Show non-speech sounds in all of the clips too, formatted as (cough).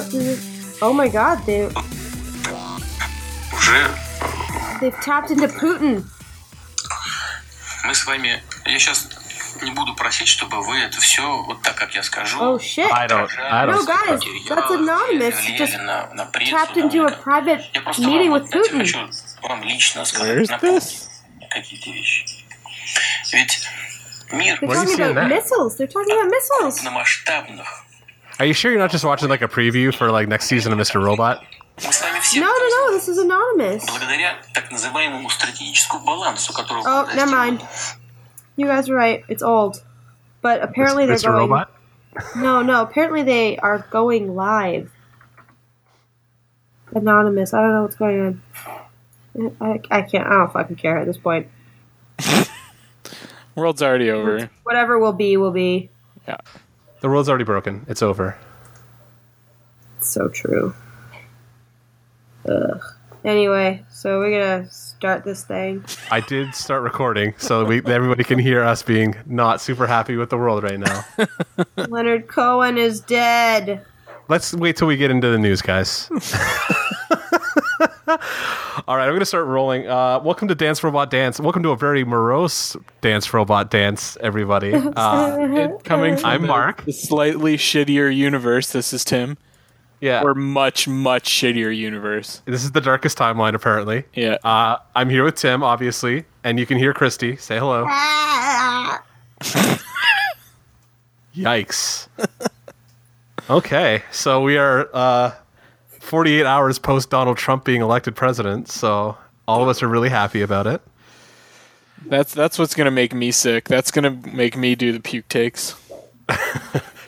The. Oh my god, they Уже they've tapped into Putin. мы с вами... Я сейчас не буду просить, чтобы вы это все, вот так, как я скажу, Oh shit. I don't. I No don't. guys, материалы, that's anonymous. Just на, на прессу, tapped на into a private Я просто meeting вам, with Putin. хочу вам лично сказать, какие-то вещи. Ведь мир They're talking about missiles. They're talking about missiles. крупномасштабных. Are you sure you're not just watching like a preview for like next season of Mr. Robot? No, no, no, this is anonymous. Oh, never mind. You guys are right. It's old. But apparently Mr. they're going. Robot? No, no, apparently they are going live. Anonymous. I don't know what's going on. I, I can't. I don't fucking care at this point. (laughs) World's already over. Whatever will be, will be. Yeah. The world's already broken. It's over. So true. Ugh. Anyway, so we're gonna start this thing. I did start recording, so we everybody can hear us being not super happy with the world right now. (laughs) Leonard Cohen is dead. Let's wait till we get into the news, guys. (laughs) All right, I'm going to start rolling. Uh, welcome to Dance Robot Dance. Welcome to a very morose Dance Robot Dance, everybody. (laughs) Uh, It, coming from I'm the- Mark. the slightly shittier universe. This is Tim. yeah, Or much, much shittier universe. this is the darkest timeline, apparently. Yeah. Uh, I'm here with Tim, obviously, and you can hear Christy. Say hello. (laughs) Yikes. okay, so we are uh, 48 hours post Donald Trump being elected president, so all of us are really happy about it. That's that's what's gonna make me sick. That's gonna make me do the puke takes. (laughs)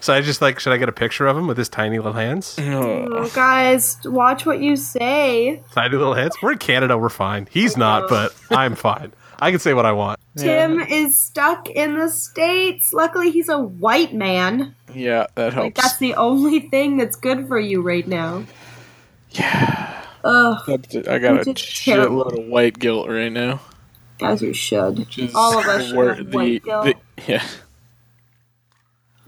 So I just like, should I get a picture of him with his tiny little hands? Oh, guys, watch what you say. Tiny little hands. We're in Canada. We're fine. He's not, oh. but I'm fine. I can say what I want. Tim is stuck in the states. Luckily, he's a white man. Yeah, that Like helps. that's the only thing that's good for you right now. Yeah. Ugh, I got a Which shitload of white guilt right now. as you should. which is All of us should have the- white guilt. the- yeah.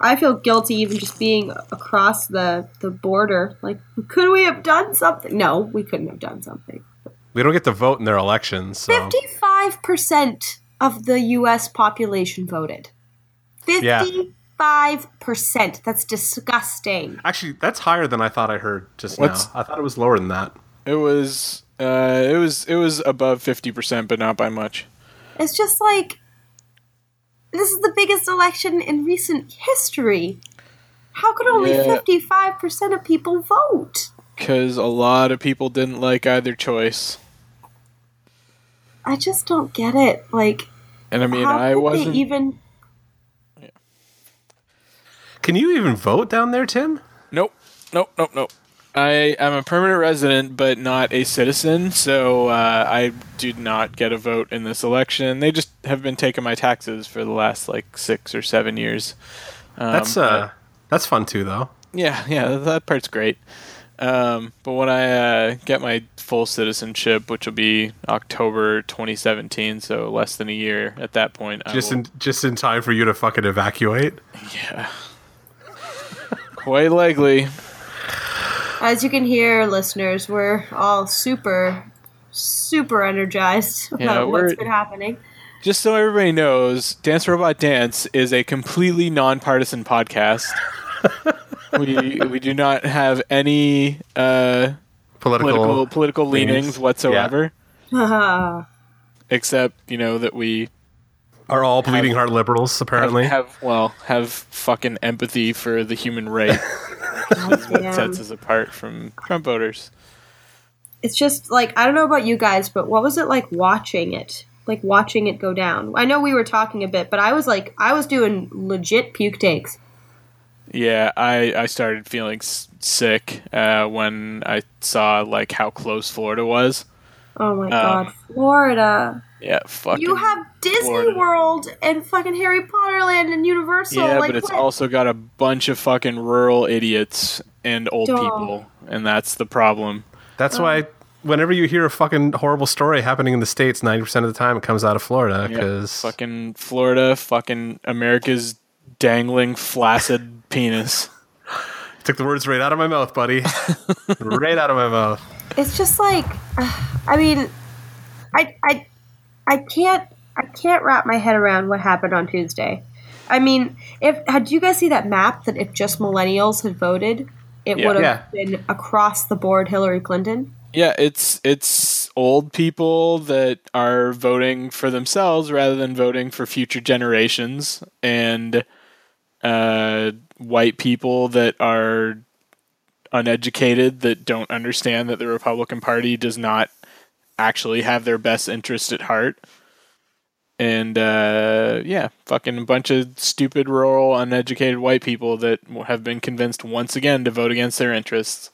I feel guilty even just being across the the border. Like, could we have done something? No, we couldn't have done something. We don't get to vote in their elections, so Fifty-five percent of the U.S. population voted. Yeah. Fifty-five percent. That's disgusting. actually, that's higher than I thought I heard just What's- now. I thought it was lower than that. It was uh it was it was above fifty percent, but not by much. It's just like this is the biggest election in recent history. How could only Yeah. fifty-five percent of people vote? Because a lot of people didn't like either choice. I just don't get it. Like, And I mean how I wasn't even? Can you even vote down there, Tim? Nope. Nope, nope, nope. I am a permanent resident, but not a citizen, so uh, I do not get a vote in this election. They just have been taking my taxes for the last like six or seven years. Um, That's uh, that's fun too, though. yeah, yeah, that part's great. Um, but when I uh, get my full citizenship, which will be October 2017, so less than a year at that point, Just will- in just in time for you to fucking evacuate. yeah, quite likely. As you can hear, listeners, we're all super, super energized about Yeah, what's we're- been happening. Just so everybody knows, Dance Robot Dance is a completely nonpartisan podcast. (laughs) we we do not have any uh, Political. political political leanings leanings. whatsoever, Haha. (laughs) except you know that we Are all bleeding heart liberals apparently? have well have fucking empathy for the human race. (laughs) That Damn. sets us apart from Trump voters. It's just like I don't know about you guys, but what was it like watching it? Like watching it go down. I know we were talking a bit, but I was like, I was doing legit puke takes. Yeah, I, I started feeling s- sick uh, when I saw like how close Florida was. Oh my Um, god, Florida! Yeah, fucking. You have Disney Florida. World and fucking Harry Potter Land and Universal. Yeah, like, but it's what? also got a bunch of fucking rural idiots and old Duh. people, and that's the problem. That's why whenever you hear a fucking horrible story happening in the states, ninety percent of the time it comes out of Florida Yeah, because fucking Florida, fucking America's dangling flaccid (laughs) penis. took the words right out of my mouth, buddy. (laughs) right out of my mouth. it's just like (sighs) i mean i i i can't i can't wrap my head around what happened on tuesday i mean if had you guys see that map that if just millennials had voted it Yeah. would have Yeah. been across the board hillary clinton Yeah, it's it's old people that are voting for themselves rather than voting for future generations, and uh, white people that are uneducated that don't understand that the Republican Party does not actually have their best interest at heart. And uh, yeah, fucking a bunch of stupid, rural, uneducated white people that have been convinced once again to vote against their interests.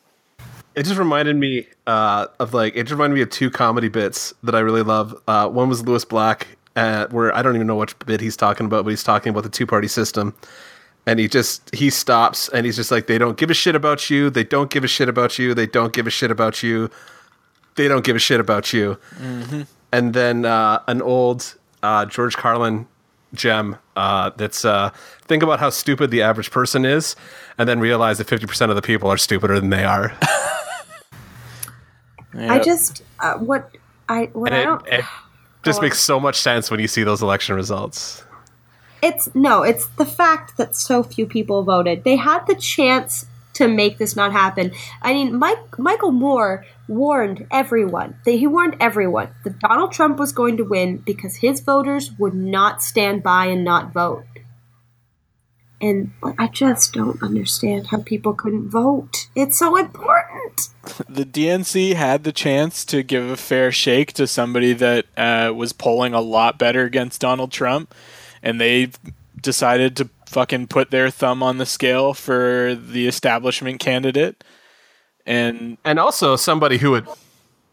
It just reminded me uh, of like it reminded me of two comedy bits that I really love. Uh, one was Lewis Black, uh, where I don't even know which bit he's talking about, but he's talking about the two party system, and he just he stops and he's just like, they don't give a shit about you, they don't give a shit about you, they don't give a shit about you, they don't give a shit about you, and then uh, an old uh, George Carlin gem uh, that's uh, think about how stupid the average person is, and then realize that fifty percent of the people are stupider than they are. (laughs) i just uh, what i what And i it, don't it just on. makes so much sense when you see those election results. it's no it's the fact that so few people voted they had the chance to make this not happen. I mean mike michael moore warned everyone. That he warned everyone that donald trump was going to win because his voters would not stand by and not vote. And i just don't understand how people couldn't vote. It's so important. (laughs) The DNC had the chance to give a fair shake to somebody that uh, was polling a lot better against Donald Trump, and they decided to fucking put their thumb on the scale for the establishment candidate. And And also somebody who would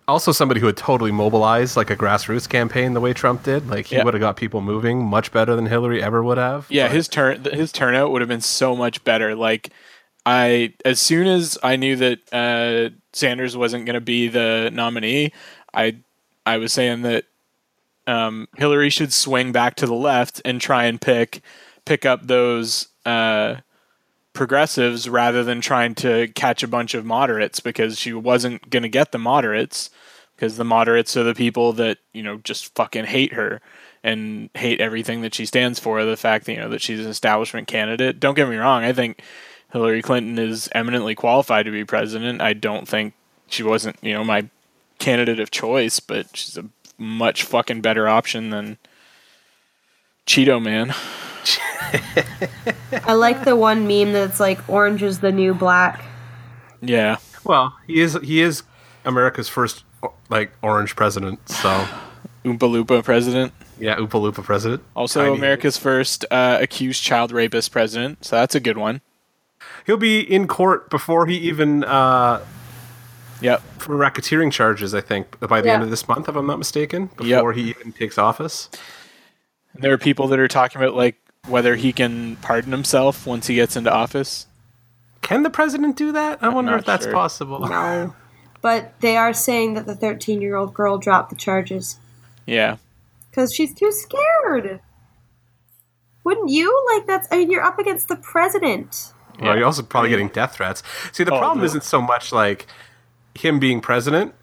also somebody who would totally mobilize like a grassroots campaign the way Trump did. Like he Yeah. would have got people moving much better than Hillary ever would have. yeah, But- his turn his turnout would have been so much better. Like I as soon as I knew that uh, Sanders wasn't going to be the nominee, I I was saying that um, Hillary should swing back to the left and try and pick pick up those uh, progressives rather than trying to catch a bunch of moderates because she wasn't going to get the moderates because the moderates are the people that you know just fucking hate her and hate everything that she stands for. The fact that you know that she's an establishment candidate don't get me wrong i think hillary clinton is eminently qualified to be president. I don't think she wasn't you know my candidate of choice but she's a much fucking better option than cheeto man (laughs) i like the one meme that's like orange is the new black yeah Well, he is he is America's first like orange president. So oompa loompa president yeah, Oopa Loopa president. also Tiny. america's first uh, accused child rapist president so that's a good one He'll be in court before he even uh, yep for racketeering charges. I think by the end of this month, if I'm not mistaken, Yep. before he even takes office. And there are people that are talking about like whether he can pardon himself once he gets into office. Can the president do that? I wonder if that's sure. possible. no (laughs) but they are saying that the 13 year old girl dropped the charges Yeah. because she's too scared. Wouldn't you? Like that's. I mean, you're up against the president. Well, you're also probably getting death threats. See, the Oh, problem no. isn't so much like him being president.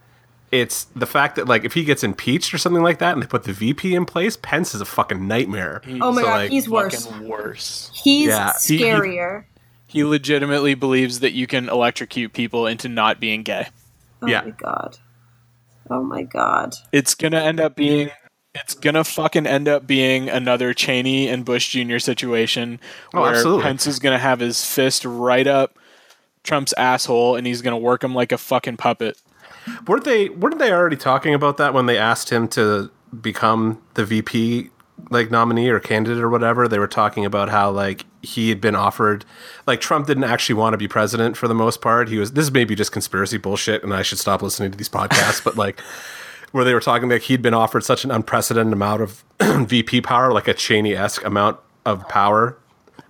It's the fact that like if he gets impeached or something like that, and they put the VP in place, Pence is a fucking nightmare. Oh my So, god, like, he's worse. Fucking worse. He's Yeah, he- he- scarier. He legitimately believes that you can electrocute people into not being gay. oh yeah. my god. Oh my god. It's gonna end up being it's gonna fucking end up being another Cheney and Bush Jr. situation Oh, where absolutely. Pence is gonna have his fist right up Trump's asshole and he's gonna work him like a fucking puppet. Weren't they? Weren't they already talking about that when they asked him to become the VP like nominee or candidate or whatever? They were talking about how like he had been offered, like Trump didn't actually want to be president for the most part. He was. This is maybe just conspiracy bullshit, and I should stop listening to these podcasts. but like. Where they were talking like he'd been offered such an unprecedented amount of (clears throat) VP power, like a Cheney esque amount of power,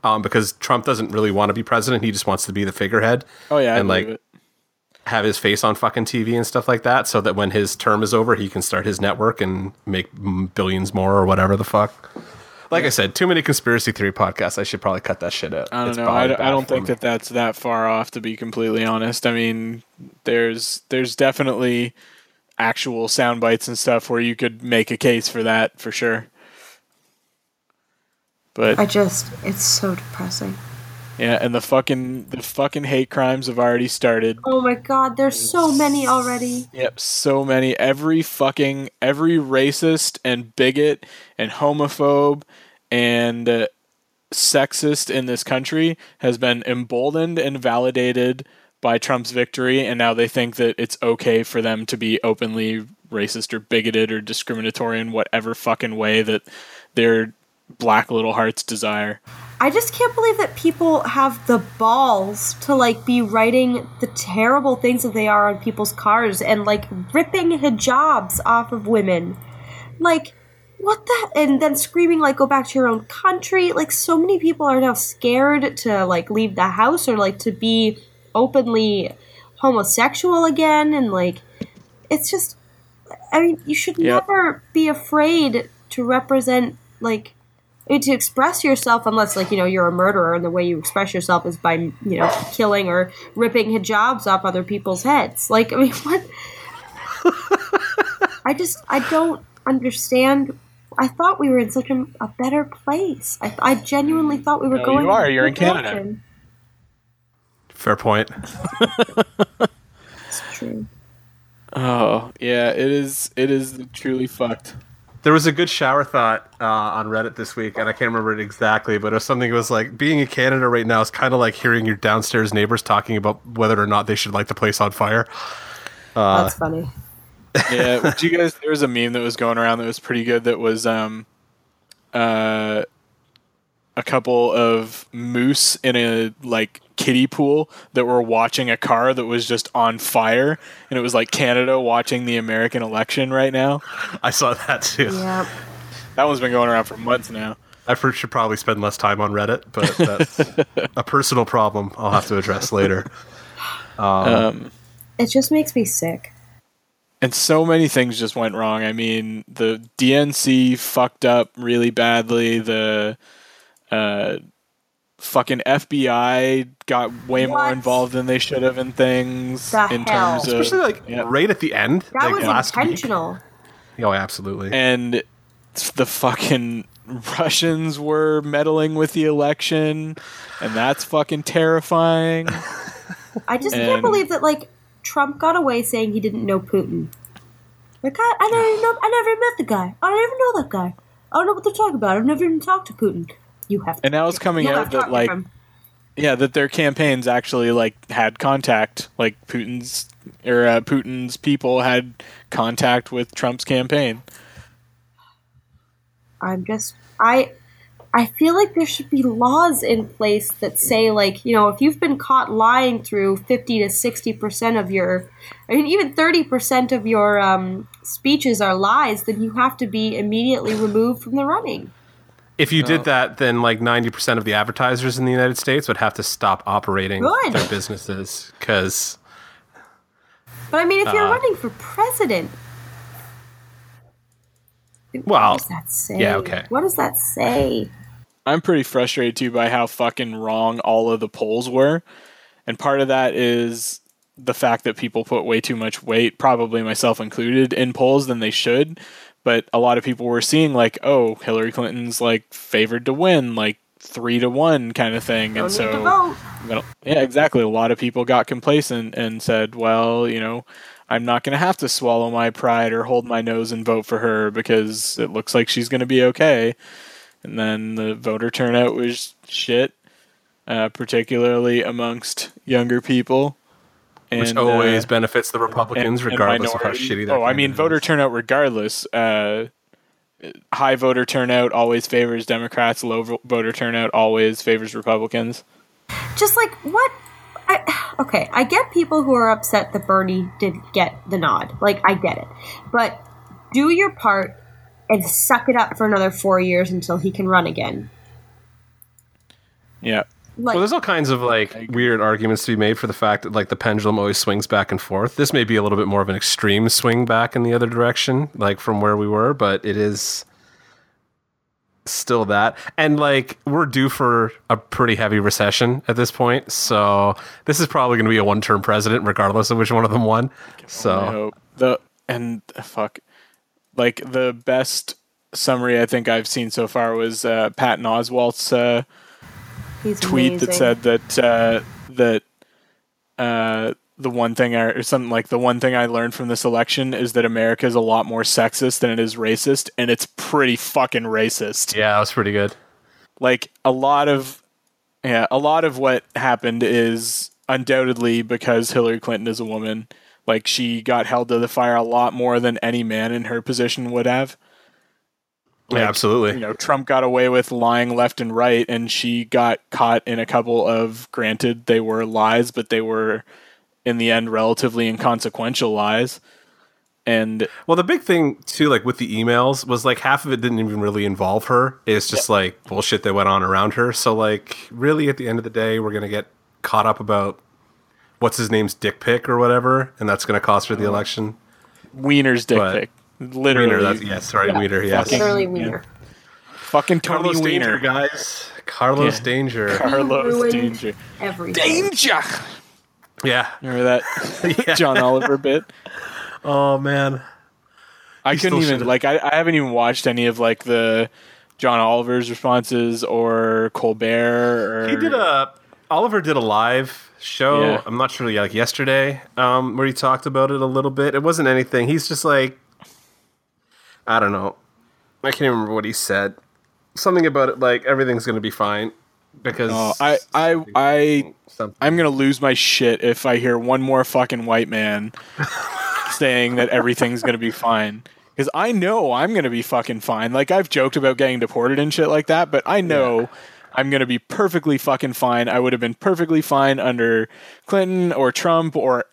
um, because Trump doesn't really want to be president. He just wants to be the figurehead. Oh yeah, and like it. Have his face on fucking TV and stuff like that, so that when his term is over, he can start his network and make billions more or whatever the fuck. Like I said, too many conspiracy theory podcasts. I should probably cut that shit out. I don't It's know. probably I, don't- I bad don't for think me. that that's that far off. To be completely honest, I mean, there's there's definitely actual sound bites and stuff where you could make a case for that for sure. But I just, it's so depressing. Yeah, and the fucking the fucking hate crimes have already started. Oh my god, there's so many already. Yep, so many. Every fucking every racist and bigot and homophobe and uh, sexist in this country has been emboldened and validated by Trump's victory, and now they think that it's okay for them to be openly racist or bigoted or discriminatory in whatever fucking way that their black little hearts desire. I just can't believe that people have the balls to like be writing the terrible things that they are on people's cars and like ripping hijabs off of women. Like, what the? And then screaming like, "Go back to your own country!" Like, so many people are now scared to like leave the house or like to be openly homosexual again, and like, it's just. I mean, you should Yep. never be afraid to represent like Eh, to express yourself unless like you know you're a murderer and the way you express yourself is by you know killing or ripping hijabs off other people's heads like i mean (laughs) what i just i don't understand i thought we were in such a, a better place I, I genuinely thought we were No, going you are. You're in Canada. direction. Fair point. it's true (laughs) Oh yeah, it is. It is truly fucked. There was a good shower thought uh, on Reddit this week, and I can't remember it exactly, but it was something that was like being in Canada right now is kind of like hearing your downstairs neighbors talking about whether or not they should light the place on fire. that's funny yeah, (laughs) would you guys? There was a meme that was going around that was pretty good. That was um, uh, a couple of moose in a like kiddie pool that were watching a car that was just on fire, and it was like Canada watching the American election right now. I saw that too. yeah That one's been going around for months now. I should probably spend less time on Reddit, but that's (laughs) a personal problem I'll have to address later. Um, it just makes me sick and so many things just went wrong. I mean, the DNC fucked up really badly. The uh, fucking FBI got way more involved than they should have in things. The in hell? terms of Especially like yeah. right at the end, that like was last week. intentional Oh, absolutely. and the fucking Russians were meddling with the election, and that's fucking terrifying. (laughs) i just And- can't believe that like trump got away saying he didn't know putin like I, I never (sighs) know i never met the guy i don't even know that guy i don't know what they're talking about i've never even talked to putin you have And now it's coming out that like. Yeah, that their campaigns actually like had contact, like Putin's or uh, Putin's people had contact with Trump's campaign. I'm just I I feel like there should be laws in place that say like, you know, if you've been caught lying through 50 to 60% of your I mean even 30% of your um, speeches are lies, then you have to be immediately removed from the running. If you did that, then like 90% of the advertisers in the United States would have to stop operating Good. their businesses because But I mean, if you're Uh, running for president, Well, what does that say? yeah, okay. What does that say? I'm pretty frustrated too by how fucking wrong all of the polls were. And part of that is the fact that people put way too much weight, probably myself included, in polls than they should. But a lot of people were seeing like, oh, Hillary Clinton's like favored to win, like three to one kind of thing. Don't and so. Yeah, exactly. A lot of people got complacent and said, well, you know, I'm not going to have to swallow my pride or hold my nose and vote for her because it looks like she's going to be okay. And then the voter turnout was shit, uh, particularly amongst younger people. Which always uh, benefits the Republicans, and- and regardless of how shitty. their Oh, I mean, candidate is. voter turnout regardless. Uh, high voter turnout always favors Democrats. Low vo- voter turnout always favors Republicans. just like what I, okay i get people who are upset that bernie didn't get the nod like i get it but do your part and suck it up for another four years until he can run again Yeah. Like Well, there's all kinds of like weird arguments to be made for the fact that like the pendulum always swings back and forth. This may be a little bit more of an extreme swing back in the other direction, like from where we were, but it is still that. And like we're due for a pretty heavy recession at this point, so this is probably going to be a one-term president, regardless of which one of them won. So hope the and fuck, like the best summary I think I've seen so far was uh, Patton Oswalt's uh, he's tweet that said that uh, that uh, the one thing I, or something like the one thing I learned from this election is that America is a lot more sexist than it is racist, and it's pretty fucking racist. yeah, that was pretty good. Like a lot of yeah, a lot of what happened is undoubtedly because Hillary Clinton is a woman. Like she got held to the fire a lot more than any man in her position would have. Yeah, absolutely. you know, Trump got away with lying left and right, and she got caught in a couple of, granted, they were lies, but they were, in the end, relatively inconsequential lies. And Well, the big thing too, like with the emails, was like half of it didn't even really involve her. It's just like bullshit that went on around her. So, like, really, at the end of the day, we're gonna get caught up about what's his name's dick pic or whatever, and that's gonna cost her the mm-hmm. election. Weiner's dick But- pic. Literally. Weiner, that's yes, sorry, Weiner, yes. fucking- literally Yeah. Fucking Tony Carlos Weiner. Danger, guys. Carlos Yeah. Danger. Carlos Danger. Everything. Danger! Yeah. Remember that (laughs) Yeah. (laughs) John Oliver bit? Oh man. I He couldn't even should've- like I, I haven't even watched any of like the John Oliver's responses or Colbert or He did a Oliver did a live show. Yeah. I'm not sure, like yesterday, um, where he talked about it a little bit. It wasn't anything. He's just like, I don't know. I can't even remember what he said. Something about it, like everything's gonna be fine because Oh, I I I something. I'm gonna lose my shit if I hear one more fucking white man (laughs) saying that everything's gonna be fine. Because I know I'm gonna be fucking fine. Like I've joked about getting deported and shit like that, but I know I'm gonna be perfectly fucking fine. I would have been perfectly fine under Clinton or Trump or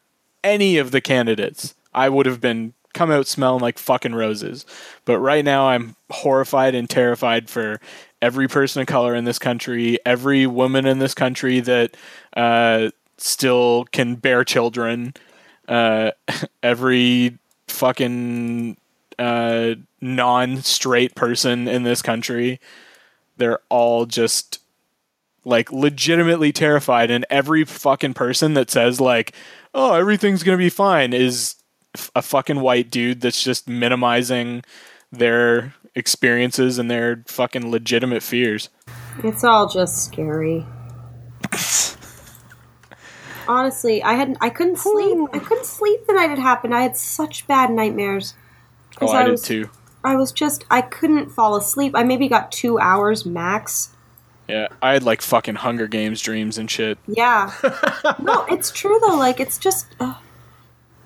any of the candidates. I would have been come out smelling like fucking roses. But right now I'm horrified and terrified for every person of color in this country, every woman in this country that uh, still can bear children, uh, (laughs) every fucking uh, non-straight person in this country. They're all just like legitimately terrified and every fucking person that says like oh everything's gonna be fine is a fucking white dude that's just minimizing their experiences and their fucking legitimate fears It's all just scary. Honestly, I had I couldn't sleep. I couldn't sleep the night it happened. I had such bad nightmares. oh i, did was, too I was just I couldn't fall asleep. I maybe got two hours max. yeah i had like fucking hunger games dreams and shit Yeah. (laughs) no, it's true though. Like it's just. Uh,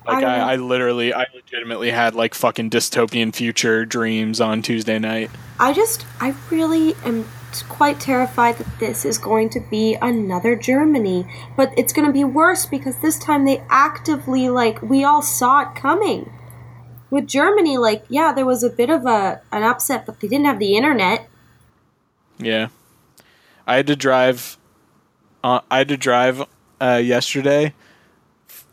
like I- I, I literally i legitimately had like fucking dystopian future dreams on tuesday night I just, I really am quite terrified that this is going to be another Germany. But it's going to be worse because this time they actively, like, we all saw it coming. With Germany, like, yeah, there was a bit of a an upset, but they didn't have the internet. Yeah, I had to drive. Uh, I had to drive uh, yesterday,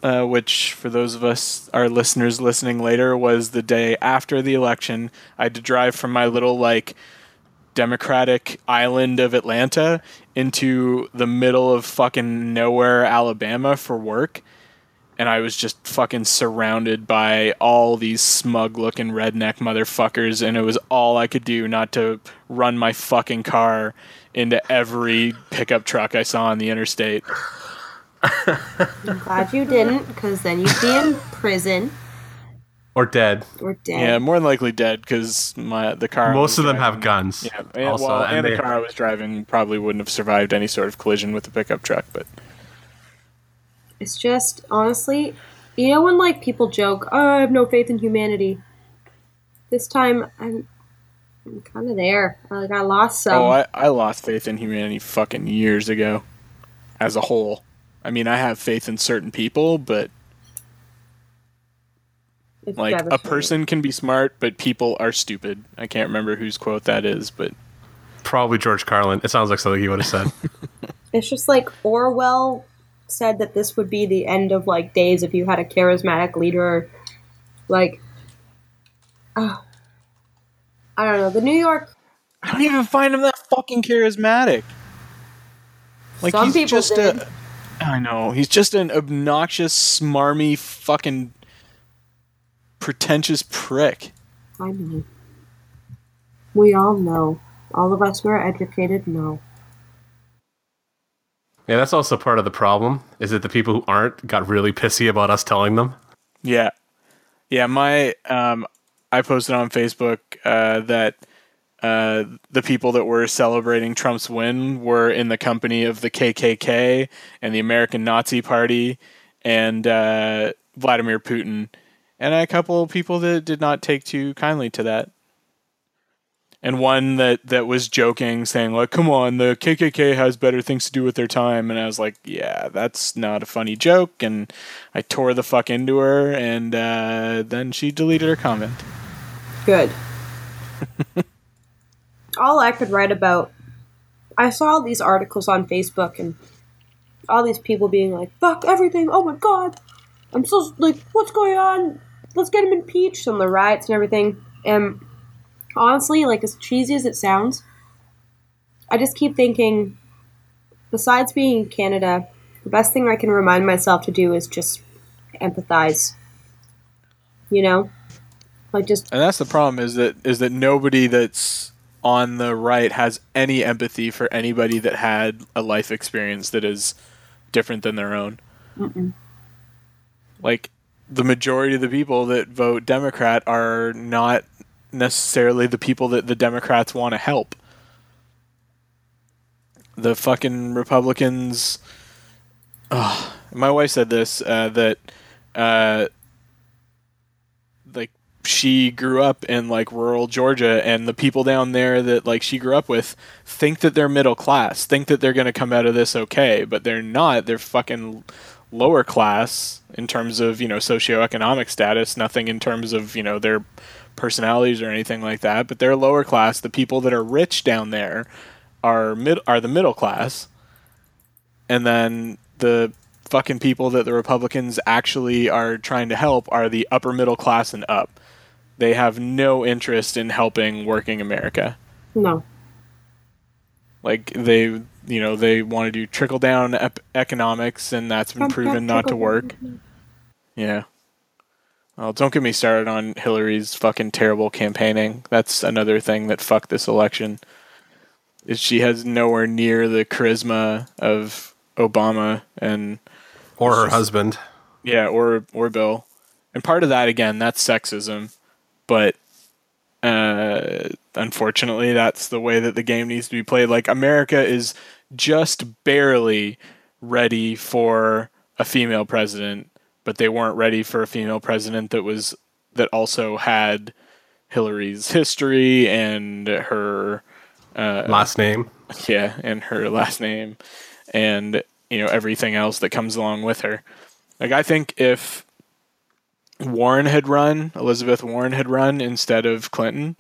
uh, which for those of us, our listeners listening later, was the day after the election. I had to drive from my little like Democratic island of Atlanta into the middle of fucking nowhere, Alabama, for work. And I was just fucking surrounded by all these smug looking redneck motherfuckers, and it was all I could do not to run my fucking car into every pickup truck I saw on the interstate. (laughs) I'm glad you didn't, because then you'd be in prison or dead. or dead. Yeah, more than likely dead because my the car. Most of them driving- have guns. Yeah, and, also, well, and, and the they- car I was driving probably wouldn't have survived any sort of collision with the pickup truck. But It's just honestly, you know when like people joke, "Oh, I have no faith in humanity." This time, I'm, I'm kind of there. Like I lost oh, some. oh, I, I lost faith in humanity fucking years ago, as a whole. I mean, I have faith in certain people, but It's like a person can be smart, but people are stupid. I can't remember whose quote that is, but Probably George Carlin. It sounds like something he would have said. (laughs) It's just like Orwell said that this would be the end of like days if you had a charismatic leader. Like, uh, I don't know. The New York. I don't even find him that fucking charismatic. Like Some he's people just did. a. I know he's just an obnoxious, smarmy, fucking pretentious prick. I know. We all know. All of us who are educated know. Yeah, that's also part of the problem. Is that the people who aren't got really pissy about us telling them? Yeah, yeah. My um, I posted on Facebook uh, that uh, the people that were celebrating Trump's win were in the company of the KKK and the American Nazi Party and uh, Vladimir Putin, and a couple of people that did not take too kindly to that. And one that, that was joking, saying like, "Come on, the KKK has better things to do with their time." And I was like, "Yeah, that's not a funny joke." And I tore the fuck into her, and uh, then she deleted her comment. Good. (laughs) all I could write about. I saw these articles on Facebook and all these people being like, "Fuck everything! Oh my god, I'm so like, what's going on? Let's get him impeached!" and the riots and everything. And honestly, like as cheesy as it sounds, I just keep thinking. Besides being in Canada, the best thing I can remind myself to do is just empathize. You know, like just And that's the problem is that is that nobody that's on the right has any empathy for anybody that had a life experience that is different than their own. Like the majority of the people that vote Democrat are not necessarily the people that the Democrats want to help. The fucking Republicans. My wife said this uh, that uh, she grew up in like rural Georgia and the people down there that like she grew up with think that they're middle class, think that they're going to come out of this okay, but they're not. They're fucking lower class in terms of, you know, socioeconomic status, nothing in terms of, you know, their personalities or anything like that, but they're lower class. The people that are rich down there are mid are the middle class. And then the fucking people that the Republicans actually are trying to help are the upper middle class and up. They have no interest in helping working America. no. Like they, you know, they want to do trickle down ep- economics, and that's been proven not to work. Yeah. Well, don't get me started on Hillary's fucking terrible campaigning. That's another thing that fucked this election. Is she has nowhere near the charisma of Obama and Or her husband? yeah, or or Bill. And part of that again, that's sexism, but uh, unfortunately, that's the way that the game needs to be played. Like America is just barely ready for a female president, but they weren't ready for a female president that was that also had Hillary's history and her Last name? (laughs) yeah, and her last name, and you know everything else that comes along with her. Like I think if Warren had run, Elizabeth Warren had run instead of Clinton,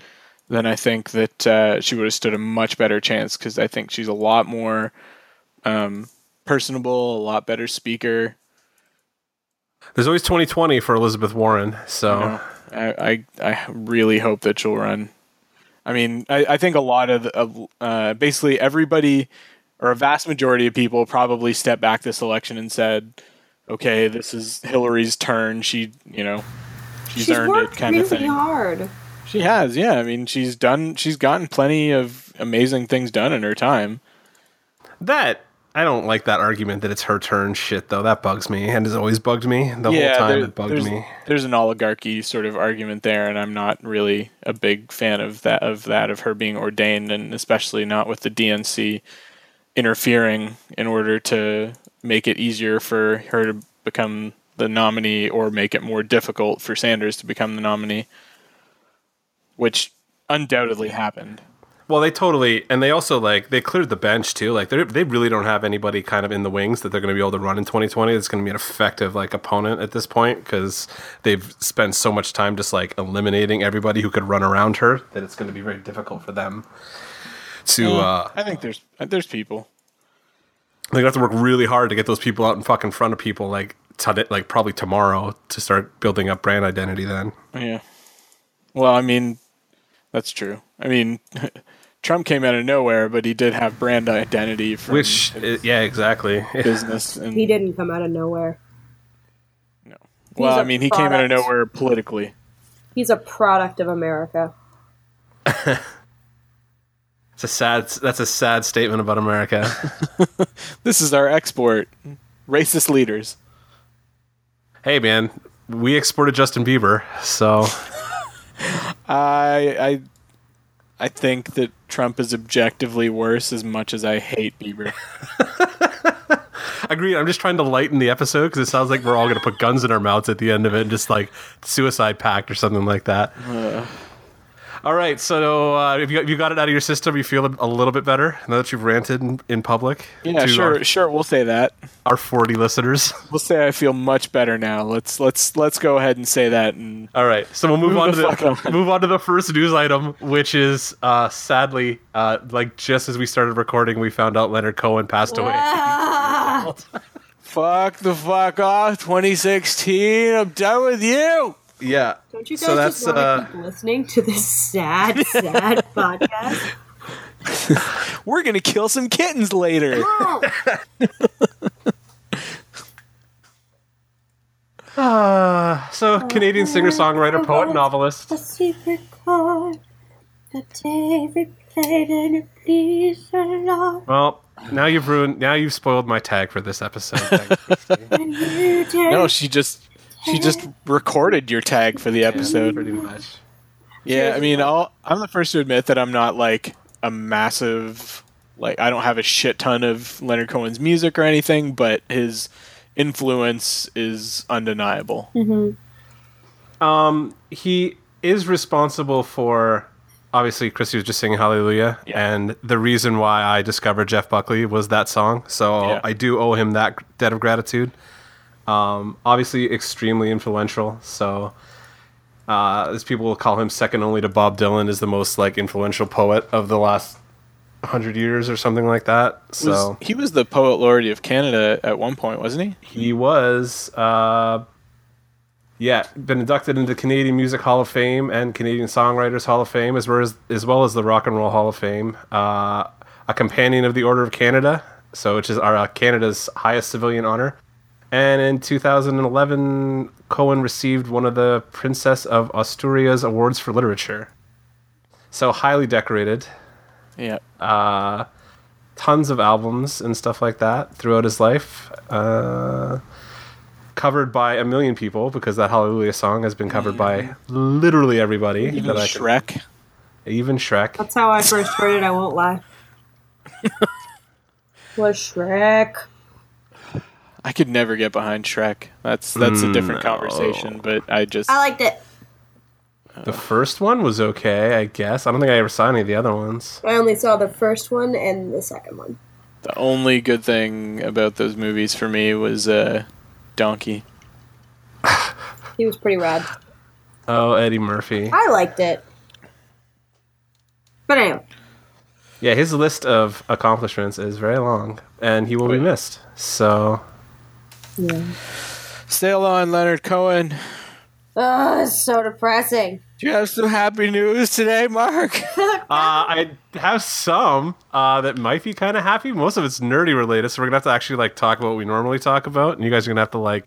then I think that uh, she would have stood a much better chance because I think she's a lot more um, personable, a lot better speaker. There's always 2020 for Elizabeth Warren. So I, I I really hope that she'll run. I mean, I, I think a lot of, of uh, basically everybody or a vast majority of people probably stepped back this election and said, "Okay, this is Hillary's turn. She, you know, she's, She's earned worked it, kind really of thing." hard. She has, yeah. I mean, she's done. She's gotten plenty of amazing things done in her time. that I don't like that argument that it's her turn shit though. That bugs me and has always bugged me the whole time. there- it bugged there's, me. There's an oligarchy sort of argument there, and I'm not really a big fan of that of that of her being ordained, and especially not with the DNC interfering in order to make it easier for her to become the nominee or make it more difficult for Sanders to become the nominee, which undoubtedly happened. Well, they totally, and they also like they cleared the bench too. Like they they really don't have anybody kind of in the wings that they're going to be able to run in 2020. That's going to be an effective like opponent at this point because they've spent so much time just like eliminating everybody who could run around her that it's going to be very difficult for them to. uh I think there's there's people. They're gonna have to work really hard to get those people out in fucking front of people, like today, like probably tomorrow, to start building up brand identity. Then, Yeah. Well, I mean, that's true. I mean, (laughs) Trump came out of nowhere, but he did have brand identity from which, his uh, yeah, exactly. (laughs) business. And, He didn't come out of nowhere. No. Well, i I a mean, he came out of nowhere politically. He's a product of America. (laughs) It's a sad. That's a sad statement about America. (laughs) This is our export. Racist leaders. hey, man, we exported Justin Bieber, so (laughs) I I I think that Trump is objectively worse as much as I hate Bieber. (laughs) agreed. I'm just trying to lighten the episode because it sounds like we're all gonna put guns in our mouths at the end of it, and just like suicide pact or something like that. Uh. All right, so uh, if you got, you got it out of your system, you feel a little bit better now that you've ranted in, in public. Yeah, sure, Our, sure. We'll say that. our 40 listeners. (laughs) We'll say I feel much better now. Let's let's let's go ahead and say that. And All right, so we'll move, Move on to fuck the move on to the first news item, which is uh, sadly, uh, like just as we started recording, we found out Leonard Cohen passed away. Ah! (laughs) fuck the fuck off. 2016. I'm done with you. Yeah. Don't you guys So that's, just want to uh, keep listening to this sad, sad (laughs) podcast? (laughs) We're gonna kill some kittens later. No. Uh, (laughs) so Canadian singer, songwriter, poet, novelist. A secret chord that David played and it pleased the Lord. Well, now you've ruined. Now you've spoiled my tag for this episode. Thanks, Christy. And you No, she just she just recorded your tag for the episode. pretty much. Yeah, I mean, I'll, I'm the first to admit that I'm not like a massive like I don't have a shit ton of Leonard Cohen's music or anything, but his influence is undeniable. Mm-hmm. Um, he is responsible for. Obviously, Christy was just singing Hallelujah, Yeah. and the reason why I discovered Jeff Buckley was that song. So Yeah. I do owe him that debt of gratitude. Um, obviously, extremely influential. So, uh, as people will call him, second only to Bob Dylan, is the most like influential poet of the last hundred years or something like that. So Was- he was the poet laureate of Canada at one point, wasn't he? He was, uh, yeah, been inducted into Canadian Music Hall of Fame and Canadian Songwriters Hall of Fame, as well as as well as the Rock and Roll Hall of Fame. Uh, a companion of the Order of Canada, so which is our uh, Canada's highest civilian honor. And in 2011, Cohen received one of the Princess of Asturias awards for literature. So highly decorated Yeah. uh, tons of albums and stuff like that throughout his life. Uh, covered by a million people because that Hallelujah song has been covered by literally everybody. Even that I can- Shrek. even Shrek. That's how I first heard it, I won't lie. (laughs) Was Shrek. I could never get behind Shrek. That's that's a different No. conversation, but I just I liked it. The first one was okay, I guess. I don't think I ever saw any of the other ones. I only saw the first one and the second one. the only good thing about those movies for me was uh Donkey. He was pretty rad. Oh, Eddie Murphy. I liked it. But anyway, Yeah, his list of accomplishments is very long, and he will be missed. So, Sail on, Leonard Cohen. oh, it's so depressing. Do you have some happy news today, Mark? (laughs) uh, I have some uh, that might be kind of happy. Most of it's nerdy related, so we're gonna have to actually like talk about what we normally talk about, and you guys are gonna have to like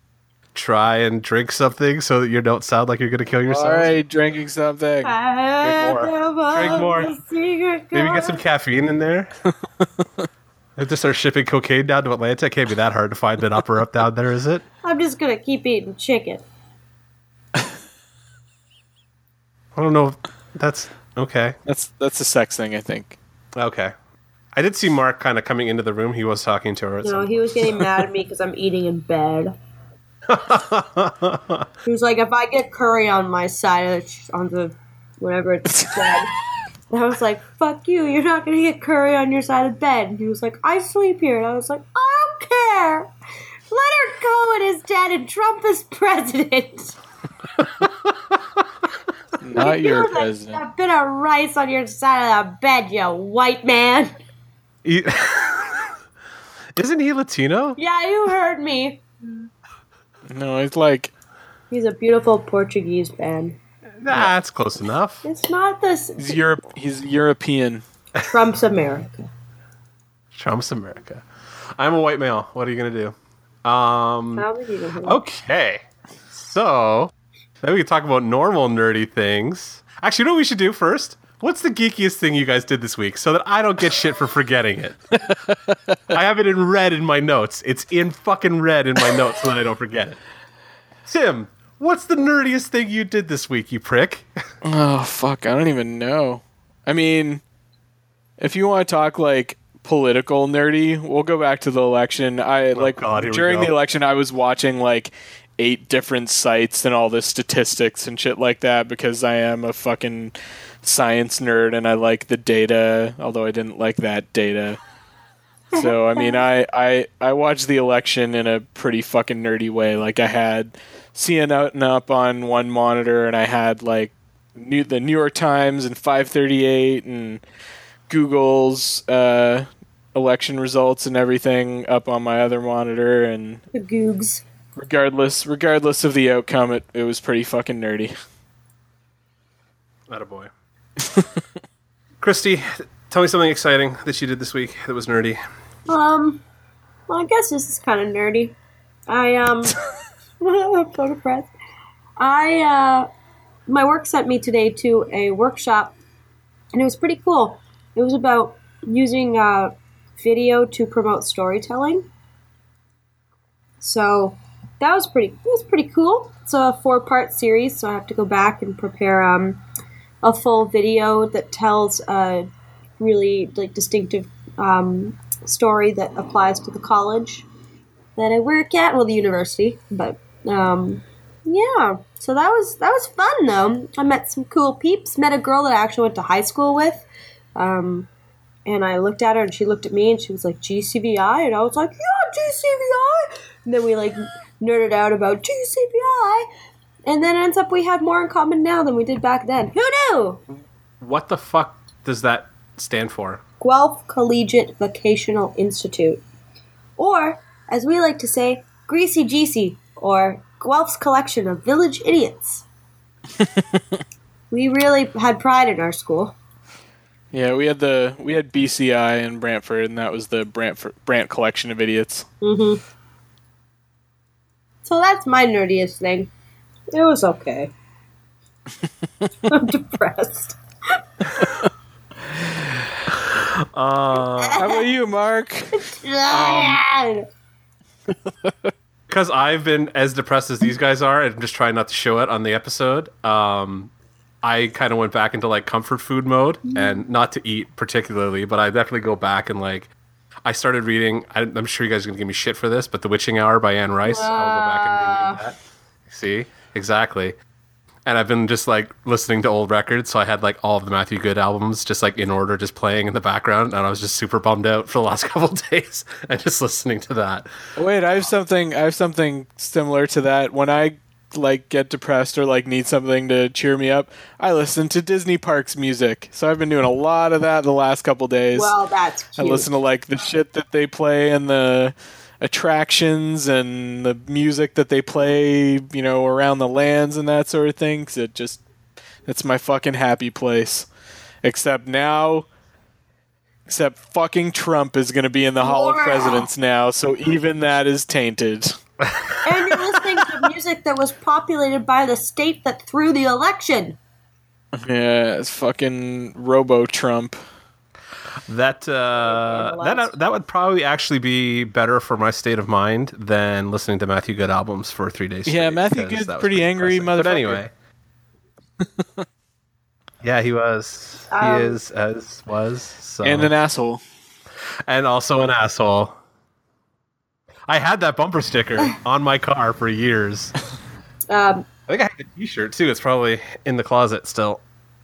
try and drink something so that you don't sound like you're gonna kill yourself. All right, drinking something. Drink more. Drink more. Maybe get some caffeine in there. (laughs) If they start shipping cocaine down to Atlanta, it can't be that hard to find an upper up down there, is it? I'm just gonna keep eating chicken. I don't know. If that's okay. That's that's a sex thing, I think. Okay. I did see Mark kind of coming into the room. He was talking to her. At No, he was getting mad at me because I'm eating in bed. (laughs) he was like, if I get curry on my side of the, on the whatever it's (laughs) bed. And I was like, fuck you, you're not gonna get curry on your side of the bed. And he was like, I sleep here. And I was like, I don't care. Leonard Cohen is dead and Trump is president. (laughs) Not your You're the- president. A bit of rice on your side of the bed, you white man. (laughs) Isn't he Latino? Yeah, you heard me. No, it's like He's a beautiful Portuguese man. Nah, that's close enough. It's not this he's Europe. He's European. Trump's America. Trump's America. I'm a white male. What are you gonna do? Um. I don't you even heard me. Okay. So then we can talk about normal nerdy things. Actually, you know what we should do first? What's the geekiest thing you guys did this week so that I don't get shit for forgetting it? I have it in red in my notes. It's in fucking red in my notes so that I don't forget it. Tim, what's the nerdiest thing you did this week, you prick? Oh fuck! I don't even know. I mean, if you want to talk like political nerdy, we'll go back to the election. I oh, like Oh, God, during the election, I was watching like eight different sites and all the statistics and shit like that because I am a fucking science nerd and I like the data, although I didn't like that data. So I mean, I, I I watched the election in a pretty fucking nerdy way. Like I had CNN up on one monitor, and I had like new, the New York Times and 538 and Google's uh, election results and everything up on my other monitor. And The Googs. regardless, regardless of the outcome, it, it was pretty fucking nerdy. Not a boy. (laughs) Christy, tell me something exciting that you did this week that was nerdy. Um, well, I guess this is kind of nerdy. I, um, (laughs) (laughs) I'm so depressed. I, uh, my work sent me today to a workshop, and it was pretty cool. It was about using, uh, video to promote storytelling. So, that was pretty, it was pretty cool. It's a four part series, so I have to go back and prepare, um, a full video that tells a really, like, distinctive, um, story that applies to the college that I work at, well, the university. But um, yeah, so that was that was fun though. I met some cool peeps. Met a girl that I actually went to high school with. Um, and I looked at her, and she looked at me, and she was like GCVI, and I was like, yeah, GCVI. And then we like nerded out about GCVI. And then it ends up we have more in common now than we did back then. Who knew? What the fuck does that stand for? Guelph Collegiate Vocational Institute. Or, as we like to say, Greasy Geesy, or Guelph's collection of village idiots. (laughs) we really had pride in our school. Yeah, we had the we had BCI in Brantford, and that was the Brantford Brant collection of idiots. Mm-hmm. So that's my nerdiest thing. It was okay. (laughs) I'm depressed. (laughs) Uh, How about you, Mark? Because I've been as depressed as these guys are, and I'm just trying not to show it on the episode. Um, I kind of went back into like comfort food mode, and not to eat particularly, but I definitely go back and like. I started reading. I, I'm sure you guys are gonna give me shit for this, but *The Witching Hour* by Anne Rice. I'll go back and reread that. See, exactly. And I've been just like listening to old records, so I had like all of the Matthew Good albums just like in order, just playing in the background, and I was just super bummed out for the last (laughs) couple of days (laughs) and just listening to that. Wait, I have something. I have something similar to that. When I like get depressed or like need something to cheer me up, I listen to Disney Parks music. So I've been doing a lot of that the last couple days. well, that's I listen to like the shit that they play in the attractions and the music that they play, you know, around the lands and that sort of thing. 'cause it just, it's my fucking happy place. Except now, except fucking Trump is going to be in the Hall of Presidents now, so even that is tainted. (laughs) and you're listening to music that was populated by the state that threw the election. Yeah, it's fucking Robo Trump. That uh, that that would probably actually be better for my state of mind than listening to Matthew Good albums for three days. Yeah, Matthew because Good's that pretty angry depressing. But anyway, (laughs) yeah, he was. Um, he is as was. So. And an asshole. and also an asshole. I had that bumper sticker (laughs) on my car for years. Um, I think I have the T-shirt too. It's probably in the closet still.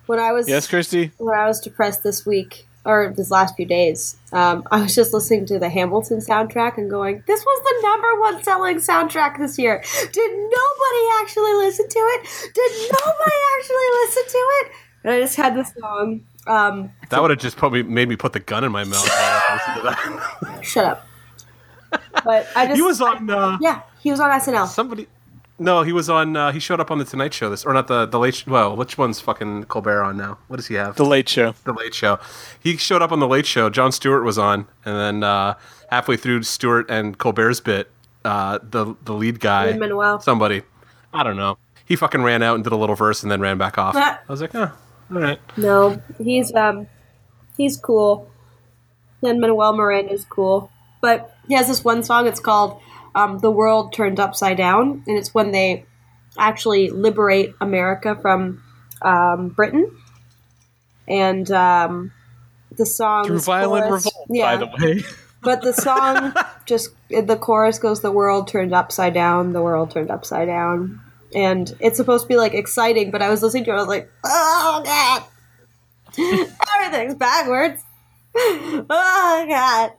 when I was Yes, Christy? when I was depressed this week or this last few days, um, I was just listening to the Hamilton soundtrack and going, "This was the number one selling soundtrack this year." Did nobody actually listen to it? Did nobody actually listen to it? And I just had this song. Um, That would have just me made me put the gun in my mouth. I to that. shut up. but I (laughs) just He was on uh, yeah, he was on SNL. somebody. No, he was on. Uh, he showed up on the Tonight Show. This or not the the late. Sh- well, which one's fucking Colbert on now? What does he have? The Late Show. the Late Show. He showed up on the Late Show. Jon Stewart was on, and then uh, halfway through Stewart and Colbert's bit, uh, the the lead guy, Lin-Manuel. somebody, I don't know, he fucking ran out and did a little verse and then ran back off. I was like, oh, all right. No, he's um, he's cool. And Manuel Miranda's cool, but he has this one song. It's called um, "The World Turned Upside Down," and it's when they actually liberate America from um, Britain. And um, the song Through violent revolt, by the way. but the song (laughs) just the chorus goes the world turned upside down the world turned upside down. And it's supposed to be like exciting but i was listening to it i was like oh god. (laughs) Everything's backwards. (laughs) Oh god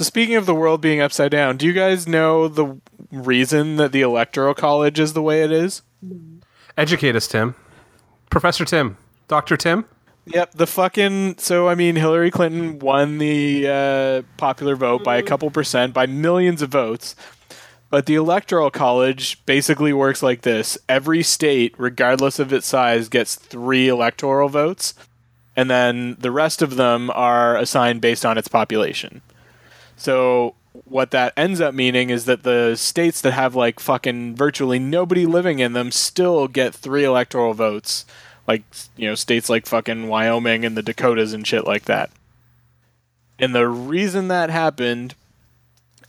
So speaking of the world being upside down, do you guys know the reason that the electoral college is the way it is? Educate us, Tim. Professor Tim. Doctor Tim. Yep, the fucking so I mean Hillary Clinton won the uh, popular vote by a couple percent by millions of votes. But the electoral college basically works like this. Every state, regardless of its size, gets 3 electoral votes and then the rest of them are assigned based on its population. So what that ends up meaning is that the states that have like fucking virtually nobody living in them still get three electoral votes. Like, you know, states like fucking Wyoming and the Dakotas and shit like that. And the reason that happened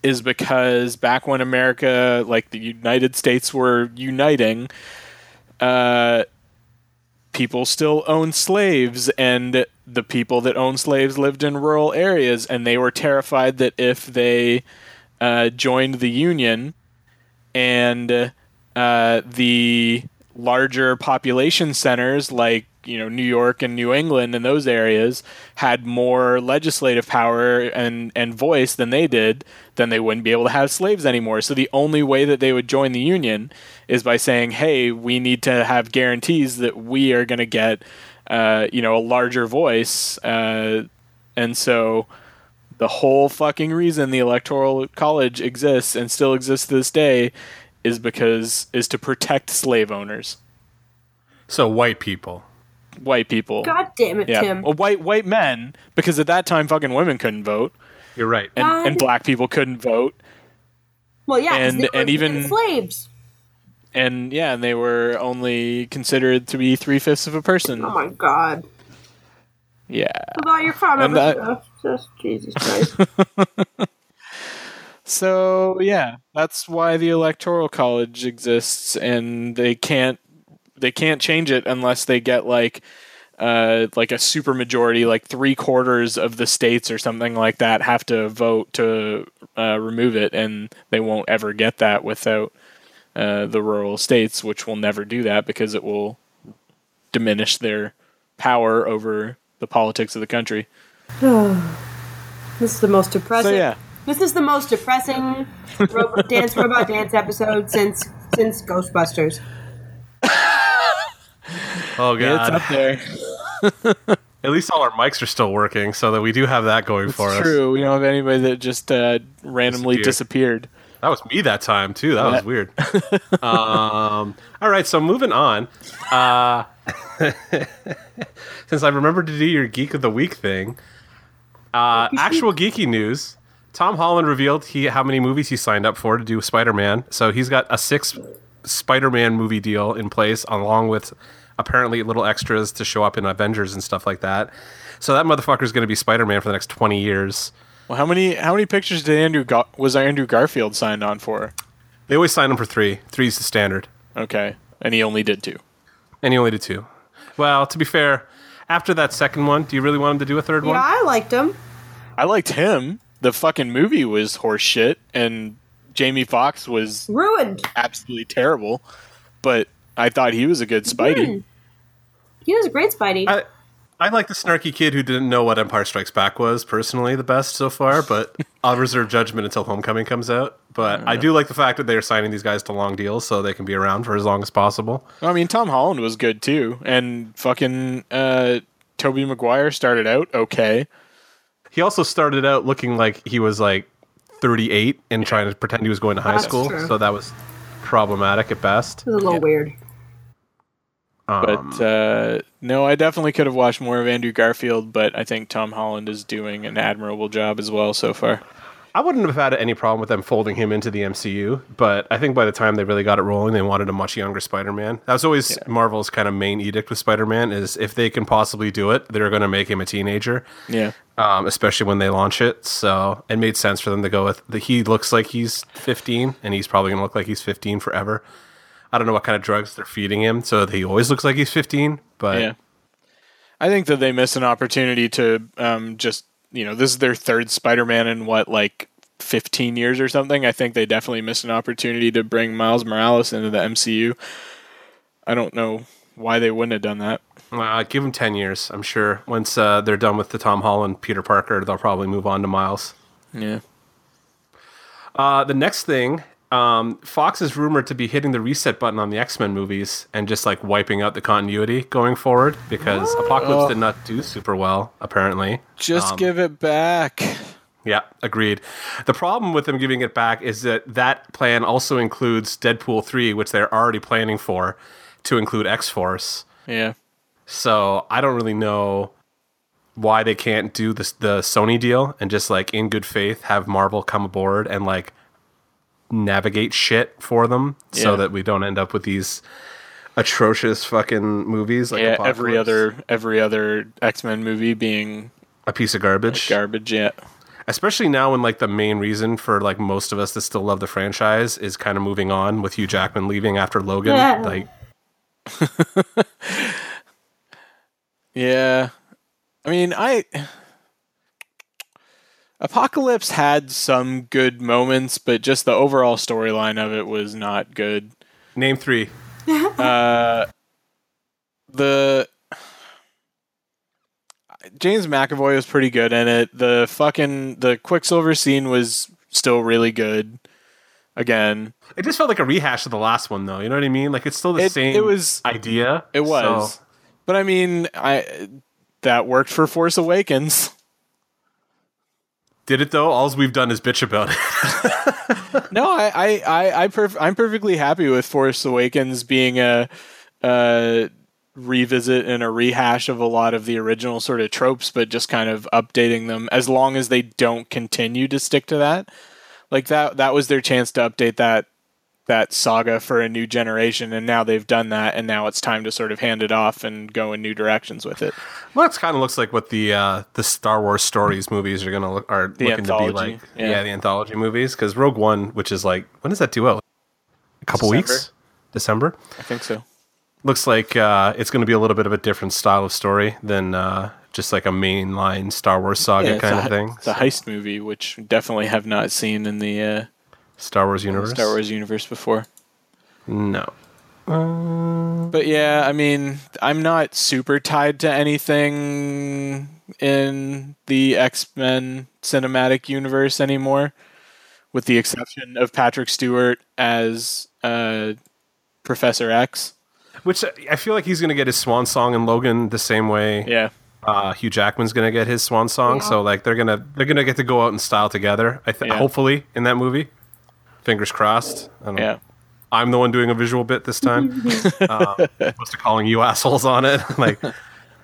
is because back when America, like the United States, were uniting, uh, people still owned slaves and the people that owned slaves lived in rural areas and they were terrified that if they uh, joined the union and uh, the larger population centers like you know New York and New England and those areas had more legislative power and and voice than they did, then they wouldn't be able to have slaves anymore. So the only way that they would join the union is by saying, "Hey, we need to have guarantees that we are going to get uh, you know a larger voice," uh, and so the whole fucking reason the electoral college exists and still exists to this day is because is to protect slave owners, So white people. white people. god damn it Yeah, tim well, white white men because at that time fucking women couldn't vote You're right. and, God. and black people couldn't vote well yeah, and- they and even- slaves and yeah and they were only considered to be three fifths of a person. oh my god Yeah. about your And that- stuff just jesus christ (laughs) So yeah, that's why the electoral college exists, and they can't they can't change it unless they get like uh, like a super majority, like three quarters of the states or something like that, have to vote to uh, remove it, and they won't ever get that without uh, the rural states, which will never do that because it will diminish their power over the politics of the country. (sighs) this is the most depressing So yeah, This is the most depressing robot (laughs) dance robot dance episode since since Ghostbusters. Oh god! it's up there. (laughs) At least all our mics are still working, so that we do have that going for It's us. true. We don't have anybody that just uh, randomly Disappeared. disappeared. That was me that time too. That was weird. um, all right, so moving on. Uh, (laughs) since I remembered to do your geek of the week thing, uh, (laughs) actual geeky news. Tom Holland revealed he how many movies he signed up for to do Spider Man. So he's got a six Spider Man movie deal in place, along with apparently little extras to show up in Avengers and stuff like that. So that motherfucker's going to be Spider Man for the next twenty years. Well, how many how many pictures did Andrew Gar- was Andrew Garfield signed on for? They always sign him for three. Three's the standard. Okay, and he only did two. And he only did two. Well, to be fair, after that second one, do you really want him to do a third Yeah, one? I liked him. I liked him. The fucking movie was horse shit, and Jamie Foxx was Ruined. absolutely terrible. But I thought he was a good Spidey. Mm. He was a great Spidey. I, I like the snarky kid who didn't know what Empire Strikes Back was personally the best so far, (laughs) but I'll reserve judgment until Homecoming comes out. But I do like the fact that they're signing these guys to long deals so they can be around for as long as possible. I mean, Tom Holland was good too, and fucking uh, Tobey Maguire started out okay. He also started out looking like he was like 38 and trying to pretend he was going to high That's school. true. So that was problematic at best. It was a little weird. Um, But uh, no, I definitely could have watched more of Andrew Garfield, but I think Tom Holland is doing an admirable job as well so far. I wouldn't have had any problem with them folding him into the MCU, but I think by the time they really got it rolling, they wanted a much younger Spider-Man. That was always Marvel's kind of main edict with Spider-Man is if they can possibly do it, they're going to make him a teenager, Yeah. um, especially when they launch it. So it made sense for them to go with the. He looks like he's 15, and he's probably going to look like he's 15 forever. I don't know what kind of drugs they're feeding him, so he always looks like he's 15. But Yeah. I think that they missed an opportunity to um, just, you know, this is their third Spider Man in what, like 15 years or something. I think they definitely missed an opportunity to bring Miles Morales into the MCU. I don't know why they wouldn't have done that. uh, give him 10 years. I'm sure once uh, they're done with the Tom Holland, Peter Parker, they'll probably move on to Miles. Yeah. Uh, the next thing, um, Fox is rumored to be hitting the reset button on the X Men movies and just like wiping out the continuity going forward because Apocalypse Oh. did not do super well, apparently. Just Um, give it back. Yeah, agreed. The problem with them giving it back is that that plan also includes Deadpool 3, which they're already planning for to include X Force. Yeah. So I don't really know why they can't do this the Sony deal and just like in good faith have Marvel come aboard and like navigate shit for them so that we don't end up with these atrocious fucking movies like yeah, every other every other X Men movie being a piece of garbage. garbage. Yeah, Especially now when like the main reason for like most of us that still love the franchise is kind of moving on with Hugh Jackman leaving after Logan. Yeah. Like (laughs) yeah. I mean, I Apocalypse had some good moments, but just the overall storyline of it was not good. name 3. (laughs) Uh, the James McAvoy was pretty good in it. The fucking the Quicksilver scene was still really good. Again, It just felt like a rehash of the last one though. You know what I mean? Like it's still the It- same it was- idea. it was, So- but I mean, I that worked for Force Awakens. (laughs) Did it though? All we've done is bitch about it. (laughs) No, I I I, I perf- I'm perfectly happy with Force Awakens being a, a revisit and a rehash of a lot of the original sort of tropes, but just kind of updating them as long as they don't continue to stick to that. Like that that was their chance to update that that saga for a new generation and now they've done that and now it's time to sort of hand it off and go in new directions with it. well, it kind of looks like what the uh, the Star Wars stories movies are gonna look are looking to be like. yeah. Yeah. the anthology movies because Rogue One, which is like when does that do out? A couple December. weeks. December. I think so. Looks like uh, it's going to be a little bit of a different style of story than uh, just like a mainline Star Wars saga it's kind a, of thing. It's a heist movie, which definitely have not seen in the uh, Star Wars universe. Star Wars universe before. No. But yeah, I mean, I'm not super tied to anything in the X Men cinematic universe anymore, with the exception of Patrick Stewart as uh, Professor X. Which I feel like he's going to get his swan song in Logan the same way Yeah, uh, Hugh Jackman's gonna get his swan song, Yeah. so like they're gonna they're gonna get to go out in style together. I think Yeah. hopefully in that movie. Fingers crossed. I don't know. yeah. I'm the one doing a visual bit this time, (laughs) uh, opposed to calling you assholes on it. (laughs) like,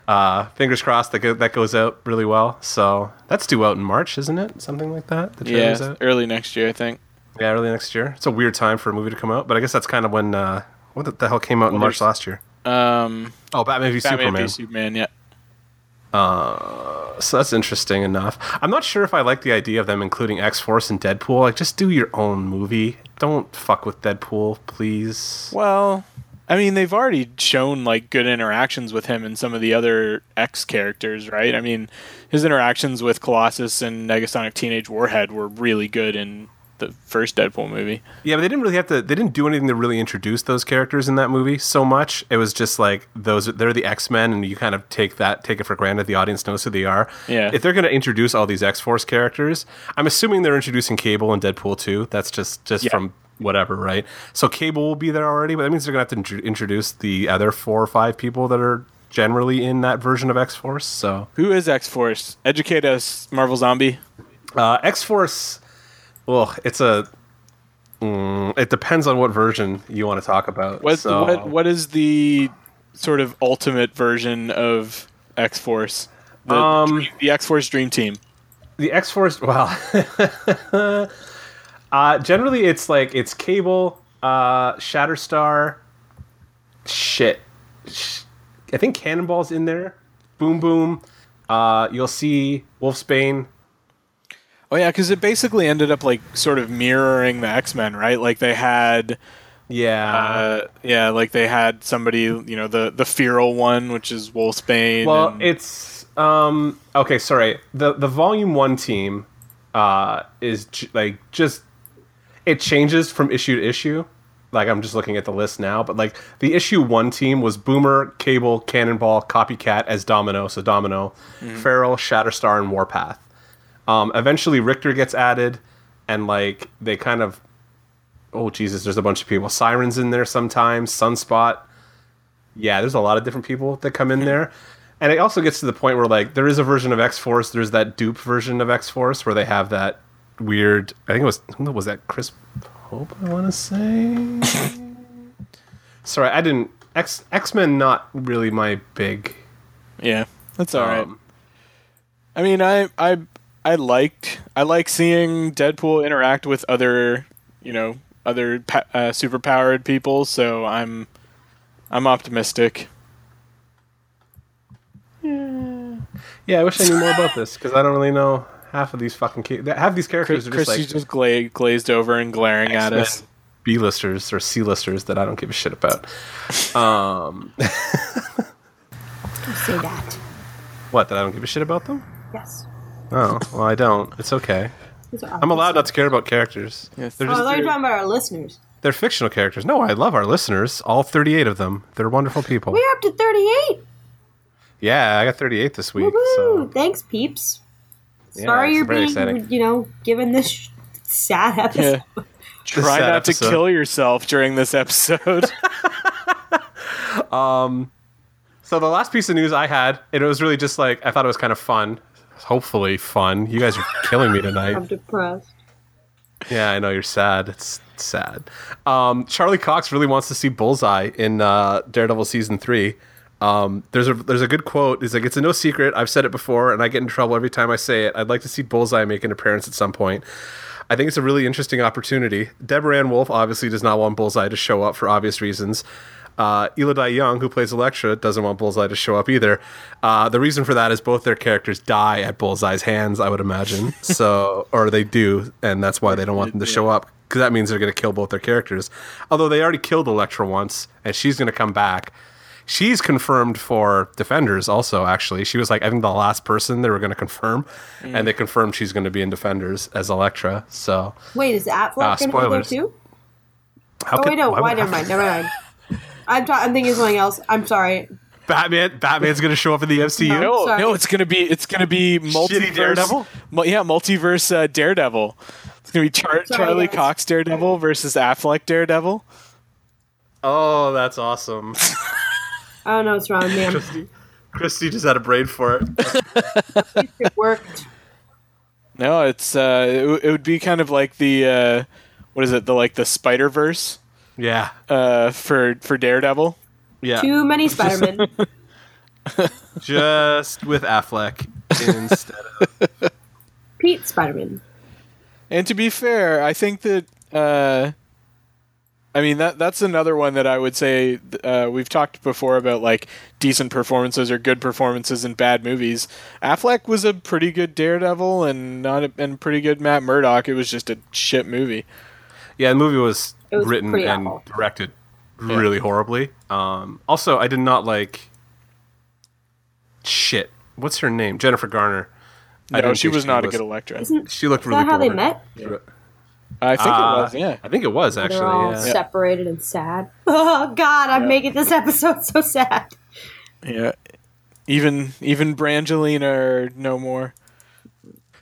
uh, fingers crossed that go- that goes out really well. So that's due out in March, isn't it? Something like that. The Yeah, out? early next year, I think. yeah, early next year. It's a weird time for a movie to come out, but I guess that's kind of when uh, what the hell came out in Well, March last year. Um, Oh, Batman v Superman. Batman Superman. v Superman. Yeah, Uh, so that's interesting enough. I'm not sure if I like the idea of them including X Force and Deadpool. Like, just do your own movie. Don't fuck with Deadpool, please. Well, I mean, they've already shown like good interactions with him and some of the other X characters, right? I mean, his interactions with Colossus and Negasonic Teenage Warhead were really good in the first Deadpool movie. Yeah, but they didn't really have to. They didn't do anything to really introduce those characters in that movie so much. It was just like those. They're the X Men, and you kind of take that, take it for granted. The audience knows who they are. Yeah. If they're going to introduce all these X Force characters, I'm assuming they're introducing Cable and Deadpool too. That's just just Yeah. from whatever, right? So Cable will be there already, but that means they're going to have to introduce the other four or five people that are generally in that version of X Force. So Who is X Force? Educate us, Marvel Zombie. uh, X Force, well, it's a. Mm, it depends on what version you want to talk about. What so, what what is the sort of ultimate version of X Force? The, Um, the X Force Dream Team. the X Force? Well, (laughs) uh, generally it's like it's Cable, uh, Shatterstar, shit. I think Cannonball's in there. Boom Boom. Uh, you'll see Wolfsbane. Oh yeah, because it basically ended up like sort of mirroring the X Men, right? Like they had, Yeah. uh, yeah, like they had somebody, you know, the the feral one, which is Wolfsbane. Well, and- it's um okay. Sorry, the the volume one team uh is j- like just it changes from issue to issue. Like I'm just looking at the list now, but like the issue one team was Boomer, Cable, Cannonball, Copycat as Domino, so Domino, Feral, Shatterstar, and Warpath. Um, eventually Rictor gets added, and like they kind of oh Jesus, there's a bunch of people. Siryn's in there sometimes, Sunspot yeah, there's a lot of different people that come in there. And it also gets to the point where like there is a version of X Force, there's that dupe version of X Force where they have that weird I think it was was that Chris Pope I wanna say. (laughs) Sorry, I didn't X X Men not really my big yeah, that's all right. um, I mean, I I I liked I like seeing Deadpool interact with other, you know, other pa- uh, superpowered people. So I'm I'm optimistic. Yeah, yeah I wish I knew more about this because I don't really know half of these fucking ca- half these characters Chris, are just you like just gla- glazed over and glaring at us. B-listers or C-listers that I don't give a shit about. Um, Say that. what? That I don't give a shit about them? Yes. Oh, well, I don't. It's okay. I'm allowed not to care about characters. Yes. They're Oh, I just thought you were they're, talking about our listeners. they're fictional characters. No, I love our listeners. All 38 of them. They're wonderful people. We're up to 38. Yeah, I got 38 this week. Woohoo! So Thanks, peeps. Yeah, Sorry it's you're very being, exciting. you know, given this sh- sad episode. Yeah. Try sad not episode. to kill yourself during this episode. (laughs) (laughs) Um, so the last piece of news I had, and it was really just like I thought it was kind of fun. Hopefully fun. You guys are killing me tonight. I'm depressed. Yeah, I know you're sad. It's sad. Um, Charlie Cox really wants to see Bullseye in uh, Daredevil season three. Um, there's a there's a good quote. He's like, "It's a no secret. I've said it before, and I get in trouble every time I say it. I'd like to see Bullseye make an appearance at some point. I think it's a really interesting opportunity. Deborah Ann Woll obviously does not want Bullseye to show up for obvious reasons. Uh, Élodie Yung, who plays Elektra, doesn't want Bullseye to show up either. Uh, the reason for that is both their characters die at Bullseye's hands, I would imagine. (laughs) So, or they do, and that's why they don't want them to show up because that means they're going to kill both their characters. Although they already killed Elektra once, and she's going to come back. She's confirmed for Defenders also, actually. She was like, I think the last person they were going to confirm, and they confirmed she's going to be in Defenders as Elektra. So, Wait, is Affleck Ah, going to be there spoilers. too? how Oh, could- wait, no. why Why, never mind. (laughs) Never mind. I'm, ta- I'm thinking something else. I'm sorry. Batman, Batman's going to show up in the MCU. No. no, no, it's gonna be it's gonna be multiverse. Daredevil? Mu- yeah, multiverse uh, Daredevil. It's gonna be Char- Sorry, Charlie guys. Cox Daredevil versus Affleck Daredevil. Oh, that's awesome. I don't know what's wrong, man. Christy, Christy just had a brain for it. It worked. No, it's uh, it, w- it would be kind of like the uh, what is it? The like the Spider Verse Yeah, uh, for for Daredevil. yeah. Too many Spider-Man. (laughs) Just with Affleck instead of. Pete Spider-Man. And to be fair, I think that uh, I mean that that's another one that I would say uh, we've talked before about like decent performances or good performances in bad movies. Affleck was a pretty good Daredevil and not a, and pretty good Matt Murdock. It was just a shit movie. Yeah, the movie was, was written and awful. directed really horribly. Um, also, I did not like. Shit. What's her name? Jennifer Garner. I No, didn't she think was not a good Elektra. Isn't She looked is really that how they bored. met? I think Uh, it was. Yeah. I think it was actually. They're actually. all Yeah. separated and sad. (laughs) Oh God, I'm making this episode so sad. Yeah. Even even Brangelina or no more.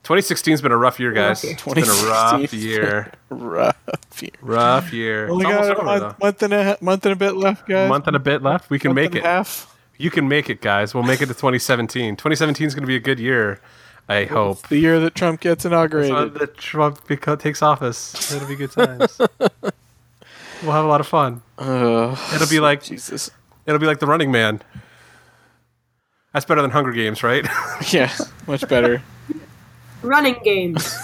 2016's been a rough year, guys. year. It's been a rough year. Rough year. Rough year. Only it's got a over, month, though. month and a ha- month and a bit left, guys. month and a bit left. We can Month make and it. half. You can make it, guys. We'll make it to 2017. 2017 is going to be a good year. I hope. The year that Trump gets So inaugurated. that Trump beco- takes office. It'll be good times. (laughs) we'll have a lot of fun. Ugh, It'll be like Jesus. it'll be like the Running Man. That's better than Hunger Games, right? Yeah, (laughs) much better. Running games.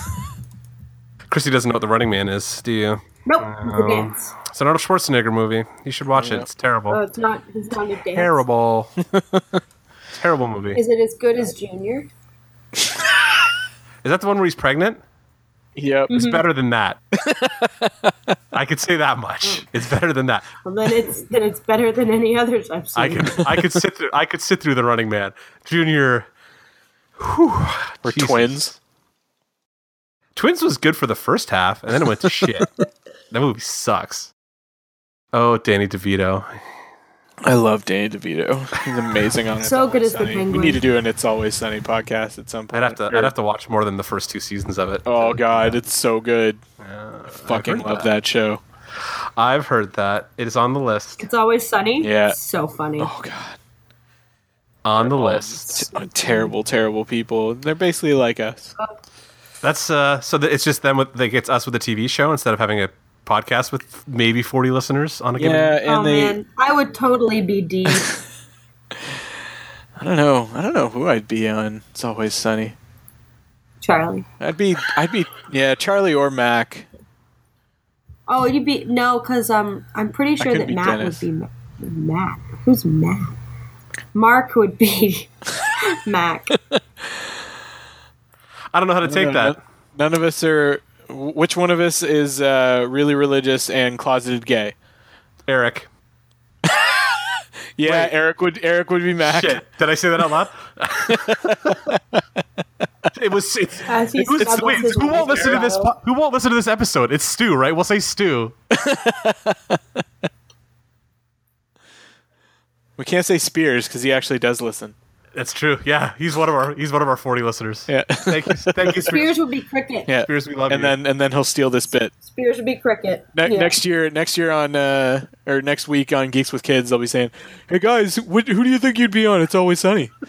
(laughs) Christy doesn't know what the Running Man is, do you? Nope. It's a. It's an Arnold Schwarzenegger movie. You should watch it. It's terrible. Oh, it's not. It's not a dance. terrible. (laughs) terrible movie. Is it as good as Junior? Is that the one where he's pregnant? Yep. It's mm-hmm. better than that. (laughs) I could say that much. Mm. It's better than that. Well, then it's then it's better than any others I've seen. I could I could sit through I could sit through the Running Man. Junior. Whew, We're Jesus. twins. Twins was good for the first half, and then it went to shit. (laughs) that movie sucks. Oh, Danny DeVito. I love Danny DeVito. He's amazing on (laughs) it. So good as the Penguin. We need to do an It's Always Sunny podcast at some point. I'd have to Or- I'd have to watch more than the first two seasons of it. Oh god, it's so good. Yeah, Fucking I've love that. show. I've heard that. It is on the list. It's always sunny. Yeah. So funny. Oh god. On the T- list. terrible, terrible people. They're basically like us. That's uh so that it's just them with they gets us with a TV show instead of having a podcast with maybe 40 listeners on a given Yeah, and oh they man, I would totally be D. (laughs) I don't know. I don't know who I'd be on. It's always sunny. Charlie. I'd be I'd be yeah, Charlie or Mac. Oh, you'd be no, because um, I'm pretty sure that be Matt Dennis. would be Ma- Matt. Who's Matt? Mark would be (laughs) (laughs) Mac. I don't know how to take None- that. None of us are. Which one of us is uh, really religious and closeted gay? Eric. (laughs) Yeah, Wait. Eric would. Eric would be Mac. Shit. Did I say that out loud? (laughs) it was it's, As it was- struggles wait, who won't listen to this po- who won't listen to this episode? It's Stu, right? We'll say Stu. (laughs) We can't say Spears because he actually does listen. That's true. Yeah, he's one of our he's one of our 40 listeners. Yeah. Thank you. Thank you, Spears. Spears would be cricket. yeah. Spears, we love and you. then and then he'll steal this bit. Spears would be cricket. Ne- Yeah. Next year, next year on uh, or next week on Geeks with Kids, they'll be saying, "Hey guys, wh- who do you think you'd be on? It's always sunny." (laughs)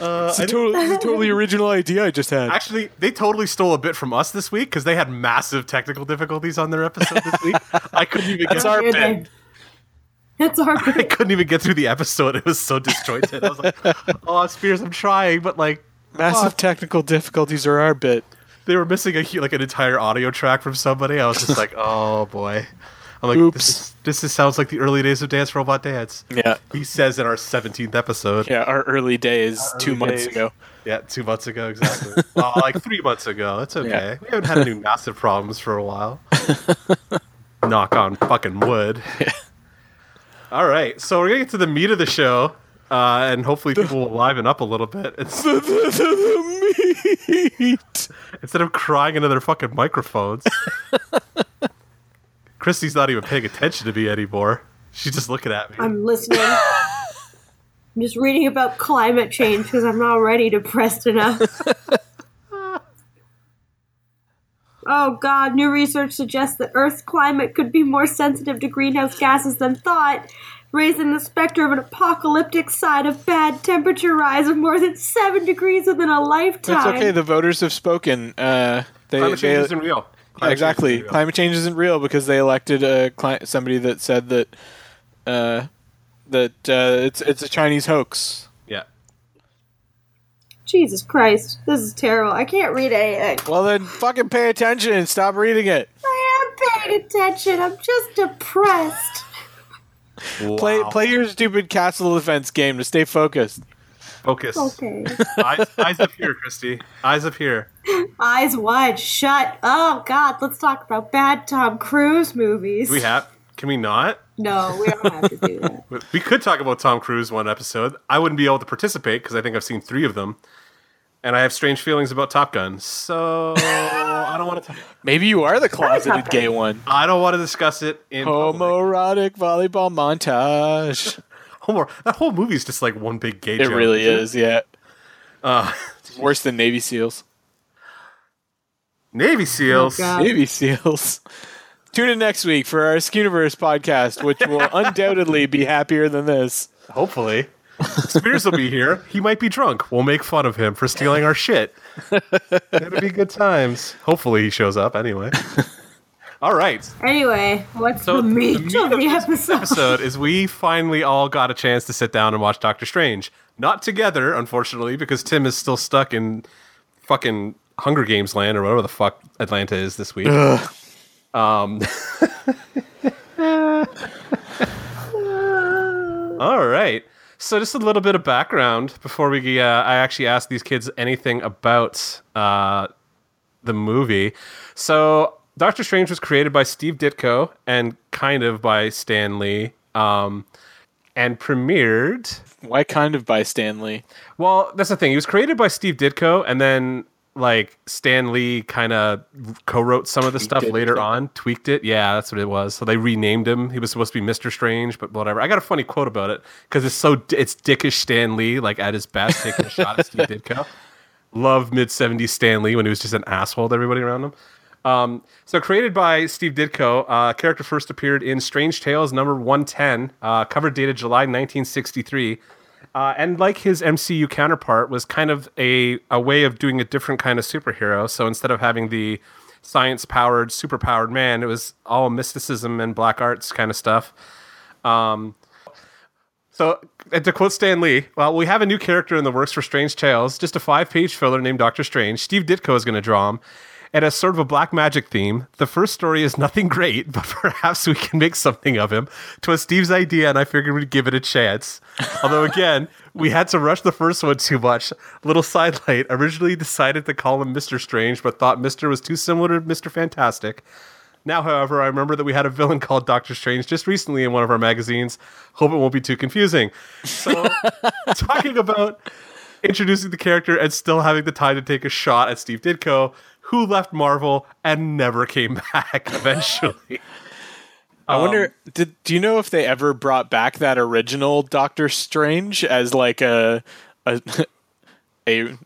it's, a total, it's a totally original idea I just had. Actually, they totally stole a bit from us this week because they had massive technical difficulties on their episode this week. (laughs) I couldn't even That's get our Here bit. They- That's our (laughs) I couldn't even get through the episode. It was so disjointed. I was like, (laughs) "Oh, Spears, I'm trying," but like Massive fuck. technical difficulties are our bit. they were missing a like an entire audio track from somebody. I was just like, (laughs) "Oh boy." I'm like, Oops. this, is, this is, sounds like the early days of Dance Robot Dance. Yeah, He says in our 17th episode. yeah. Our early days, two early months days. ago. Yeah, two months ago, exactly. well, like three months ago. It's okay. Yeah. We haven't had any massive problems for a while. Knock on fucking wood. All right, so we're gonna get to the meat of the show, uh, and hopefully people will liven up a little bit (laughs) It's, meat. instead of crying into their fucking microphones. (laughs) Christy's not even paying attention to me anymore. She's just looking at me. I'm listening. (laughs) I'm just reading about climate change because I'm already depressed enough. Oh God, new research suggests that Earth's climate could be more sensitive to greenhouse gases than thought, raising the specter of an apocalyptic side of bad temperature rise of more than seven degrees within a lifetime. That's okay. The voters have spoken. Uh, they, Climate they- change isn't real. Climate change exactly. isn't real. Climate change isn't real because they elected a cli- somebody that said that uh, that uh, it's it's a Chinese hoax. Yeah. Jesus Christ, this is terrible. I can't read anything. Well, then fucking pay attention and stop reading it. I am paying attention. I'm just depressed. Play play your stupid castle defense game to stay focused. Focus. Okay. (laughs) eyes, eyes up here, Christy. Eyes up here. Eyes wide shut. Oh God, let's talk about bad Tom Cruise movies. Do we have? Can we not? no, we don't have to do that. (laughs) We could talk about Tom Cruise one episode. I wouldn't be able to participate because I think I've seen three of them, and I have strange feelings about Top Gun. So I don't want to. Maybe you are the closeted gay one. I don't want to discuss it in public. Homoerotic volleyball montage. (laughs) Homo. That whole movie's just like one big gay. It joke, really isn't yeah. Uh, (laughs) Worse than Navy SEALs. Navy SEALs. Oh, Navy SEALs. (laughs) Tune in next week for our Skuniverse podcast, which will undoubtedly be happier than this. Hopefully. Spears will be here. He might be drunk. We'll make fun of him for stealing our shit. It'll be good times. Hopefully he shows up anyway. All right. Anyway, what's So the meat, the meat of of the episode? episode is we finally all got a chance to sit down and watch Doctor Strange. Not together, unfortunately, because Tim is still stuck in fucking Hunger Games land or whatever the fuck Atlanta is this week. Um, (laughs) all right. So just a little bit of background before we uh, I actually ask these kids anything about uh, the movie. So Doctor Strange was created by Steve Ditko and kind of by Stan Lee, um, and premiered. Why kind of by Stan Lee? Well, that's the thing. He was created by Steve Ditko, and then like Stan Lee kind of co-wrote some of the stuff later on, tweaked it. Yeah, that's what it was. So they renamed him. He was supposed to be Mister Strange, but whatever. I got a funny quote about it because it's so it's dickish Stan Lee, like at his best, taking a shot at Steve (laughs) Ditko. Love mid '70s Stan Lee when he was just an asshole to everybody around him. Um, so created by Steve Ditko, uh, character first appeared in Strange Tales number 110, uh, cover dated July 1963. Uh, and like his MCU counterpart, was kind of a, a way of doing a different kind of superhero. So instead of having the science powered, super powered man, it was all mysticism and black arts kind of stuff. Um, so, to quote Stan Lee, well, we have a new character in the works for Strange Tales, just a five page filler named Doctor Strange. Steve Ditko is going to draw him. And as sort of a black magic theme, the first story is nothing great, (laughs) but perhaps we can make something of him. Twas Steve's idea, and I figured we'd give it a chance. Although, again, we had to rush the first one too much. Little sidelight originally decided to call him Mr. Strange, but thought Mr. was too similar to Mr. Fantastic. Now, however, I remember that we had a villain called Doctor Strange just recently in one of our magazines. Hope it won't be too confusing. So, (laughs) talking about introducing the character and still having the time to take a shot at Steve Ditko, who left Marvel and never came (laughs) back eventually. I Um, wonder. Did do you know if they ever brought back that original Doctor Strange as like a (laughs) hero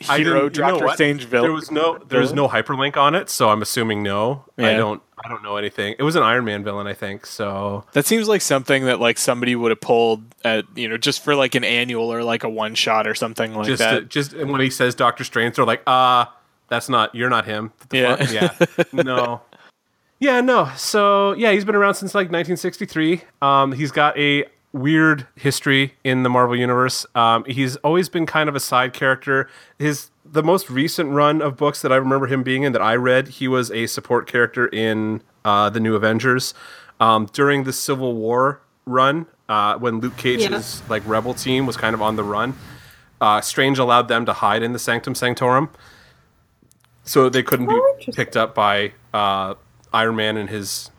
didn't- you know Doctor? Strange villain? There was no there was no hyperlink on it, so I'm assuming no. I don't I don't know anything. It was an Iron Man villain, I think. So That seems like something that like somebody would have pulled at you know just for like an annual or like a one shot or something like just that. just and when he says Doctor Strange, they're like, ah, that's not you're not him. The Yeah. fuck? yeah, (laughs) no, yeah, no. So yeah, he's been around since like 1963. Um, he's got a weird history in the Marvel universe. Um, he's always been kind of a side character. His the most recent run of books that I remember him being in that I read, he was a support character in uh, the New Avengers. Um, during the Civil War run, uh, when Luke Cage's like rebel team was kind of on the run, uh, Strange allowed them to hide in the Sanctum Sanctorum, so they couldn't Oh, be picked up by uh, Iron Man and his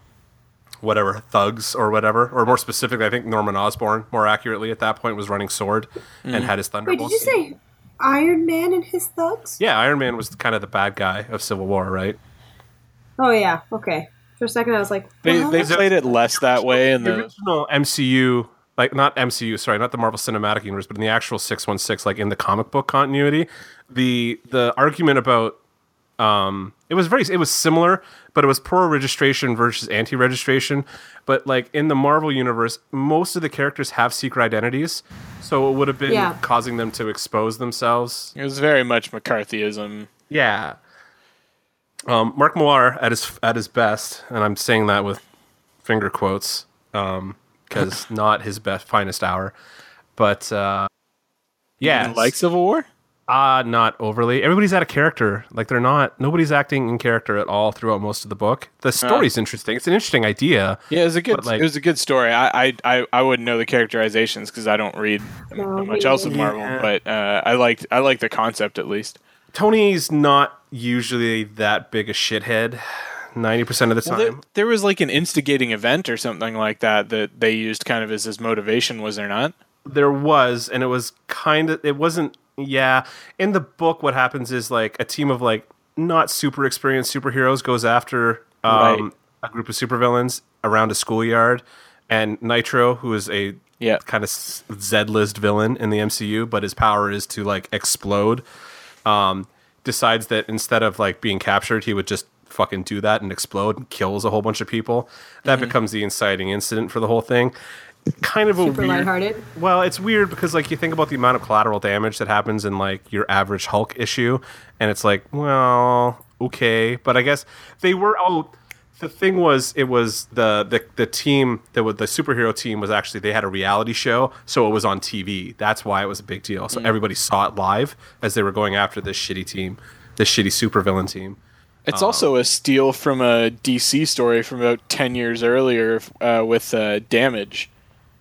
whatever thugs or whatever, or more specifically, I think Norman Osborn, more accurately at that point, was running sword and had his thunderbolts. Wait, thunderbolts. did you say Iron Man and his thugs? Yeah, Iron Man was kind of the bad guy of Civil War, right? Oh yeah, okay. For a second, I was like, they they played it less that way in The the original MCU, like not MCU, sorry, not the Marvel Cinematic Universe, but in the actual six one six, like in the comic book continuity, the the argument about um it was very it was similar but it was pro registration versus anti registration but like in the marvel universe most of the characters have secret identities so it would have been Yeah. causing them to expose themselves it was very much McCarthyism. yeah um mark Millar at his at his best and i'm saying that with finger quotes um because (laughs) not his best finest hour but uh yeah like Civil War. Uh not overly. Everybody's out of character. Like they're not nobody's acting in character at all throughout most of the book. The story's interesting. It's an interesting idea. Yeah, it was a good. Like- it was a good story. I I I, I wouldn't know the characterizations because I don't read No, much else of. Marvel, Yeah. but uh, I liked I liked the concept at least. Tony's not usually that big a shithead. Ninety percent of the Well, time. there, there was like an instigating event or something like that that they used kind of as his motivation, was there not? there was and it was kind of it wasn't yeah in the book what happens is like a team of like not super experienced superheroes goes after um, Right. a group of supervillains around a schoolyard and nitro who is a Yeah. kind of z-list villain in the mcu but his power is to like explode um, decides that instead of like being captured he would just fucking do that and explode and kills a whole bunch of people. That becomes the inciting incident for the whole thing. Kind of a Super weird. lighthearted. Well, it's weird because like you think about the amount of collateral damage that happens in like your average Hulk issue, and it's like, well, okay, but I guess they were. Oh, the thing was, it was the the the team that was the superhero team was actually they had a reality show, so it was on TV. That's why it was a big deal. So everybody saw it live as they were going after this shitty team, this shitty supervillain team. It's also a steal from a DC story from about 10 years earlier uh, with uh, Damage.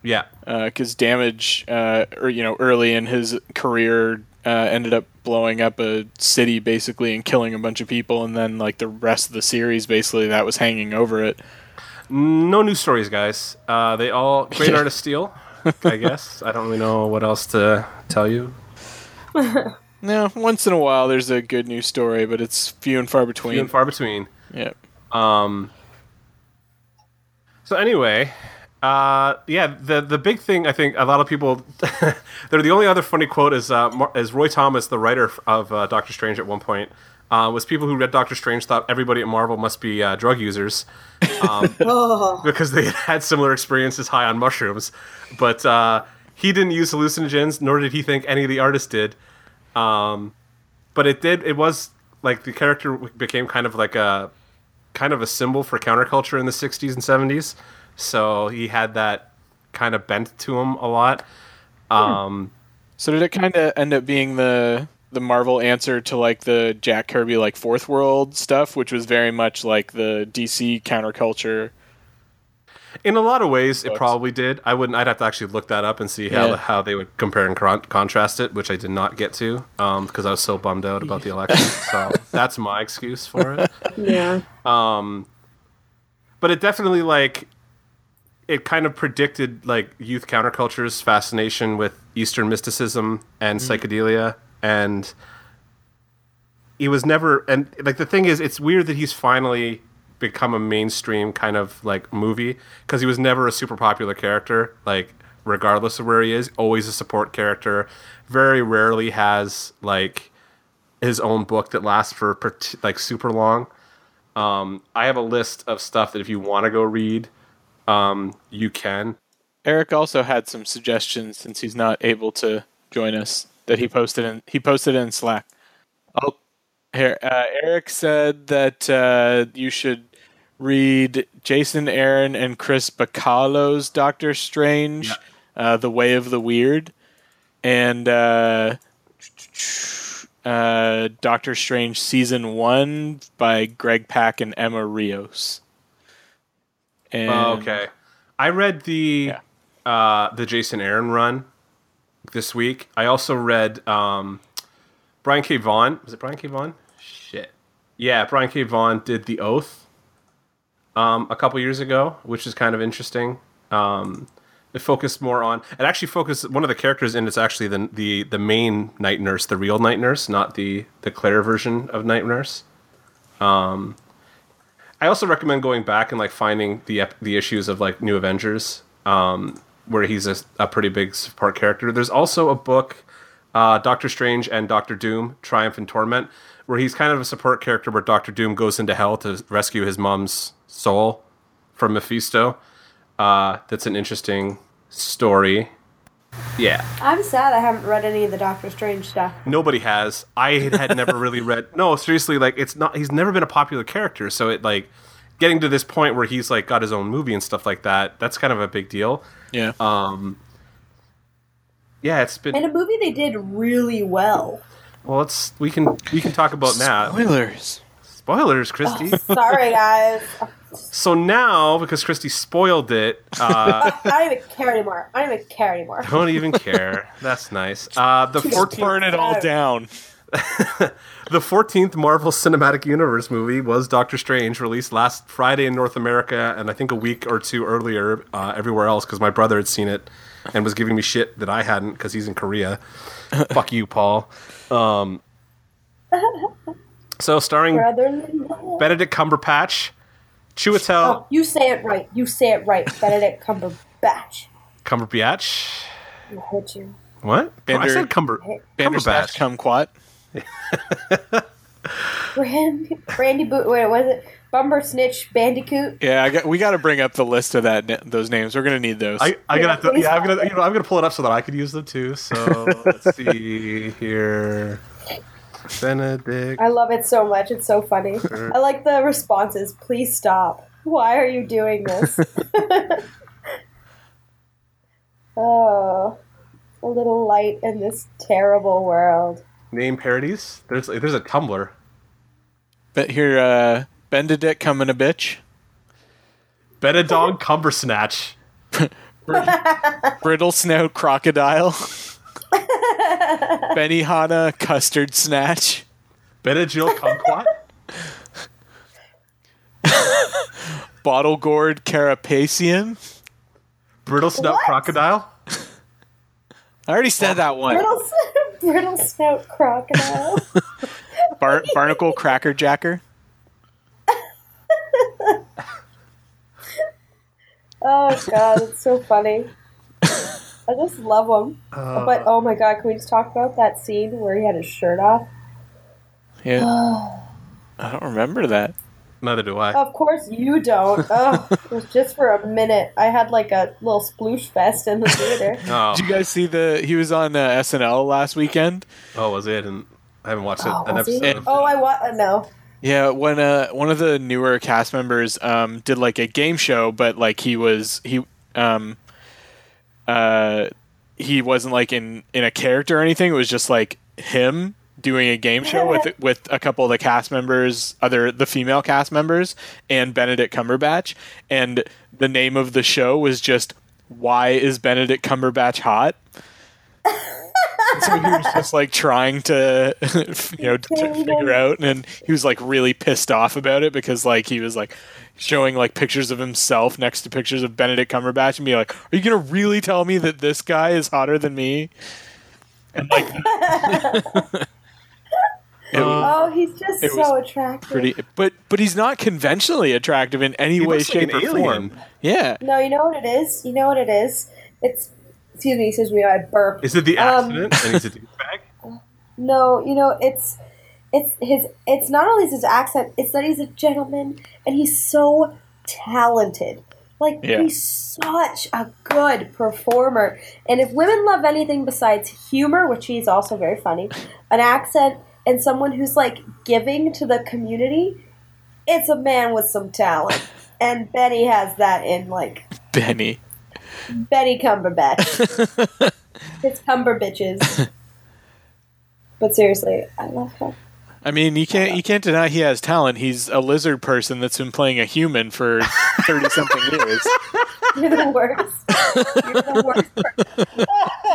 Yeah, Because Damage, uh, or, you know, early in his career, uh, ended up blowing up a city basically and killing a bunch of people. And then, like, the rest of the series, basically, that was hanging over it. no new stories, guys. Uh, they all great Yeah. artist steal. I (laughs) guess I don't really know what else to tell you. (laughs) No, once in a while there's a good news story, but it's few and far between. Few and far between. yeah. Um. So anyway, uh, yeah, the the big thing I think a lot of people, (laughs) they're the only other funny quote is uh, is Roy Thomas, the writer of uh, Doctor Strange, at one point. Uh, was people who read Doctor Strange thought everybody at Marvel must be uh, drug users (laughs) Oh, because they had (laughs) had similar experiences high on mushrooms, but uh, he didn't use hallucinogens, nor did he think any of the artists did. Um, but it did. It was like the character became kind of like a kind of a symbol for counterculture in the 60s and 70s. So he had that kind of bent to him a lot. Um, So did it kind of end up being the the Marvel answer to like the Jack Kirby like Fourth World stuff, which was very much like the DC counterculture? in a lot of ways, it probably did. I wouldn't. I'd have to actually look that up and see how Yeah. how they would compare and con- contrast it, which I did not get to because I was so bummed out about the election. (laughs) so that's my excuse for it. yeah. but it definitely like it kind of predicted like youth counterculture's fascination with eastern mysticism and psychedelia and he was never and like the thing is it's weird that he's finally become a mainstream kind of like movie because he was never a super popular character like regardless of where he is always a support character very rarely has like his own book that lasts for like super long. Um, I have a list of stuff that if you want to go read, um, you can. Eric also had some suggestions since he's not able to join us that he posted in he posted in Slack. Oh, here uh, Eric said that uh, you should read Jason Aaron and Chris Bachalo's Doctor Strange, uh, The Way of the Weird, and uh, uh, Doctor Strange season one by Greg Pak and Emma Rios. And Oh, okay, I read the Yeah. uh, the Jason Aaron run this week. I also read um, Brian K. Vaughan. Was it Brian K. Vaughan? Shit. Yeah, Brian K. Vaughan did The Oath um, a couple years ago, which is kind of interesting. Um, it focused more on. It actually focused. One of the characters in it's actually the the the main night nurse, the real night nurse, not the the Claire version of night nurse. Um, I also recommend going back and like finding the ep- the issues of like New Avengers, um, where he's a, a pretty big support character. There's also a book, uh, Doctor Strange and Doctor Doom: Triumph and Torment, where he's kind of a support character, where Doctor Doom goes into hell to rescue his mom's soul from Mephisto. Uh, that's an interesting story. Yeah, I'm sad I haven't read any of the Doctor Strange stuff. nobody has. I had, had never really read. No, seriously, like it's not. He's never been a popular character, so it like getting to this point where he's like got his own movie and stuff like that. That's kind of a big deal. yeah. Um. Yeah, it's been. In a movie they did really well. Well, let's we can we can talk about that. Spoilers. Spoilers, Christy. Sorry, guys. (laughs) so now because Christy spoiled it, uh, (laughs) I don't even care anymore. I don't even care anymore. don't even care. That's nice. Uh, the Burn it all down. (laughs) the fourteenth Marvel Cinematic Universe movie was Doctor Strange, released last Friday in North America, and I think a week or two earlier uh, everywhere else because my brother had seen it and was giving me shit that I hadn't because he's in Korea. (laughs) Fuck you, Paul. Um, so starring Benedict Cumberbatch, Chiwetel Oh, you say it right. You say it right. Benedict Cumberbatch. Cumberbatch. I hate you. What? I said Cumber Bandersnatch Cumberbatch. kumquat. Brandy, (laughs) Brandy Boot. Wait, was it Bumper Snitch Bandicoot? Yeah, I got, we got to bring up the list of that those names. We're gonna need those. I, I Yeah, gotta, please yeah, I'm gonna, you know, I'm gonna pull it up so that I could use them too. So (laughs) let's see here. Benedict. I love it so much. It's so funny. (laughs) I like the responses. Please stop. Why are you doing this? (laughs) (laughs) oh, a little light in this terrible world. Name parodies. There's, there's a Tumblr. but here, uh, Benedict coming a bitch. Benedong Cumbersnatch. Brittle snout crocodile. Benihana custard snatch. Benadryl Kumquat. (laughs) Bottle gourd carapacian. Brittle Snout What? Crocodile. I already said that one. Brittle, (laughs) brittle snout crocodile. (laughs) Bar- barnacle cracker jacker. Oh god, it's so funny. I just love him. Uh, but oh my god, can we just talk about that scene where he had his shirt off? Yeah. (sighs) I don't remember that. Neither do I. Of course you don't. (laughs) Oh, it was just for a minute. I had like a little sploosh fest in the theater. (laughs) Oh, Did you guys see the? He was on uh, SNL last weekend. oh, was it? And I haven't watched it, Oh, an was he? episode. of- Oh, I want no. Yeah, when uh one of the newer cast members um did like a game show, but like he was he um uh he wasn't like in in a character or anything. It was just like him doing a game show with (laughs) with a couple of the cast members, other the female cast members, and Benedict Cumberbatch. And the name of the show was just "Why is Benedict Cumberbatch hot?" so he was just like trying to, (laughs) you know, to figure out, and he was like really pissed off about it because like he was like showing like pictures of himself next to pictures of Benedict Cumberbatch and be like, "Are you gonna really tell me that this guy is hotter than me?" And like, (laughs) it Oh, he's just It so was attractive. pretty, but but he's not conventionally attractive in any He way, looks like shape, an or alien. form. Yeah, No, you know what it is? You know what it is? It's excuse me, excuse me, I burp. Is it the Um, accident? (laughs) and he's a douchebag. No, you know, it's it's his it's not only his accent, it's that he's a gentleman and he's so talented. Like Yeah. he's such a good performer. And if women love anything besides humor, which he's also very funny, an accent and someone who's like giving to the community, it's a man with some talent. (laughs) And Benny has that in like Benny. Betty Cumberbatch. (laughs) it's cumberbitches. (laughs) But seriously, I love him. I mean, you can't you can't deny he has talent. He's a lizard person that's been playing a human for (laughs) thirty something years. You're the worst. You're the worst. person. (laughs)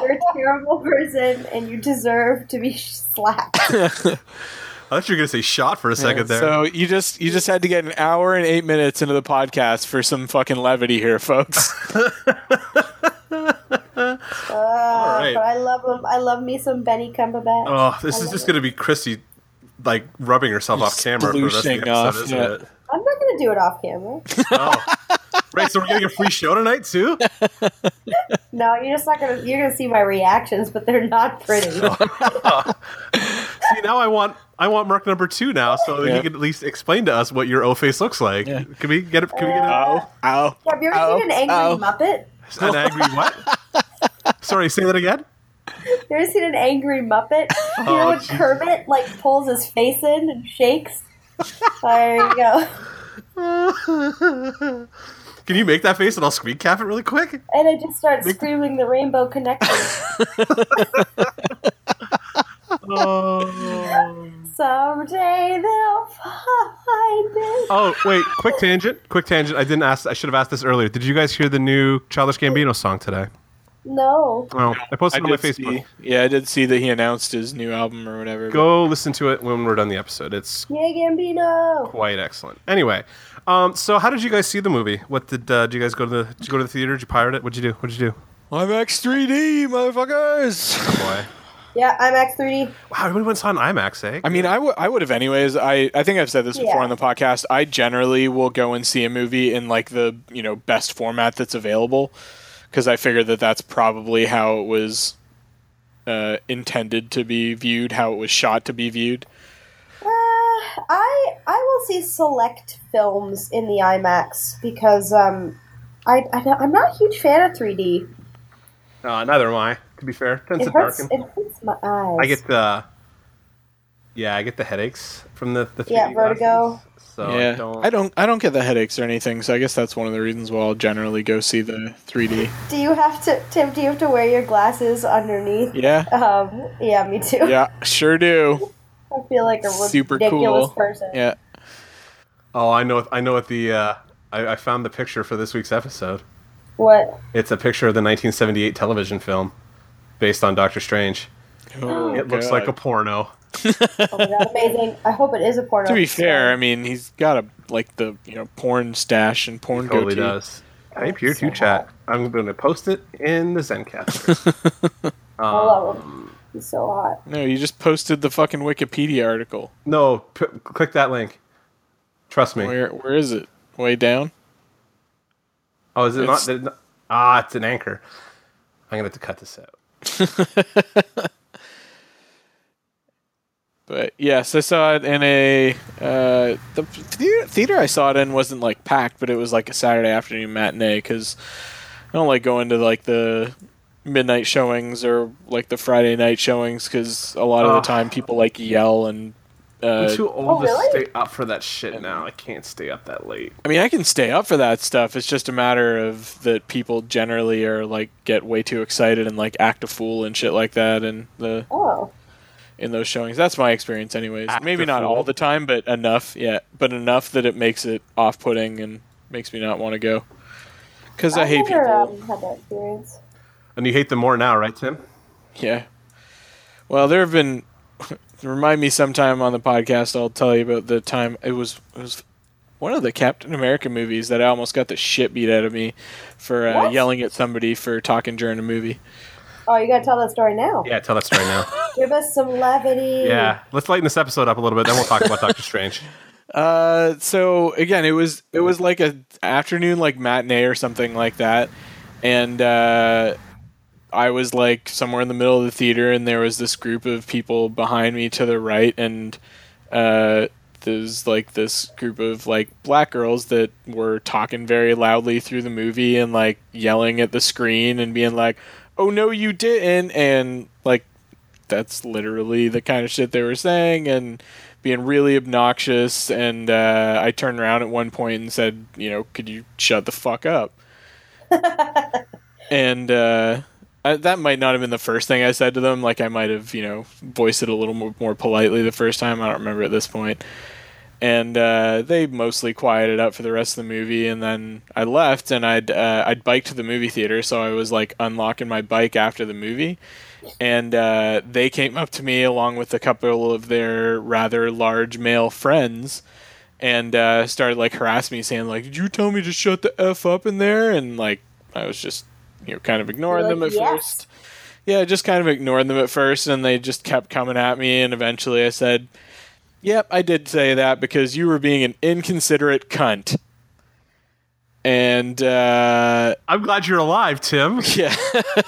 You're a terrible person, and you deserve to be slapped. (laughs) I thought you were gonna say shot for a second there. So you just you just had to get an hour and eight minutes into the podcast for some fucking levity here, folks. Uh, right. But I love him. I love me some Benny Cumberbatch. oh, this I is just it. gonna be Christy, like rubbing herself off camera for the rest of the Splooshing episode, off, isn't yeah. it? I'm not gonna do it off camera. Oh, right. So we're getting a free show tonight too. (laughs) No, you're just not gonna. You're gonna see my reactions, but they're not pretty. (laughs) See, now I want I want mark number two now, so that Yeah. you can at least explain to us what your O face looks like. Yeah. Can we get it? Can we get a, ow, ow. Have you ever ow, seen an angry ow. Muppet? an angry what? (laughs) Sorry, say that again. (laughs) You ever seen an angry Muppet? (laughs) You know Oh, when Kermit like pulls his face in and shakes? There you go. (laughs) Can you make that face and I'll squeak cap it really quick? And I just start screaming the Rainbow Connection. Oh. Someday they'll find it. Oh wait, quick tangent. Quick tangent. I didn't ask. I should have asked this earlier. Did you guys hear the new Childish Gambino song today? No. Well, I posted I it on my did Facebook. see, yeah, I did see that he announced his new album or whatever. Go listen to it when we're done the episode. It's Yay, Gambino. quite excellent. Anyway, um, so how did you guys see the movie? What did uh, did you guys go to the did you go to the theater? Did you pirate it? What'd you do? What'd you do? IMAX 3D, motherfuckers. Boy, Yeah, IMAX 3D. wow, everybody went and saw an IMAX, eh? I mean, I would I would have anyways. I I think I've said this before Yeah. on the podcast. I generally will go and see a movie in like the you know best format that's available because I figured that that's probably how it was uh, intended to be viewed, how it was shot to be viewed. Uh, I I will see select films in the IMAX because um, I, I don't- I'm not a huge fan of 3D. Uh, neither am I. To be fair, tends It to hurts. darken. It hurts my eyes. I get the yeah, I get the headaches from the the 3D Yeah, vertigo. glasses, so yeah, I don't. I don't. I don't get the headaches or anything. So I guess that's one of the reasons why I'll generally go see the 3D. Do you have to, Tim? Do you have to wear your glasses underneath? Yeah, Um, yeah, me too. yeah, sure do. I feel like a Super ridiculous cool. person. Yeah. Oh, I know. I know what the. Uh, I, I found the picture for this week's episode. What? It's a picture of the 1978 television film based on Doctor Strange. Oh, It looks God. like a porno. Oh my god, amazing! I hope it is a porno. To be fair, I mean, he's got a like the you know porn stash and porn Totally goatee. does. Hey, Peer so to chat. I'm going to post it in the Zencastr. (laughs) I love him. He's so hot. No, you just posted the fucking Wikipedia article. no, p- click that link. Trust me. Where where is it? Way down. Oh, is it not, It's- it not? Ah, it's an anchor. I'm gonna have to cut this out. (laughs) But yes, I saw it in a uh, the theater, theater I saw it in wasn't like packed, but it was like a Saturday afternoon matinee because I don't like going to like the midnight showings or like the Friday night showings because a lot of Ugh. the time people like yell and. Uh, I'm too old Oh, to stay up for that shit now. I can't stay up that late. I mean, I can stay up for that stuff. It's just a matter of that people generally are like get way too excited and like act a fool and shit like that, and the Oh, in those showings. That's my experience, anyways. Act Maybe not fool. all the time, but enough. Yeah, but enough that it makes it off-putting and makes me not want to go. Because I I've hate never people. um, had that experience. And you hate them more now, right, Tim? Yeah. Well, there have been. (laughs) Remind me sometime on the podcast. I'll tell you about the time it was. It was one of the Captain America movies that I almost got the shit beat out of me for uh, yelling at somebody for talking during a movie. Oh, you gotta tell that story now. Yeah, tell that story now. (laughs) Give us some levity. yeah, let's lighten this episode up a little bit, then we'll talk about Doctor Strange. (laughs) Uh, so again, it was it was like a afternoon like matinee or something like that, and uh, I was like somewhere in the middle of the theater, and there was this group of people behind me to the right, and uh, there's like this group of like black girls that were talking very loudly through the movie and like yelling at the screen and being like, "Oh no, you didn't!" and like that's literally the kind of shit they were saying and being really obnoxious. And uh, i turned around at one point and said you know could you shut the fuck up? (laughs) And uh, I, that might not have been the first thing i said to them. Like i might have you know voiced it a little more, more politely the first time. I don't remember at this point and uh, they mostly quieted up for the rest of the movie and then i left and i'd uh, i'd biked to the movie theater so i was like unlocking my bike after the movie. And uh, they came up to me along with a couple of their rather large male friends and uh, started like harassing me saying like did you tell me to shut the f up in there? And like i was just you know kind of ignoring You're them at "Yes." first. Yeah just kind of ignoring them at first and they just kept coming at me and eventually i said yep i did say that because you were being an inconsiderate cunt and uh, I'm glad you're alive, Tim. (laughs) yeah.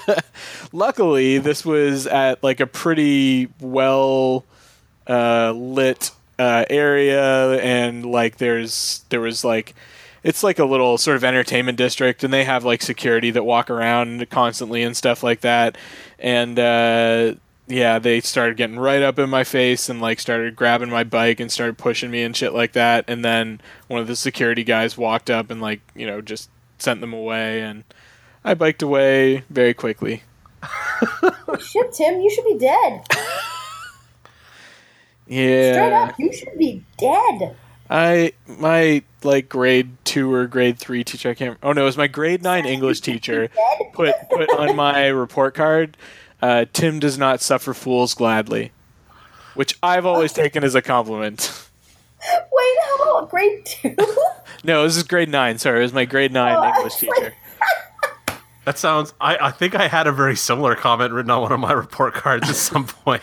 (laughs) Luckily, this was at like a pretty well uh, lit uh, area, and like there's there was like it's like a little sort of entertainment district, and they have like security that walk around constantly and stuff like that, and. Uh, yeah, they started getting right up in my face and like started grabbing my bike and started pushing me and shit like that. And then one of the security guys walked up and like, you know, just sent them away and I biked away very quickly. (laughs) Shit, Tim, you should be dead. (laughs) Yeah. Straight up, you should be dead. I my like grade 2 or grade 3 teacher I can't Oh no, it was my grade 9 (laughs) English teacher put put on my report card uh, Tim does not suffer fools gladly, which I've always taken as a compliment. (laughs) Wait, how old? Grade two? (laughs) No, this is grade 9. Sorry, it was my grade 9 Oh, English was like- teacher. (laughs) That sounds. I, I think I had a very similar comment written on one of my report cards at some point.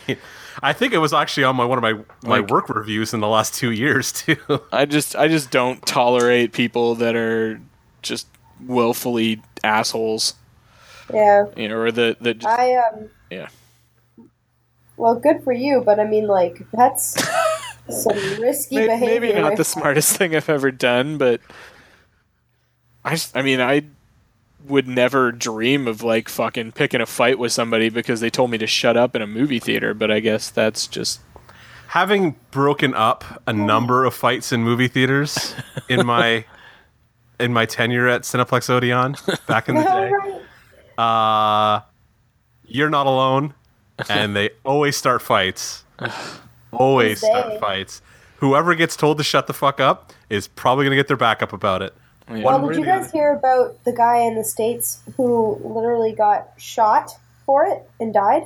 I think it was actually on my one of my my Like- work reviews in the last two years too. I just I just don't tolerate people that are just willfully assholes, yeah. you know, or the that just, I um. yeah. Well, good for you, but I mean, like that's (laughs) Some risky May- behavior. maybe not the smartest thing I've ever done, but I, just- I mean, I would never dream of like fucking picking a fight with somebody because they told me to shut up in a movie theater. But I guess that's just Having broken up a number of fights in movie theaters in my (laughs) in my tenure at Cineplex Odeon back in the (laughs) day, Right. Uh, you're not alone, and they always start fights. (sighs) Always Who's start fights. Whoever gets told to shut the fuck up is probably gonna get their back up about it. yeah. Well, did you guys hear about the guy in the states who literally got shot for it and died?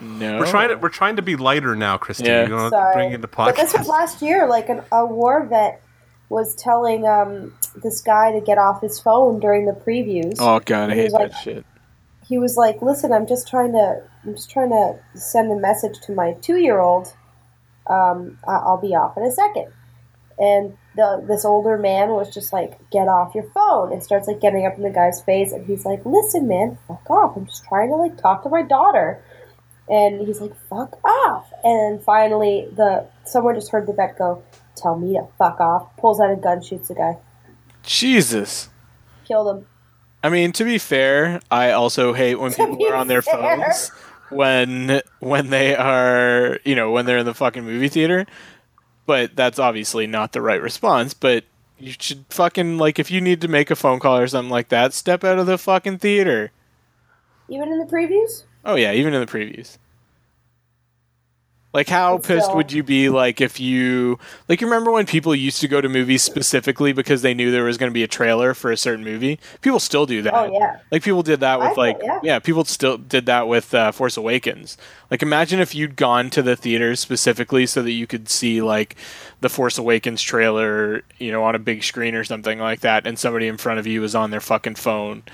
no. We're trying to we're trying to be lighter now, Christine. Yeah. You know, Sorry, bring in the but this was last year. Like an, a war vet was telling um, this guy to get off his phone during the previews. Oh god, I hate like- that shit. He was like, "Listen, I'm just trying to, I'm just trying to send a message to my two-year-old. Um, I- I'll be off in a second. And the this older man was just like, "Get off your phone!" and starts like getting up in the guy's face, and he's like, "Listen, man, fuck off! I'm just trying to like talk to my daughter." And he's like, "Fuck off!" And finally, the someone just heard the vet go, "Tell me to fuck off." Pulls out a gun, shoots the guy, Jesus. killed him. I mean, to be fair, I also hate when people are on their fair. phones when when they are, you know, when they're in the fucking movie theater. But that's obviously not the right response, but you should fucking like if you need to make a phone call or something like that, step out of the fucking theater. Even in the previews. Oh yeah, even in the previews. Like how But pissed still. would you be like if you like you remember when people used to go to movies specifically because they knew there was going to be a trailer for a certain movie? People still do that. Oh yeah. Like people did that with I like thought- yeah. people still did that with uh, Force Awakens. Like imagine if you'd gone to the theaters specifically so that you could see like the Force Awakens trailer, you know, on a big screen or something like that, and somebody in front of you was on their fucking phone,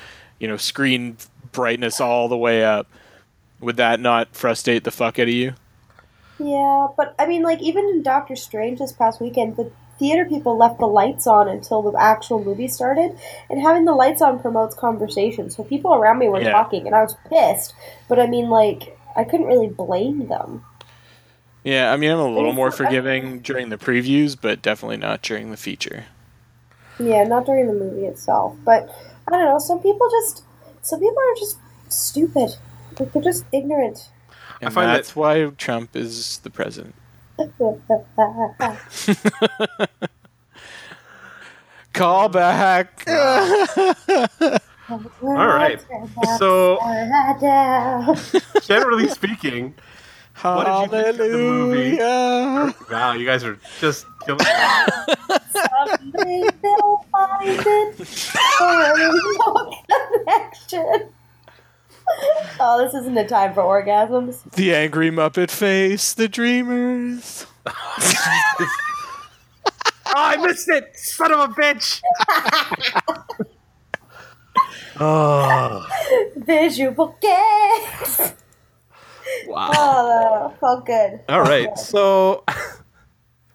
you know, screen brightness all the way up. Would that not frustrate the fuck out of you? Yeah, but I mean, like even in Doctor Strange this past weekend, the theater people left the lights on until the actual movie started, and having the lights on promotes conversation. So people around me were Yeah. talking, and I was pissed. But I mean, like I couldn't really blame them. Yeah, I mean, I'm a little more forgiving during the previews, but definitely not during the feature. Yeah, not during the movie itself, but I don't know. Some people just, some people are just stupid. Like they're just ignorant. And find that- that's why Trump is the president. (laughs) Call back. (laughs) All right. So, (laughs) generally speaking, What did you think of the movie? Wow, you guys are just killing me. Someday they'll find it. There is no connection. (laughs) Oh, this isn't a time for orgasms. The angry Muppet face, the dreamers. (laughs) oh, I missed it! Son of a bitch! oh, (laughs) Visual gags. wow. Oh, felt good. All right, so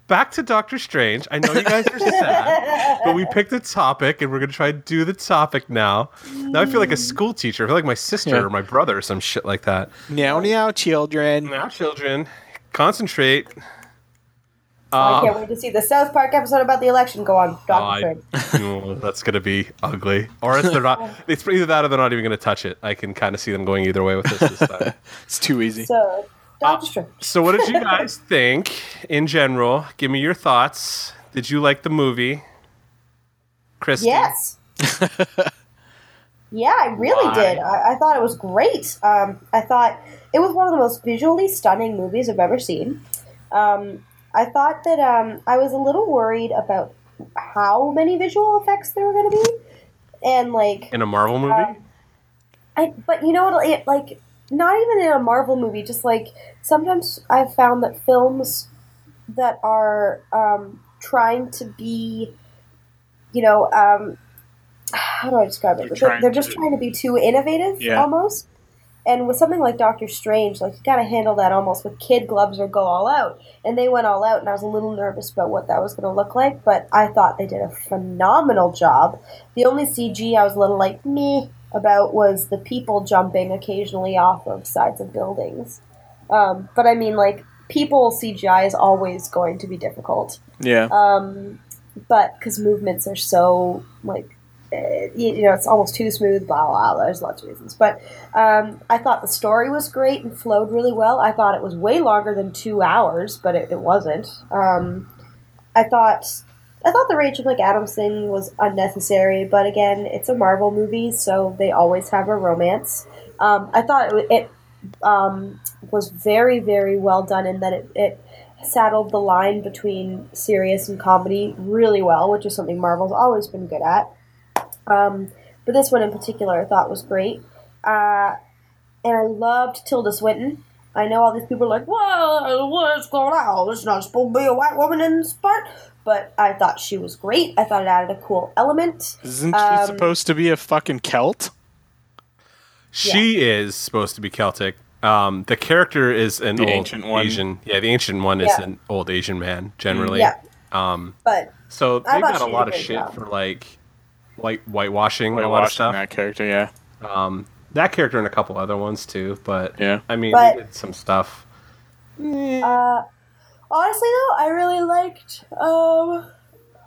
back to Doctor Strange. I know you guys are (laughs) sad, but we picked a topic and we're going to try to do the topic now. Now I feel like a school teacher. I feel like my sister Yeah. or my brother or some shit like that. Meow meow, children. Now, children, concentrate. I Uh, can't wait to see the South Park episode about the election go on. Oh, Doctor I- Strange. (laughs) oh, that's gonna be ugly. Or if they're not, it's either that or they're not even gonna touch it. I can kind of see them going either way with this. this time. (laughs) It's too easy. So, Strange. so, what did you (laughs) guys think in general? Give me your thoughts. Did you like the movie, Christy? Yes. (laughs) yeah, I really Why? did. I, I thought it was great. Um, I thought it was one of the most visually stunning movies I've ever seen. Um, I thought that um, I was a little worried about how many visual effects there were going to be, and like In a Marvel movie? Um, I, but you know what? It, like, not even in a Marvel movie. Just like sometimes I've found that films that are um, trying to be, you know, um, (sighs) how do I describe it? They're They're, just to- trying to be too innovative, Yeah. almost. And with something like Doctor Strange, like you got to handle that almost with kid gloves or go all out. And they went all out, and I was a little nervous about what that was going to look like. But I thought they did a phenomenal job. The only CG I was a little like meh about was the people jumping occasionally off of sides of buildings. Um, but I mean, like people CGI is always going to be difficult. Yeah. Um, but because movements are so like uh, you, you know it's almost too smooth blah blah, blah there's lots of reasons but um, i thought the story was great and flowed really well i thought it was way longer than two hours but it, it wasn't um, i thought i thought the rachel mcadams thing was unnecessary but again it's a marvel movie so they always have a romance um, i thought it, it um, was very very well done in that it, it saddled the line between serious and comedy really well, which is something Marvel's always been good at. Um, but this one in particular I thought was great. Uh, and I loved Tilda Swinton. I know all these people are like, "Whoa, what's going on? It's not supposed to be a white woman in this part." But I thought she was great. I thought it added a cool element. Isn't she um, supposed to be a fucking Celt? She is supposed to be Celtic. Um, the character is an The old ancient one. Asian. Yeah, the ancient one is Yeah. an old Asian man generally. Yeah, Um, but so I they thought got a lot of shit job. for like, like whitewashing a lot of stuff. that character, yeah. Um, that character and a couple other ones too. But Yeah. I mean, But- they did some stuff. Uh, honestly, though, I really liked. Um,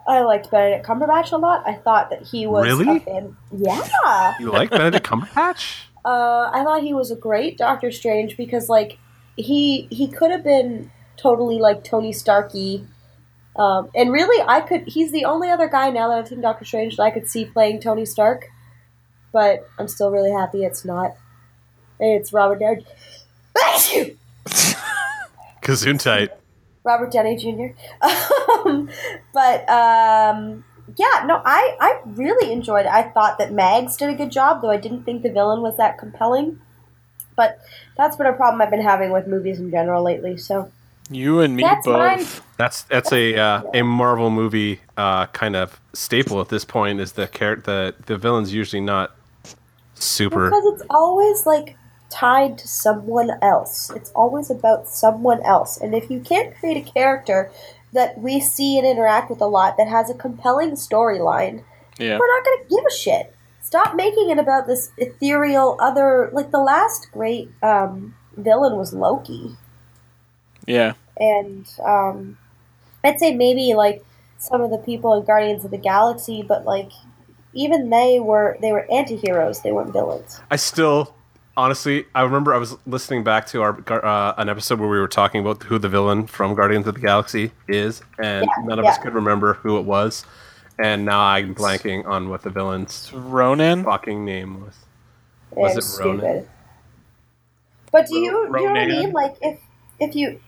I liked Benedict Cumberbatch a lot. I thought that he was Really? A fan- yeah. You like Benedict Cumberbatch? (laughs) Uh, I thought he was a great Doctor Strange because, like, he he could have been totally like Tony Starky. Um, and really, I could. He's the only other guy now that I've seen Doctor Strange that I could see playing Tony Stark. But I'm still really happy it's not. It's Robert Downey. Bless you. (laughs) Gesundheit. Robert Downey Jr. (laughs) um, but um, yeah, no, I I really enjoyed it. I thought that Mads did a good job, though I didn't think the villain was that compelling. But that's been a problem I've been having with movies in general lately. So You and me That's both. mine. That's that's a uh, a Marvel movie uh, kind of staple at this point. Is the character the the villain's usually not super. because it's always like tied to someone else. It's always about someone else. And if you can't create a character that we see and interact with a lot that has a compelling storyline, Yeah. we're not going to give a shit. Stop making it about this ethereal other. Like the last great um, villain was Loki, Yeah. and um, I'd say maybe like some of the people in Guardians of the Galaxy, but like even they were they were anti-heroes. They weren't villains. I still, honestly, I remember I was listening back to our uh, an episode where we were talking about who the villain from Guardians of the Galaxy is, and Yeah, none of us could remember who it was. And now I'm blanking on what the villain's Ronan? fucking name was. Was and it Ronan? stupid. But do you, do you know what I mean? Like if if you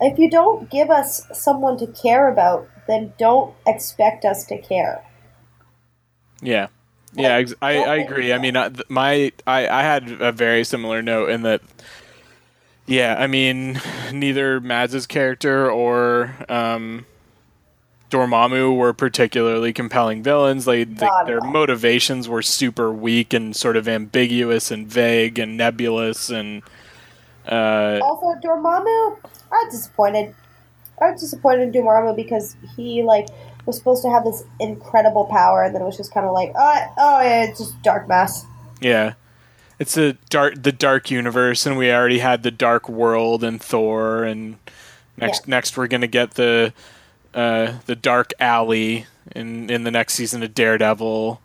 if you don't give us someone to care about, then don't expect us to care. Yeah. Yeah, ex- I, I agree. I mean, uh, th- my I, I had a very similar note in that. Yeah, I mean, neither Mads' character or um, Dormammu were particularly compelling villains. Like they, their motivations were super weak and sort of ambiguous and vague and nebulous and. Uh, Also, Dormammu, I was disappointed. I was disappointed in Dormammu because he like was supposed to have this incredible power, and then it was just kind of like, oh, oh yeah, it's just dark mass. Yeah. It's a dark the dark universe and we already had the dark world and Thor and next Yeah. next we're going to get the uh the dark alley in in the next season of Daredevil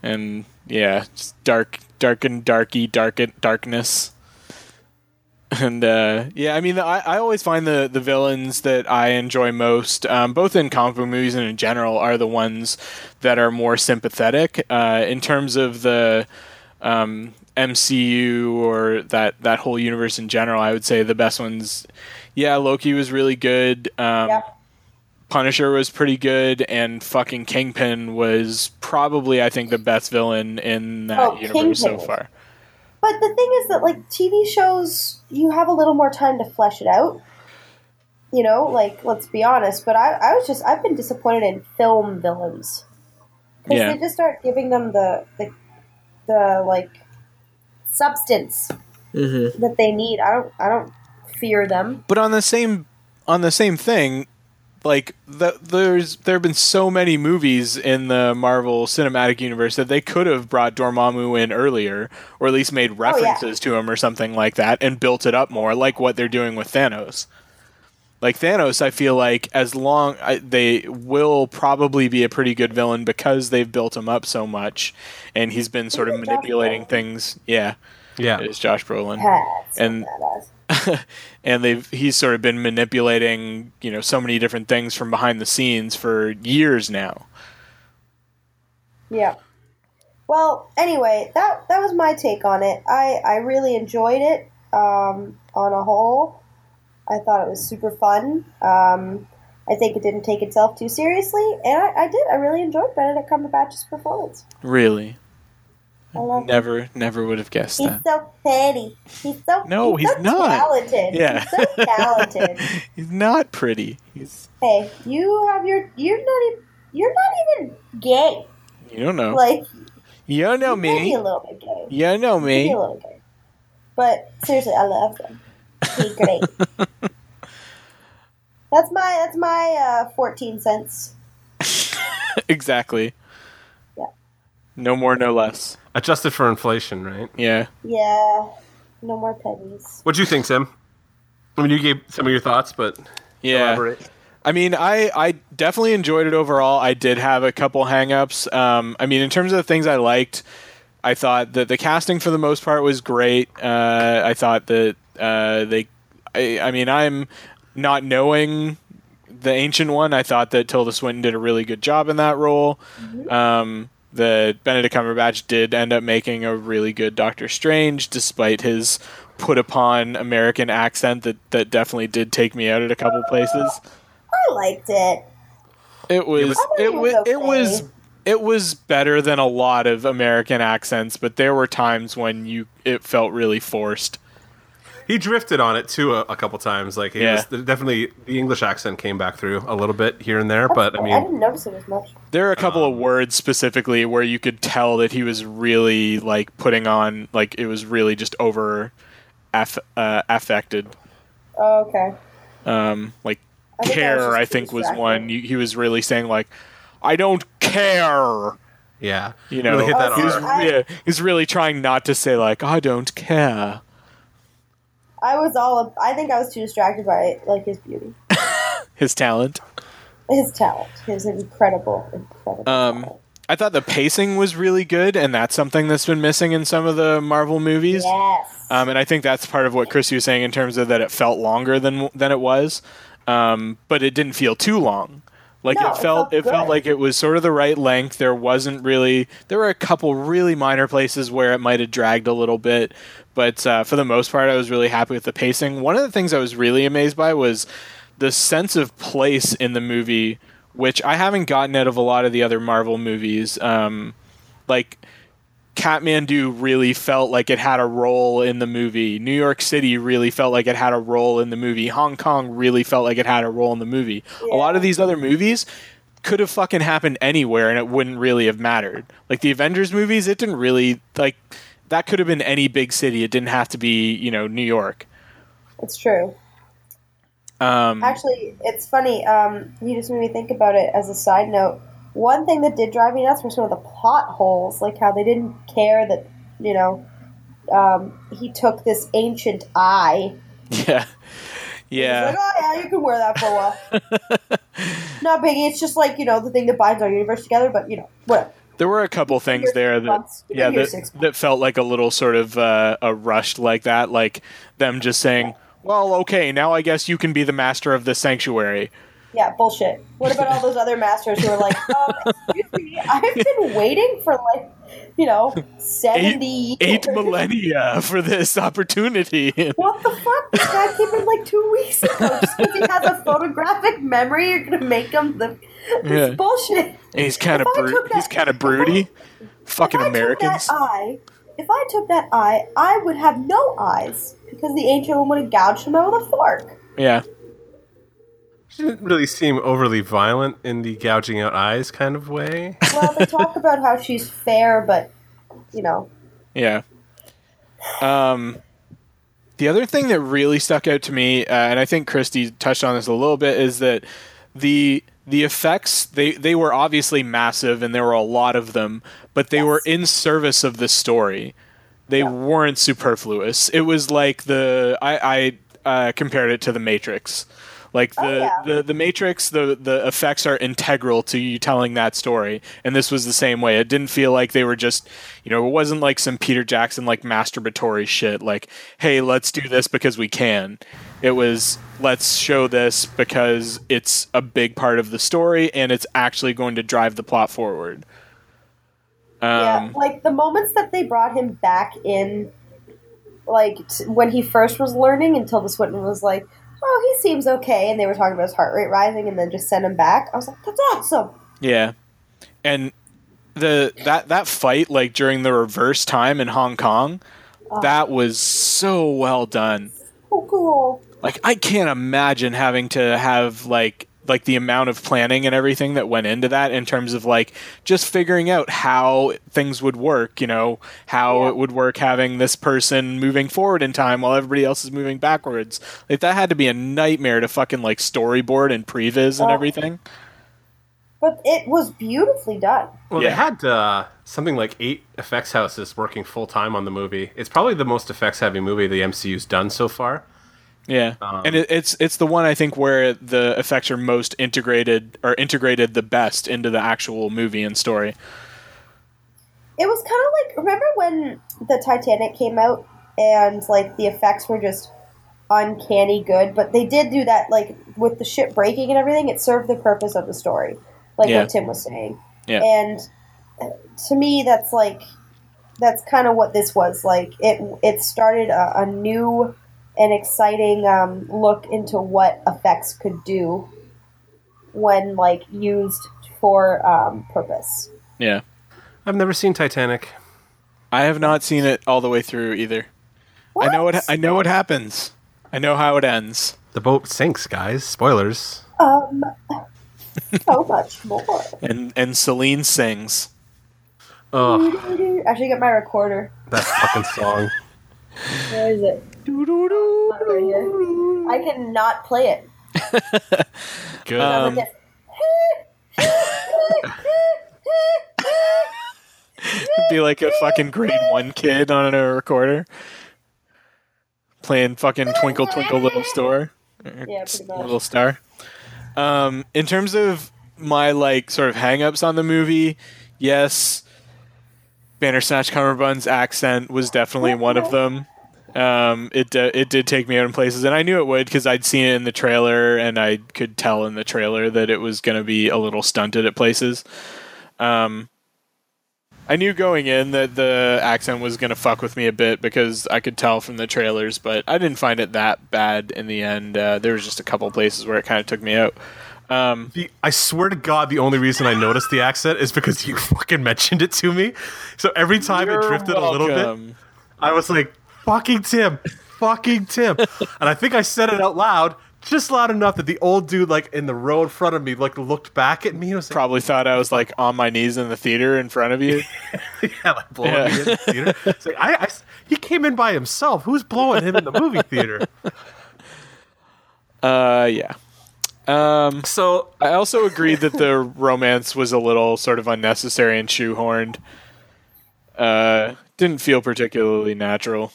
and yeah, just dark dark and darky dark darkness. (laughs) And uh, yeah, I mean, I, I always find the, the villains that I enjoy most, um, both in comic book movies and in general, are the ones that are more sympathetic. Uh, in terms of the um, MCU or that, that whole universe in general, I would say the best ones, yeah, Loki was really good. Um, Yeah. Punisher was pretty good, and fucking Kingpin was probably, I think, the best villain in that Oh, universe so far. But the thing is that like TV shows, you have a little more time to flesh it out. You know, like let's be honest. But I, I was just I've been disappointed in film villains because Yeah. they just start giving them the the, the like substance Mm-hmm. that they need. I don't I don't fear them. but on the same on the same thing like the, there's there have been so many movies in the Marvel Cinematic Universe that they could have brought Dormammu in earlier, or at least made oh, references to him or something like that, and built it up more, like what they're doing with Thanos. Like Thanos, I feel like as long I, they will probably be a pretty good villain because they've built him up so much, and he's been sort of Isn't it manipulating Brolin? things. Yeah, Yeah. it is Josh Brolin, That's so And- badass. (laughs) and they've he's sort of been manipulating you know so many different things from behind the scenes for years now. Yeah. Well, anyway, that that was my take on it. I I really enjoyed it. Um, on a whole, I thought it was super fun. Um, I think it didn't take itself too seriously, and I, I did. I really enjoyed Benedict Cumberbatch's performance. Really, I love him. never never would have guessed He's that. so pretty. He's so No, he's, he's so not. talented. Yeah, He's so talented. (laughs) he's not pretty. He's hey, you have your you're not even you're not even gay. you don't know. Like you don't know me. a little bit gay. You know You may be me. a little gay. But seriously, I love him. He's great. (laughs) that's my that's my uh, fourteen cents. (laughs) exactly. Yeah. No more, no less. Adjusted for inflation, right? Yeah. Yeah, no more pennies. What do you think, Tim? I mean, you gave some of your thoughts, but Yeah. elaborate. I mean, I, I definitely enjoyed it overall. I did have a couple hangups. Um, I mean, in terms of the things I liked, I thought that the casting for the most part was great. Uh, I thought that uh, they, I, I mean, I'm not knowing the ancient one. I thought that Tilda Swinton did a really good job in that role. Um, that Benedict Cumberbatch did end up making a really good Doctor Strange, despite his put upon American accent that, that definitely did take me out at a couple places. I liked it. It was it was thought it was it was better than a lot of American accents, but there were times when you it felt really forced. He drifted on it too a, a couple times. Like, he Yeah. was, definitely the English accent came back through a little bit here and there. But I I mean, didn't notice it as much. There are a couple of words specifically where you could tell that he was really like putting on like it was really just over aff- uh, affected. Oh, okay. Um, like I think I was care, just I think was one. You, he was really saying like, "I don't care." yeah, You know, really hit that Oh, he was, hard. I- yeah, he's really trying not to say like, "I don't care." I was all. I think I was too distracted by like his beauty, (laughs) His talent. his talent, his incredible, incredible. Um, talent. I thought the pacing was really good, and that's something that's been missing in some of the Marvel movies. Yes. Um, and I think that's part of what Chris was saying in terms of that it felt longer than than it was, um, but it didn't feel too long. Like No, it felt it felt like it was sort of the right length. There wasn't really, there were a couple really minor places where it might have dragged a little bit, but uh, for the most part, I was really happy with the pacing. One of the things I was really amazed by was the sense of place in the movie, which I haven't gotten out of a lot of the other Marvel movies. Um, like Kathmandu really felt like it had a role in the movie. New York City really felt like it had a role in the movie. Hong Kong really felt like it had a role in the movie. A lot of these other movies could have fucking happened anywhere and it wouldn't really have mattered. Like the Avengers movies, it didn't really like that could have been any big city. It didn't have to be, you know, New York. it's true. Um Actually, it's funny. Um, you just made me think about it as a side note. One thing that did drive me nuts were some of the plot holes, like how they didn't care that, you know, um, he took this ancient eye. (laughs) yeah. Yeah. like, oh yeah, you can wear that for a while. (laughs) Not biggie. It's just like you know the thing that binds our universe together. But you know, whatever. There were a couple things there that months. Yeah that, that felt like a little sort of uh, a rushed like that, like them just saying, "Well, okay, now I guess you can be the master of the sanctuary." Yeah, bullshit. What about all those other masters who are like, (laughs) um, excuse me, I've been waiting for like, you know, seventy Eight years. millennia for this opportunity. (laughs) What the fuck? This guy came in like two weeks ago. Just because he has a photographic memory, you're gonna make him the. This Yeah. bullshit. And he's kind of bru- he's kind of if I- broody. Fucking if I Americans. Took that eye, if I took that eye, I would have no eyes because the ancient one would have gouged him out with a fork. Yeah. She didn't really seem overly violent in the gouging out eyes kind of way. Well, they talk (laughs) about how she's fair, but you know, Yeah. Um, the other thing that really stuck out to me, uh, and I think Christy touched on this a little bit, is that the the effects they they were obviously massive and there were a lot of them, but they were in service of the story. They weren't superfluous. It was like the I I uh, compared it to the Matrix. Like the, Oh, yeah. the the Matrix, the the effects are integral to you telling that story, and this was the same way. It didn't feel like they were just, you know, it wasn't like some Peter Jackson like masturbatory shit. Like, hey, let's do this because we can. It was let's show this because it's a big part of the story and it's actually going to drive the plot forward. yeah, Um, like the moments that they brought him back in, like t- when he first was learning, until the Swinton was like, "Oh, he seems okay," and they were talking about his heart rate rising, and then just sent him back. I was like, "That's awesome." Yeah, and the that that fight like during the reverse time in Hong Kong, oh. that was so well done. Oh, cool. Like I can't imagine having to have like like the amount of planning and everything that went into that in terms of like just figuring out how things would work, you know, how Yeah. it would work having this person moving forward in time while everybody else is moving backwards. Like that had to be a nightmare to fucking like storyboard and previs and Oh. everything. But it was beautifully done. Well, Yeah. they had uh, something like eight effects houses working full time on the movie. It's probably the most effects heavy movie the MCU's done so far. Yeah, Um, and it, it's it's the one I think where the effects are most integrated or integrated the best into the actual movie and story. It was kind of like remember when the Titanic came out and like the effects were just uncanny good, but they did do that like with the ship breaking and everything. It served the purpose of the story, like Yeah. what Tim was saying. Yeah. And uh, to me, that's like that's kind of what this was. Like it it started a, a new and exciting um, look into what effects could do when like used for um, purpose. Yeah, I've never seen Titanic. I have not seen it all the way through either. I know what I know what happens. I know how it ends. The boat sinks, guys. Spoilers. Um, so (laughs) much more. And and Celine sings. Oh, I should get my recorder. that fucking song. Where is it? Not right here. I cannot play it. (laughs) Good. Um, (laughs) Be like a fucking grade one kid on a recorder, playing fucking Twinkle Twinkle Little Star. Yeah. Little star. Um, in terms of my like sort of hangups on the movie, yes, Bandersnatch Cumberbund's accent was definitely one of them. Um, it d- it did take me out in places, and I knew it would because I'd seen it in the trailer, and I could tell in the trailer that it was going to be a little stunted at places. Um, I knew going in that the accent was going to fuck with me a bit because I could tell from the trailers, but I didn't find it that bad in the end. Uh, there was just a couple places where it kind of took me out. Um, The, I swear to God, the only reason I noticed the accent is because you (laughs) fucking mentioned it to me. So every time it drifted a little bit. I was like, fucking Tim, fucking Tim. and I think I said it out loud, just loud enough that the old dude, like in the row in front of me, like looked back at me and was like, Probably thought I was like on my knees in the theater in front of you. (laughs) yeah, like blowing Yeah. me in the theater. It's like, I, I, he came in by himself. Who's blowing him in the movie theater? Uh, yeah. Um, So I also agreed that the (laughs) romance was a little sort of unnecessary and shoehorned. Uh, didn't feel particularly natural.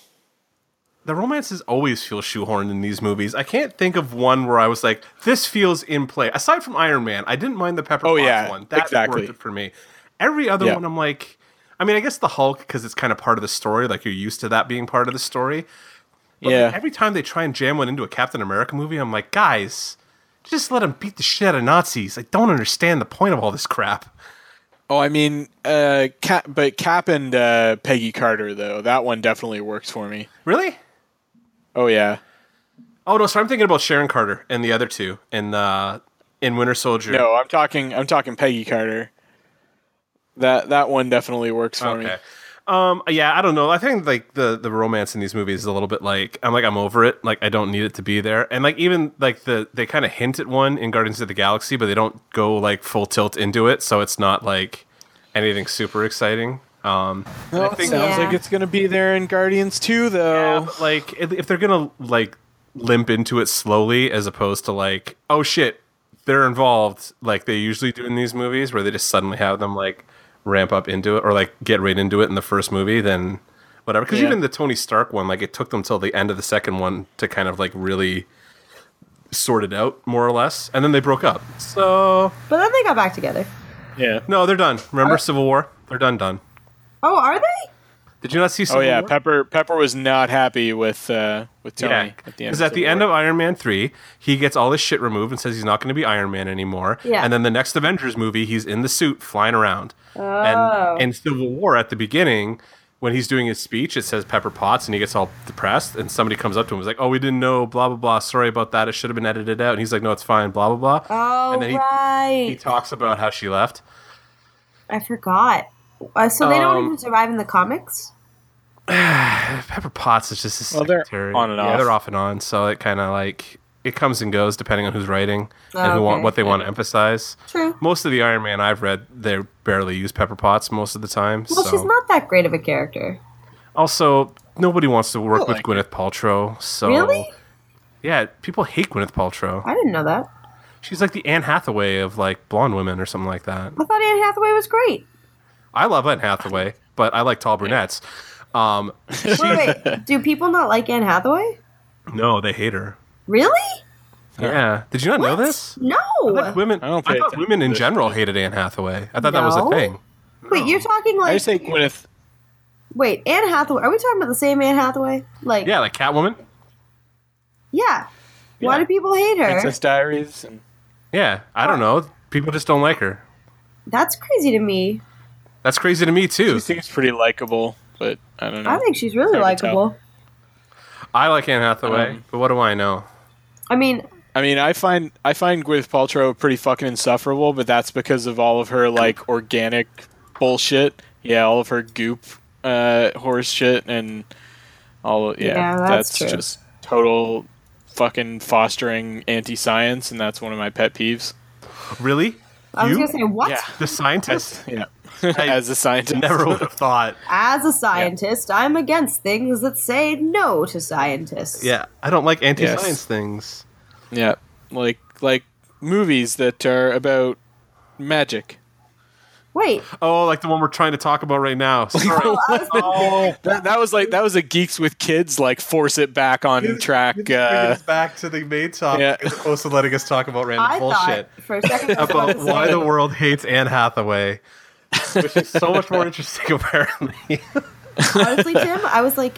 The romances always feel shoehorned in these movies. I can't think of one where I was like, this feels in play. Aside from Iron Man, I didn't mind the Pepper Oh, Potts yeah, one. That exactly. worked it for me. Every other Yeah. one, I'm like, I mean, I guess the Hulk because it's kind of part of the story. Like you're used to that being part of the story. But yeah. like, every time they try and jam one into a Captain America movie, I'm like, guys, just let him beat the shit out of Nazis. I don't understand the point of all this crap. Oh, I mean, uh, Cap, but Cap and uh, Peggy Carter though that one definitely works for me. Really? Oh yeah. Oh no, so I'm thinking about Sharon Carter and the other two in uh, in Winter Soldier. No, I'm talking. I'm talking Peggy Carter. That that one definitely works for me. Um. Yeah. I don't know. I think like the the romance in these movies is a little bit like I'm like I'm over it. Like I don't need it to be there. And like even like the they kind of hint at one in Guardians of the Galaxy, but they don't go like full tilt into it. So it's not like anything super exciting. Um. Well, I think- it sounds Yeah. like it's gonna be there in Guardians 2, though. but, like if, if they're gonna like limp into it slowly, as opposed to like oh shit, they're involved like they usually do in these movies, where they just suddenly have them like ramp up into it or like get right into it in the first movie, then whatever. Because Yeah. even the Tony Stark one, like it took them till the end of the second one to kind of like really sort it out, more or less, and then they broke up. So But then they got back together. Yeah. no, they're done. Remember Civil War? They're done. Done. Oh, are they? Did you not see? Oh yeah, War? Pepper Pepper was not happy with uh, with Tony Yeah, at the end. because at the end of Iron Man three, he gets all his shit removed and says he's not going to be Iron Man anymore. Yeah. And then the next Avengers movie, he's in the suit flying around. Oh. And in Civil War, at the beginning, when he's doing his speech, it says Pepper Potts, and he gets all depressed. And somebody comes up to him, and is like, "Oh, we didn't know, blah blah blah. Sorry about that. It should have been edited out." And he's like, "No, it's fine, blah blah blah." Oh, and then he, right. he talks about how she left. I forgot. Uh, so they don't Um, even survive in the comics? (sighs) Pepper Potts is just a Well, they're on and Yeah, off. they're off and on. So it kind of like it comes and goes depending on who's writing and Oh, who want what they want to emphasize. True. Most of the Iron Man I've read, they barely use Pepper Potts most of the time. Well, so. she's not that great of a character. Also, nobody wants to work with like Gwyneth Paltrow. So Really? yeah, people hate Gwyneth Paltrow. I didn't know that. She's like the Anne Hathaway of like blonde women or something like that. I thought Anne Hathaway was great. I love Anne Hathaway, but I like tall brunettes. Um, (laughs) Wait, wait. Do people not like Anne Hathaway? no, they hate her. Really? Yeah, did you not know this? No. I women, I I, don't pay thought women in to general hated Anne Hathaway. I thought that was a thing. Wait, you're talking like just say Gwyneth. wait, Anne Hathaway. Are we talking about the same Anne Hathaway? Like Yeah, like Catwoman. yeah. Why do people hate her? Princess Diaries. And, Yeah, I don't know. People just don't like her. That's crazy to me. That's crazy to me too. she seems pretty likable, but I don't know. I think she's really Hard to tell. likable. I like Anne Hathaway, Um, but what do I know? I mean, I mean, I find I find Gwyneth Paltrow pretty fucking insufferable, but that's because of all of her like organic bullshit. Yeah, all of her goop, uh, horse shit, and all. Yeah, Yeah, that's true. just total fucking fostering anti-science, and that's one of my pet peeves. Really? I was gonna say what? Yeah, The scientist? (laughs) yeah. (laughs) As a scientist, Never would have thought. As a scientist, I'm against things that say no to scientists. Yeah, I don't like anti-science Yes. things. Yeah, like like movies that are about magic. Wait. Oh, like the one we're trying to talk about right now. (laughs) Sorry. oh, (laughs) That, that was like that was a geeks with kids like force it back on track. Bringing Uh, back to the main topic yeah. as opposed to letting us talk about random I bullshit for a second about about why the world hates Anne Hathaway, which is so much more interesting (laughs) apparently. honestly, Tim, I was like,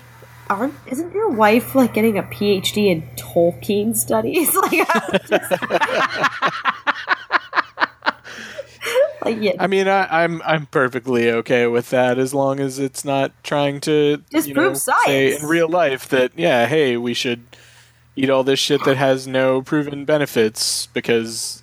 aren't isn't your wife like getting a PhD in Tolkien studies? (laughs) Like, I was just- (laughs) like yeah, I mean, I, I'm I'm perfectly okay with that as long as it's not trying to you Disprove know, say in real life that yeah, hey, we should eat all this shit that has no proven benefits because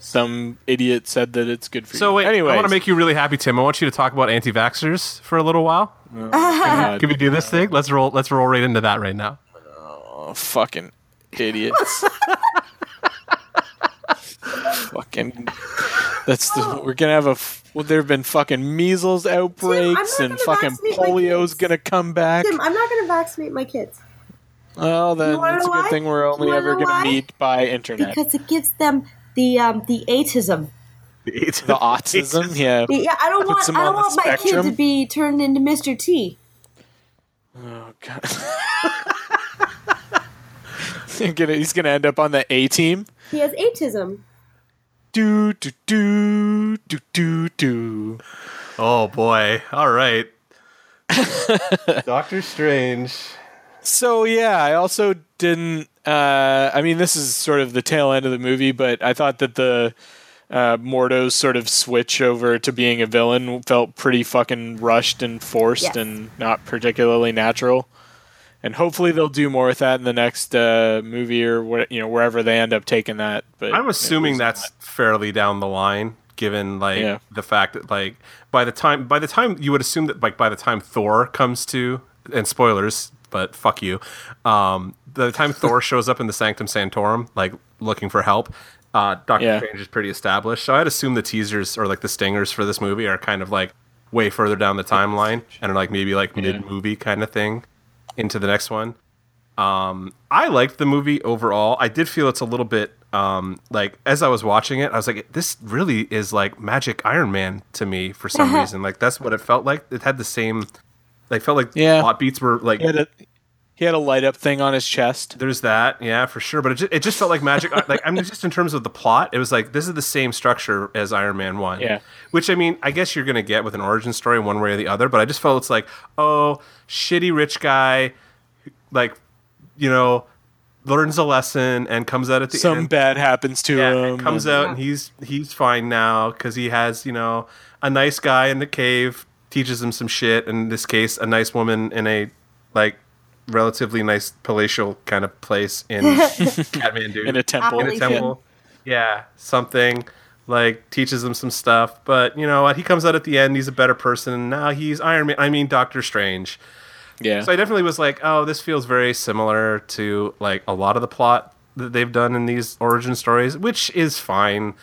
some idiot said that it's good for So you. wait, anyway, I want to make you really happy, Tim. I want you to talk about anti-vaxxers for a little while. (laughs) Can we do this thing? Let's roll. Let's roll right into that right now. Oh, fucking idiots. (laughs) fucking. That's the. We're gonna have a. Well, there have been fucking measles outbreaks not and fucking polio's gonna come back. Tim, I'm not going to vaccinate my kids Well, then it's a good why? thing we're only ever gonna why? meet by internet. because it gives them the um the autism. the autism, (laughs) yeah. Yeah, I don't want Puts them I don't on the want my kid to be turned into Mr. T. Oh god. He's (laughs) gonna- He's gonna end up on the A team. He has autism. Do do do do do do. Oh boy! All right. (laughs) Doctor Strange. So yeah, I also didn't. Uh, I mean, this is sort of the tail end of the movie, but I thought that the uh, Mordo's sort of switch over to being a villain felt pretty fucking rushed and forced Yes. and not particularly natural. And hopefully they'll do more with that in the next uh, movie or what you know wherever they end up taking that. But I'm assuming was that's fairly down the line, given like Yeah. the fact that like by the time by the time you would assume that like by the time Thor comes to and spoilers, but fuck you, um, by the time Thor (laughs) shows up in the Sanctum Sanctorum, like looking for help, uh, Doctor Yeah. Strange is pretty established. So I'd assume the teasers or like the stingers for this movie are kind of like way further down the timeline and are like maybe like mid movie kind of thing into the next one. Um, I liked the movie overall. I did feel it's a little bit um, like as I was watching it, I was like, this really is like Magic Iron Man to me for some (laughs) reason. Like that's what it felt like. It had the same Like felt like Yeah. plot beats were like He had a he had a light up thing on his chest. there's that, yeah, for sure. But it just, it just felt like magic. Uh, like I mean, just in terms of the plot, it was like this is the same structure as Iron Man one. Yeah. Which I mean, I guess you're gonna get with an origin story one way or the other. But I just felt it's like, oh, shitty rich guy, like, you know, learns a lesson and comes out at the Some end. bad happens to yeah, him. and comes and- out and he's he's fine now because he has you know a nice guy in the cave teaches him some shit. In this case, a nice woman in a like relatively nice palatial kind of place in (laughs) Kathmandu in a temple. in a temple. Yeah, something like teaches him some stuff. But you know what? He comes out at the end. He's a better person. Now he's Iron Man. I mean, Doctor Strange. Yeah. So I definitely was like, oh, this feels very similar to like a lot of the plot that they've done in these origin stories, which is fine.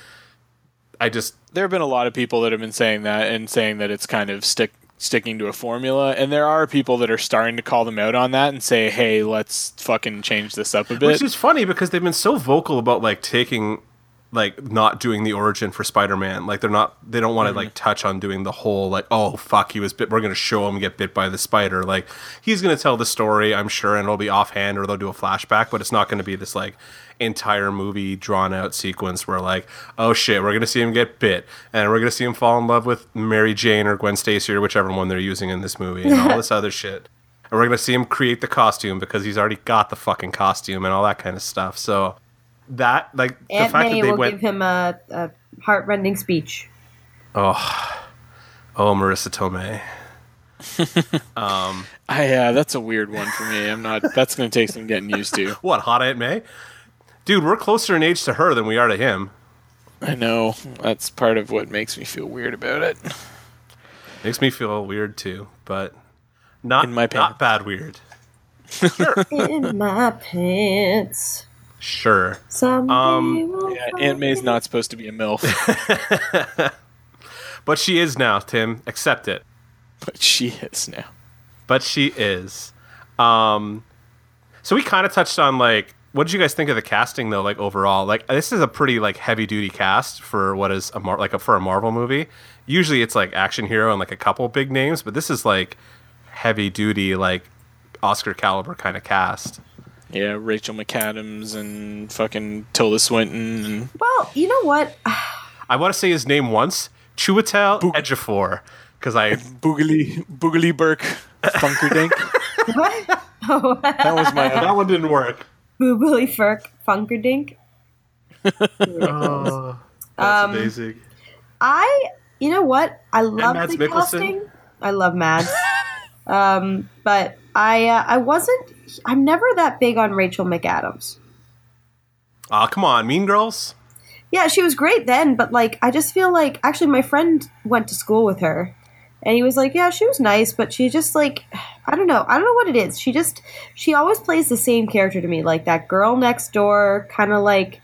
I just there have been a lot of people that have been saying that and saying that it's kind of stick sticking to a formula and there are people that are starting to call them out on that and say hey let's fucking change this up a bit Which is funny because they've been so vocal about like taking like not doing the origin for Spider-Man. Like they're not they don't want to mm-hmm. like touch on doing the whole like oh fuck he was bit we're going to show him get bit by the spider. Like he's going to tell the story, I'm sure and it'll be offhand or they'll do a flashback, but it's not going to be this like entire movie drawn out sequence where like oh shit, we're going to see him get bit and we're going to see him fall in love with Mary Jane or Gwen Stacy or whichever one they're using in this movie and all this (laughs) other shit. And we're going to see him create the costume because he's already got the fucking costume and all that kind of stuff. So that like the Aunt fact May that they will went give him a, a heartrending speech. oh oh Marisa Tomei. (laughs) Um, I, yeah that's a weird one for me i'm not that's going to take some getting used to (laughs) What hot Aunt May? Dude, we're closer in age to her than we are to him. i know that's part of what makes me feel weird about it Makes me feel weird too, but not In my pants. not pants. bad weird. Sure. (laughs) In my pants. Sure. Someday Um, we'll yeah aunt may's not supposed to be a milf (laughs) But she is now, Tim. Accept it. but she is now But she is. Um so we kind of touched on like what did you guys think of the casting though like overall? Like this is a pretty like heavy duty cast for what is a Mar- like a, for a Marvel movie. Usually it's like action hero and like a couple big names, but this is like heavy duty like Oscar caliber kind of cast. yeah rachel mcadams and fucking tilda swinton and Well, you know what? (sighs) I want to say his name once, Chiwetel Ejiofor, because I boogly boogly burke funkerdink what? (laughs) that was my that one didn't work. Boobily Furk Funkerdink. Oh, that's Um, amazing. I, you know what? I love the Mikkelsen? casting. I love Mads. (laughs) um, but I, uh, I wasn't. I'm never that big on Rachel McAdams. Ah, come on, Mean Girls. Yeah, she was great then, but like, I just feel like actually my friend went to school with her, and he was like, "Yeah, she was nice, but she just like, I don't know, I don't know what it is. She just, she always plays the same character to me, like that girl next door, kind of like."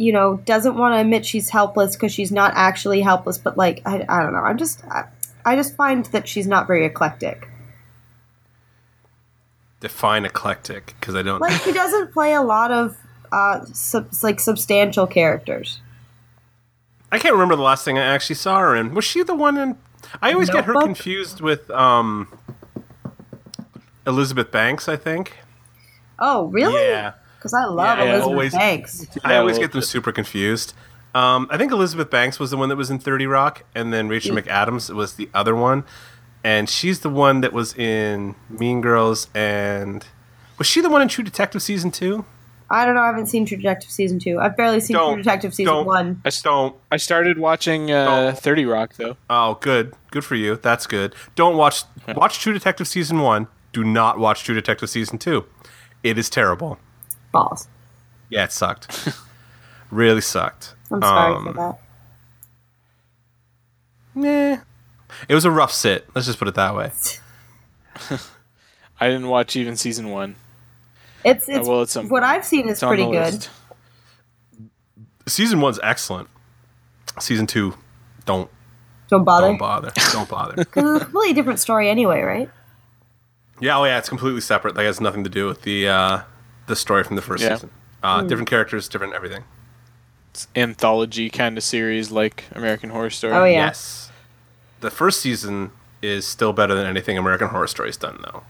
You know, doesn't want to admit she's helpless because she's not actually helpless, but like I, I don't know. I'm just I, I just find that she's not very eclectic. Define eclectic, because I don't. Like she (laughs) doesn't play a lot of uh sub, like substantial characters. I can't remember the last thing I actually saw her in. Was she the one in? I always get her confused with um, Elizabeth Banks. I think. Oh, really? Yeah, Because I love Yeah, I Elizabeth always- Banks. I always get them super confused. Um, I think Elizabeth Banks was the one that was in Thirty Rock, and then Rachel McAdams was the other one, and she's the one that was in Mean Girls. And was she the one in True Detective season two? I don't know. I haven't seen True Detective season two. I've barely seen Don't- True Detective season don't. one. I, Don't. I started watching uh, Oh. 30 Rock though. Oh, good. Good for you. That's good. Don't watch watch True Detective season one. Do not watch True Detective season two. It is terrible. Balls. Yeah, it sucked. (laughs) really sucked. I'm sorry Um, for that. Nah. It was a rough sit. Let's just put it that way. (laughs) I didn't watch even season one. It's it's well, it's some- what I've seen is pretty good. Season one's excellent. Season two, don't Don't bother. don't bother. Don't bother. (laughs) 'Cause it's a completely different story anyway, right? yeah, oh yeah, it's completely separate. That has nothing to do with the uh, the story from the first Yeah. season. Uh, Different characters, different everything. It's anthology kind of series like American Horror Story. Oh yeah. Yes. The first season is still better than anything American Horror Story's done, though.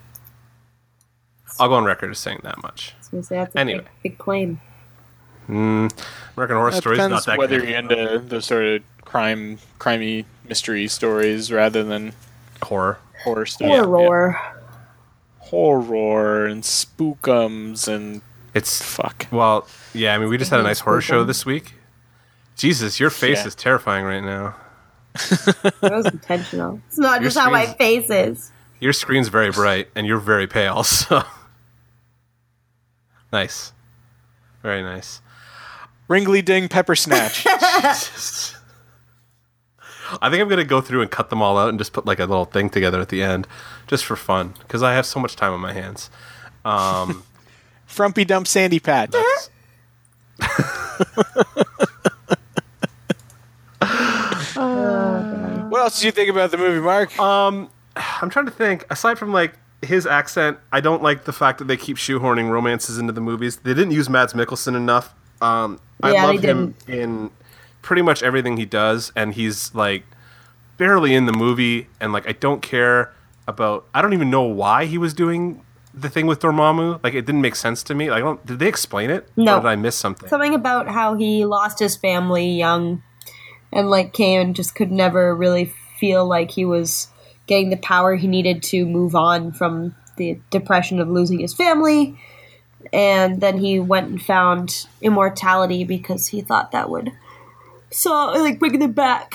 I'll go on record as saying that much. So that's a Anyway. big, big claim. Hmm. American Horror It is not depends that whether good. you're into those sort of crime, crimey mystery stories rather than horror. horror stuff. Horror. Horror and spookums and It's fuck. well, yeah. I mean, we just had a nice horror show this week. Jesus, your face Yeah. is terrifying right now. (laughs) That was intentional. It's not Your just how my face is. Your screen's very bright, and you're very pale. (laughs) So nice, very nice. Ringly ding pepper snatch. (laughs) I think I'm gonna go through and cut them all out and just put like a little thing together at the end, just for fun, because I have so much time on my hands. Um, (laughs) Frumpy dump sandy patch. (laughs) what else did you think about the movie, Mark? I'm trying to think. Aside from like his accent, I don't like the fact that they keep shoehorning romances into the movies. They didn't use Mads Mikkelsen enough. Um, I Yeah, love him in pretty much everything he does, and he's like barely in the movie. And like I don't care about. I don't even know why he was doing the thing with Dormammu. Like it didn't make sense to me. Like, I don't, did they explain it? No. Or did I miss something? Something about how he lost his family young and like came and just could never really feel like he was getting the power he needed to move on from the depression of losing his family. And then he went and found immortality because he thought that would so like bring them back.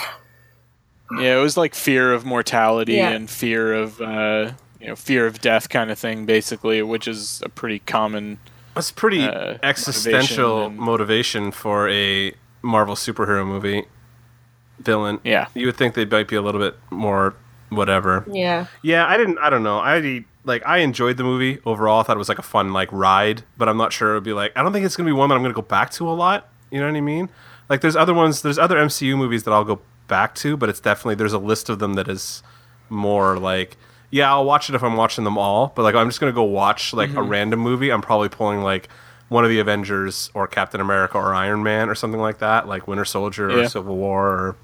Yeah, it was like fear of mortality Yeah. and fear of uh, you know fear of death kind of thing, basically, which is a pretty common. That's pretty uh, existential motivation motivation, for a Marvel superhero movie villain. Yeah. You would think they might be a little bit more whatever. Yeah. Yeah, I didn't I don't know. I like I enjoyed the movie overall. I thought it was like a fun like ride, but I'm not sure it would be like I don't think it's going to be one that I'm going to go back to a lot. You know what I mean? Like there's other ones, there's other MCU movies that I'll go back to, but it's definitely there's a list of them that is more like yeah, I'll watch it if I'm watching them all, but like I'm just going to go watch like a mm-hmm. random movie. I'm probably pulling like one of the Avengers or Captain America or Iron Man or something like that, like Winter Soldier or Civil War or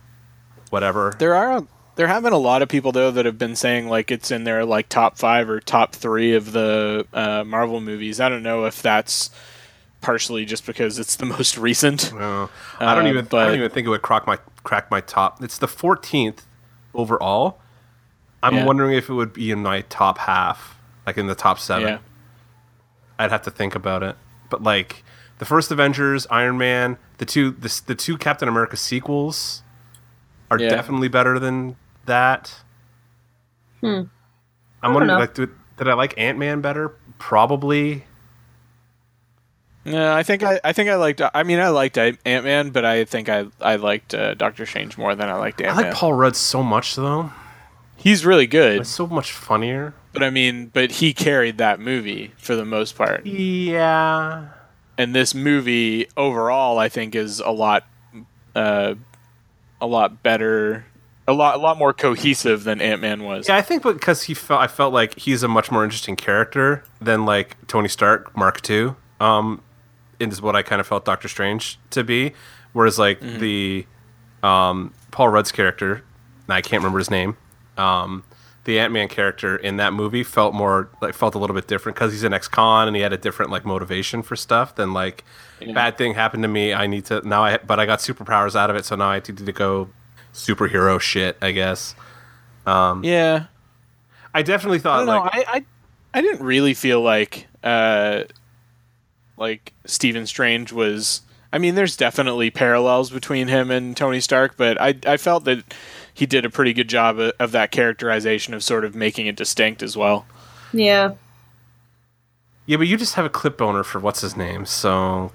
whatever. There are there have been a lot of people though that have been saying like it's in their like top five or top three of the uh, Marvel movies. I don't know if that's partially just because it's the (laughs) most recent. No, I don't Uh, even. I don't even think it would crack my crack my top. It's the 14th overall. I'm Yeah. wondering if it would be in my top half, like in the top seven. Yeah. I'd have to think about it. But like the first Avengers, Iron Man, the two the, the two Captain America sequels are Yeah. definitely better than that. Hmm. I'm wondering, know. like, did, did I like Ant Man better? Probably. No, I think I, I think I liked. I mean, I liked Ant Man, but I think I I liked uh, Doctor Strange more than I liked Ant Man. I Ant like Paul Rudd so much though. He's really good, It's so much funnier. but I mean, but he carried that movie for the most part. Yeah. and this movie overall, I think, is a lot, uh, a lot better, a lot, a lot more cohesive than Ant Man was. Yeah, I think because he felt I felt like he's a much more interesting character than like Tony Stark Mark II. Um, is what I kind of felt Doctor Strange to be. Whereas like the um, Paul Rudd's character, I can't remember his name. Um, the Ant Man character in that movie felt more like felt a little bit different because he's an ex-con and he had a different like motivation for stuff than like bad thing happened to me. I need to now. I but I got superpowers out of it, so now I need to go superhero shit. I guess. Yeah, I definitely I thought don't know. like I, I, I didn't really feel like, uh, like Stephen Strange was. I mean, there's definitely parallels between him and Tony Stark, but I, I felt that he did a pretty good job of, of that characterization of sort of making it distinct as well. Yeah. Yeah, but you just have a clip owner for what's his name, so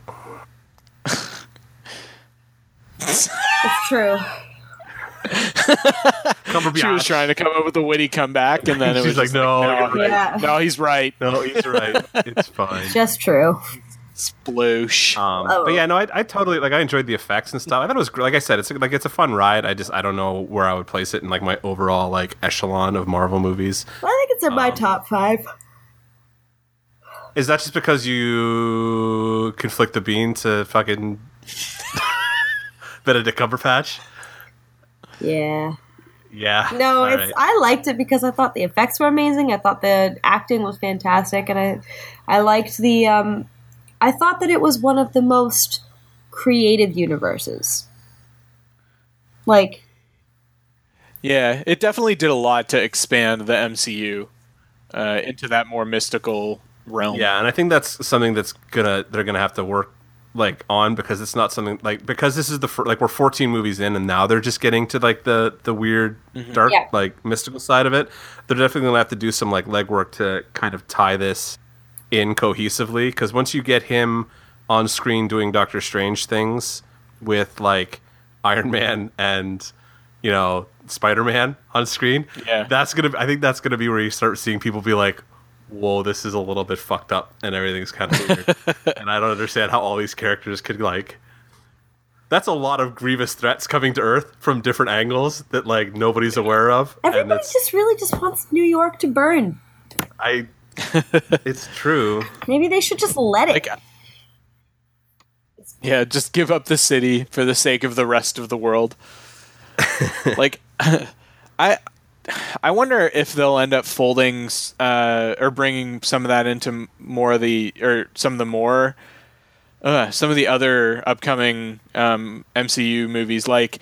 It's true. (laughs) She was trying to come up with a witty comeback, and then it She's was like, "No, you're no, right." Yeah. no, he's right. No, he's right. it's fine. Just true. Sploosh. Um, Oh. But yeah, no, I, I totally like. I enjoyed the effects and stuff. I thought it was like I said, it's like it's a fun ride. I just I don't know where I would place it in like my overall like echelon of Marvel movies. I think it's in Um, my top five. Is that just because you conflict the bean to fucking (laughs) Benedict Cumberpatch? Yeah. Yeah. No, All it's right. I liked it because I thought the effects were amazing. I thought the acting was fantastic, and I I liked the. Um, I thought that it was one of the most creative universes. Like, Yeah, it definitely did a lot to expand the MCU uh, into that more mystical realm. Yeah, and I think that's something that's gonna they're gonna have to work like on because it's not something like because this is the fir- like we're 14 movies in and now they're just getting to like the the weird mm-hmm. dark Yeah. like mystical side of it. They're definitely gonna have to do some like legwork to kind of tie this in cohesively because once you get him on screen doing Doctor Strange things with like Iron Man and you know Spider Man on screen, Yeah. that's gonna. I think that's gonna be where you start seeing people be like, "Whoa, this is a little bit fucked up," and everything's kind of weird. (laughs) and I don't understand how all these characters could like. That's a lot of grievous threats coming to Earth from different angles that like nobody's aware of, and everybody it's just really just wants New York to burn. I. (laughs) it's true. Maybe they should just let it. Like, yeah, just give up the city for the sake of the rest of the world. (laughs) like, I, I wonder if they'll end up folding uh, or bringing some of that into more of the or some of the more. Uh, some of the other upcoming um, MCU movies, like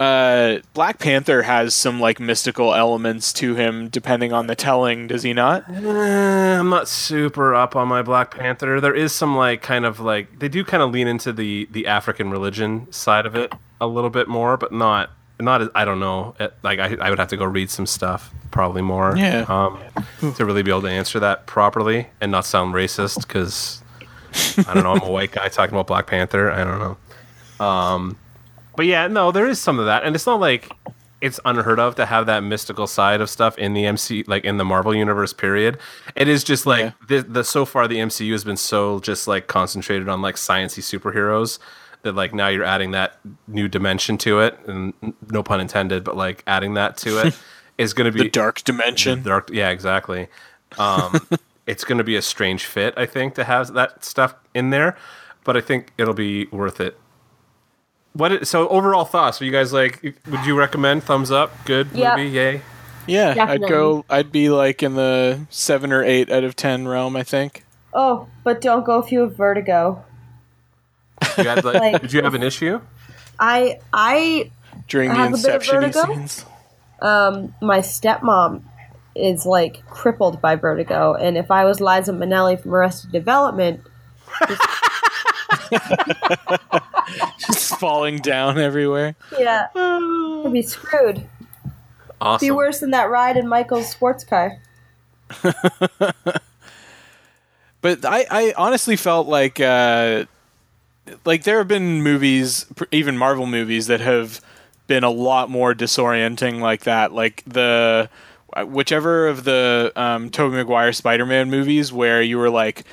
uh, Black Panther, has some like mystical elements to him, depending on the telling. Does he not? Eh, I'm not super up on my Black Panther. There is some like kind of like they do kind of lean into the the African religion side of it a little bit more, but not not. As, I don't know. It, like I, I would have to go read some stuff probably more. Yeah. Um, to really be able to answer that properly and not sound racist because I don't know. I'm a white guy talking about Black Panther. I don't know. Um, but yeah, no, there is some of that, and it's not like it's unheard of to have that mystical side of stuff in the MC, like in the Marvel universe. Period. It is just like Yeah. the, the so far the MCU has been so just like concentrated on like sciencey superheroes that like now you're adding that new dimension to it, and no pun intended, but like adding that to it (laughs) is going to be The dark dimension. The dark. Yeah, exactly. Um, (laughs) it's going to be a strange fit, I think, to have that stuff in there, but I think it'll be worth it. What? It, so overall thoughts? Are you guys like? Would you recommend? Thumbs up? Good Yep. movie? Yay! Yeah, Definitely. I'd go. I'd be like in the seven or eight out of ten realm. I think. oh, but don't go if you have vertigo. You had, like, Like- did you have an issue? I I During I the have a bit of inception vertigo. scenes. um my stepmom is like crippled by vertigo, and if I was Liza Minnelli from Arrested Development, (laughs) Just falling down everywhere. yeah, I'd be screwed. Awesome. Be worse than that ride in Michael's sports car. (laughs) But I, I honestly felt like uh, like there have been movies, even Marvel movies, that have been a lot more disorienting like that. Like the whichever of the um, Tobey Maguire Spider-Man movies where you were like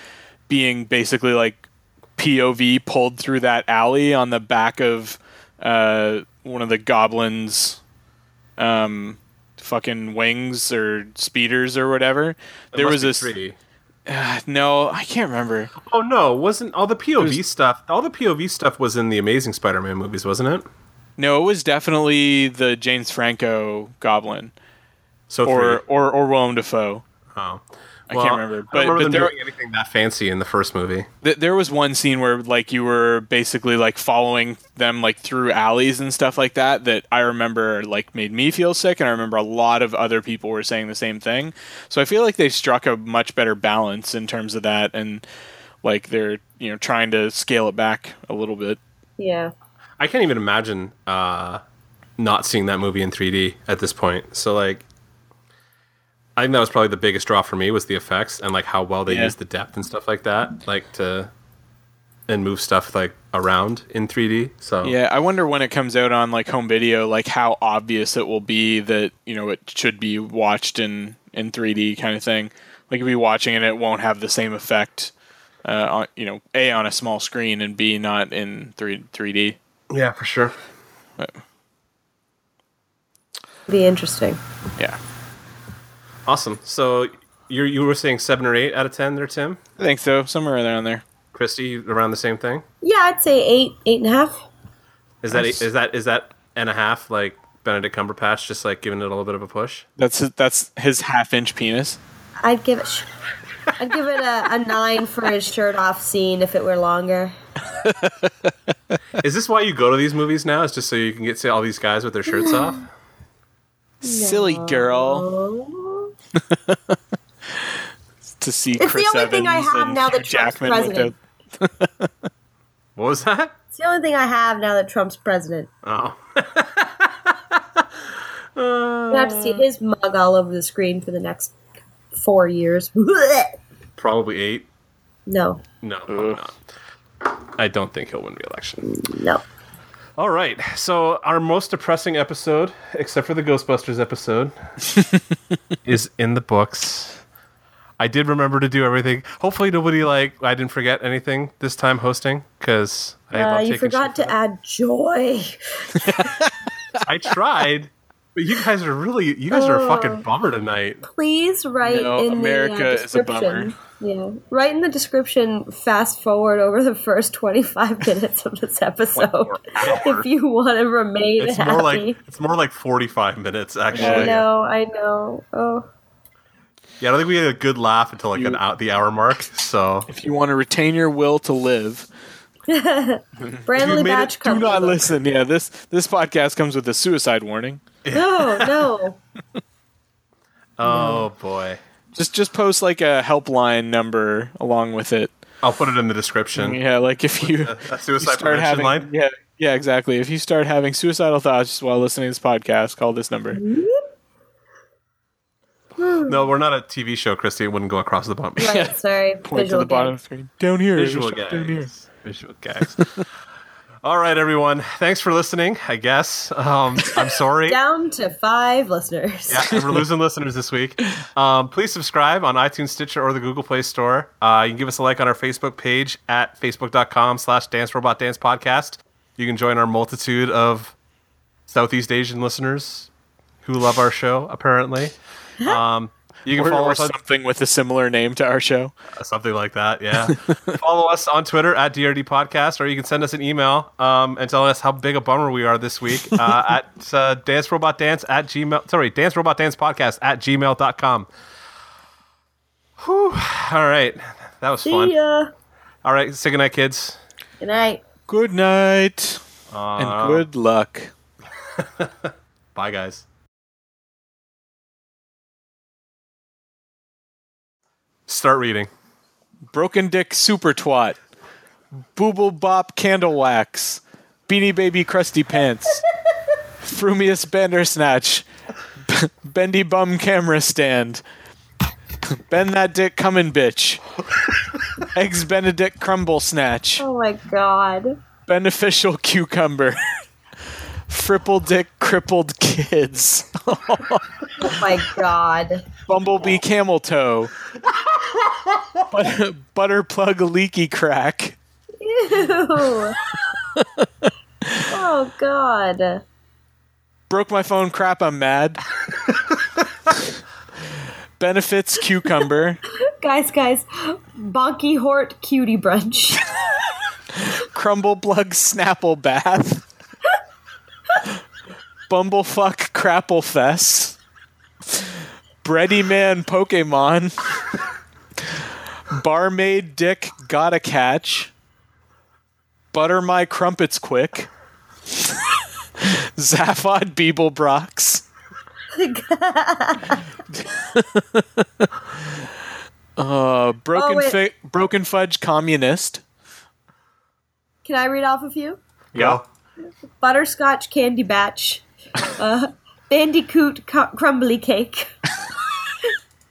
being basically like POV pulled through that alley on the back of uh, one of the goblins um fucking wings or speeders or whatever there Must was this three. (sighs) no, I can't remember. Oh no, wasn't all the POV was- stuff? All the POV stuff was in the Amazing Spider-Man movies, wasn't it? No, it was definitely the James Franco Goblin So or or or Willem Dafoe. Oh. I can't remember, I but- don't remember but them there- doing anything that fancy in the first movie. Th- there was one scene where like you were basically like following them like through alleys and stuff like that that I remember like made me feel sick and I remember a lot of other people were saying the same thing. So I feel like they've struck a much better balance in terms of that and like they're, you know, trying to scale it back a little bit. Yeah. I can't even imagine uh, not seeing that movie in 3D at this point. So like, I think that was probably the biggest draw for me was the effects and like how well they Yeah. used the depth and stuff like that, like to and move stuff like around in 3D. So Yeah, I wonder when it comes out on like home video, like how obvious it will be that you know it should be watched in in 3D kind of thing. Like if you're watching it, it won't have the same effect. Uh, on, you know, a on a small screen and b not in three 3D. yeah, for sure. Be interesting. Yeah, Awesome. So you you were saying seven or eight out of ten there, Tim? I think so. Somewhere around there. Christy, around the same thing. Yeah, I'd say eight, eight and a half. Is that Nice. is that is that and a half like Benedict Cumberbatch just like giving it a little bit of a push. That's his, that's his half inch penis. I'd give it. I'd give it a, a nine for his shirt off scene if it were longer. Is this why you go to these movies now? Is just so you can get to all these guys with their shirts off? Silly girl. (laughs) To see It's the Chris only thing I have now that Hugh Trump's Jackman president. (laughs) What was that? It's the only thing I have now that Trump's president. Oh, (laughs) uh. I have to see his mug all over the screen for the next four years. probably eight. no, No, probably not. I don't think he'll win re-election. no. All right. So our most depressing episode, except for the Ghostbusters episode, (laughs) is in the books. I did remember to do everything. Hopefully, nobody like I didn't forget anything this time hosting because I Uh, you forgot to add joy. (laughs) I tried, but you guys are really you guys are a fucking bummer tonight. Please write No, in America the uh, is a description. Yeah, write in the description. Fast forward over the first twenty-five (laughs) minutes of this episode if you want to remain It's happy. more like it's more like forty five minutes actually. I know, I know. Oh, Yeah, I don't think we had a good laugh until like an You- out the hour mark. So If you want to retain your will to live, (laughs) Brandley made it- Batch do not listen. Yeah, this this podcast comes with a suicide warning. No, no. (laughs) oh boy, Just just post like a helpline number along with it. I'll put it in the description. Yeah, like if you, A (laughs) you suicide start prevention having line. yeah yeah exactly. If you start having suicidal thoughts while listening to this podcast, call this number. Hmm. No, we're not a TV show, Christy. It wouldn't go across the bottom. Right, (laughs) sorry. Point Visual to the bottom of the screen. Down here. Visual Down here. Visual gags. (laughs) All right, everyone. Thanks for listening. I guess. Um, I'm sorry. (laughs) Down to five listeners. Yeah, we're losing listeners this week. Um, please subscribe on iTunes, Stitcher, or the Google Play Store. Uh, you can give us a like on our Facebook page at facebook.com slash Dance Robot Dance Podcast. You can join our multitude of Southeast Asian listeners who love our show, apparently. (laughs) Um, you can Or, follow or us on something with a similar name to our show. something like that. Yeah. (laughs) Follow us on Twitter at DRD Podcast, or you can send us an email um, and tell us how big a bummer we are this week uh, (laughs) at uh, Dance Robot Dance at Gmail. Sorry, Dance Robot Dance Podcast at gmail.com. Whew. All right. That was fun. Ya. All right. Say goodnight, kids. Good night. Good night Uh, and good luck. (laughs) Bye, guys. Start reading. Broken Dick Super Twat, Booble Bop Candle Wax, Beanie Baby Crusty Pants, Frumious Bandersnatch, B- (laughs) Bendy Bum Camera Stand, Bend That Dick Comin' Bitch, Eggs Benedict Crumble Snatch, Oh my god. Beneficial Cucumber, Fripple Dick Crippled Kids, (laughs) Oh my god. Bumblebee Camel Toe, Butter, Butter Plug Leaky Crack. Ew. oh god. broke my phone crap i'm mad benefits cucumber (laughs) Guys, guys. Bonky Hort Cutie Brunch. crumble plug snapple bath (laughs) bumblefuck crapple fest bready man pokemon barmaid dick gotta catch butter my crumpets quick (laughs) zaphod beeblebrox (laughs) uh, broken, Oh, fi- broken fudge communist Can I read off a few? Yeah. Butterscotch Candy Batch. Uh, Bandicoot cu- Crumbly Cake. (laughs)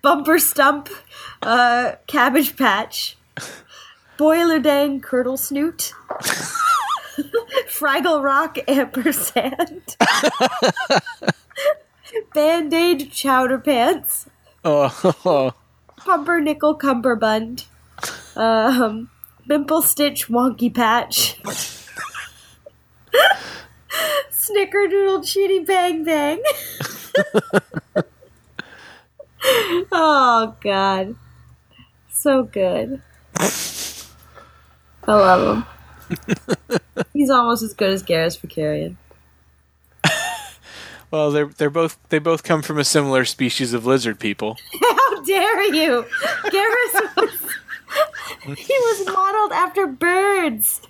Bumper Stump. Uh, Cabbage Patch. Boiler Dang Curdle Snoot. Fraggle Rock Ampersand. Band Aid Chowder Pants. oh Pumpernickel Cumberbund. Um, Bimple Stitch Wonky Patch. Snickerdoodle Chitty Bang Bang. (laughs) (laughs) oh, God. So good. I love him. (laughs) He's almost as good as Garrus Vakarian. well (laughs) Well, they're they're both they both come from a similar species of lizard people. How dare you? Garrus was he was modeled after birds.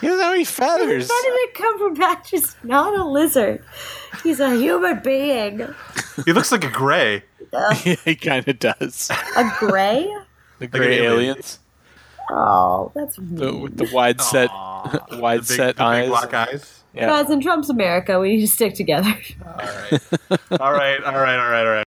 He doesn't have any feathers. How did it come from that? Just not a lizard. He's a human being. He looks like a gray. (laughs) he kind of does. A gray? The an gray alien. aliens Oh, that's the, with the wide set, wide Big, set the big eyes. black eyes. Yeah. guys in Trump's America. We need to stick together. All right, all right, all right, all right, all right.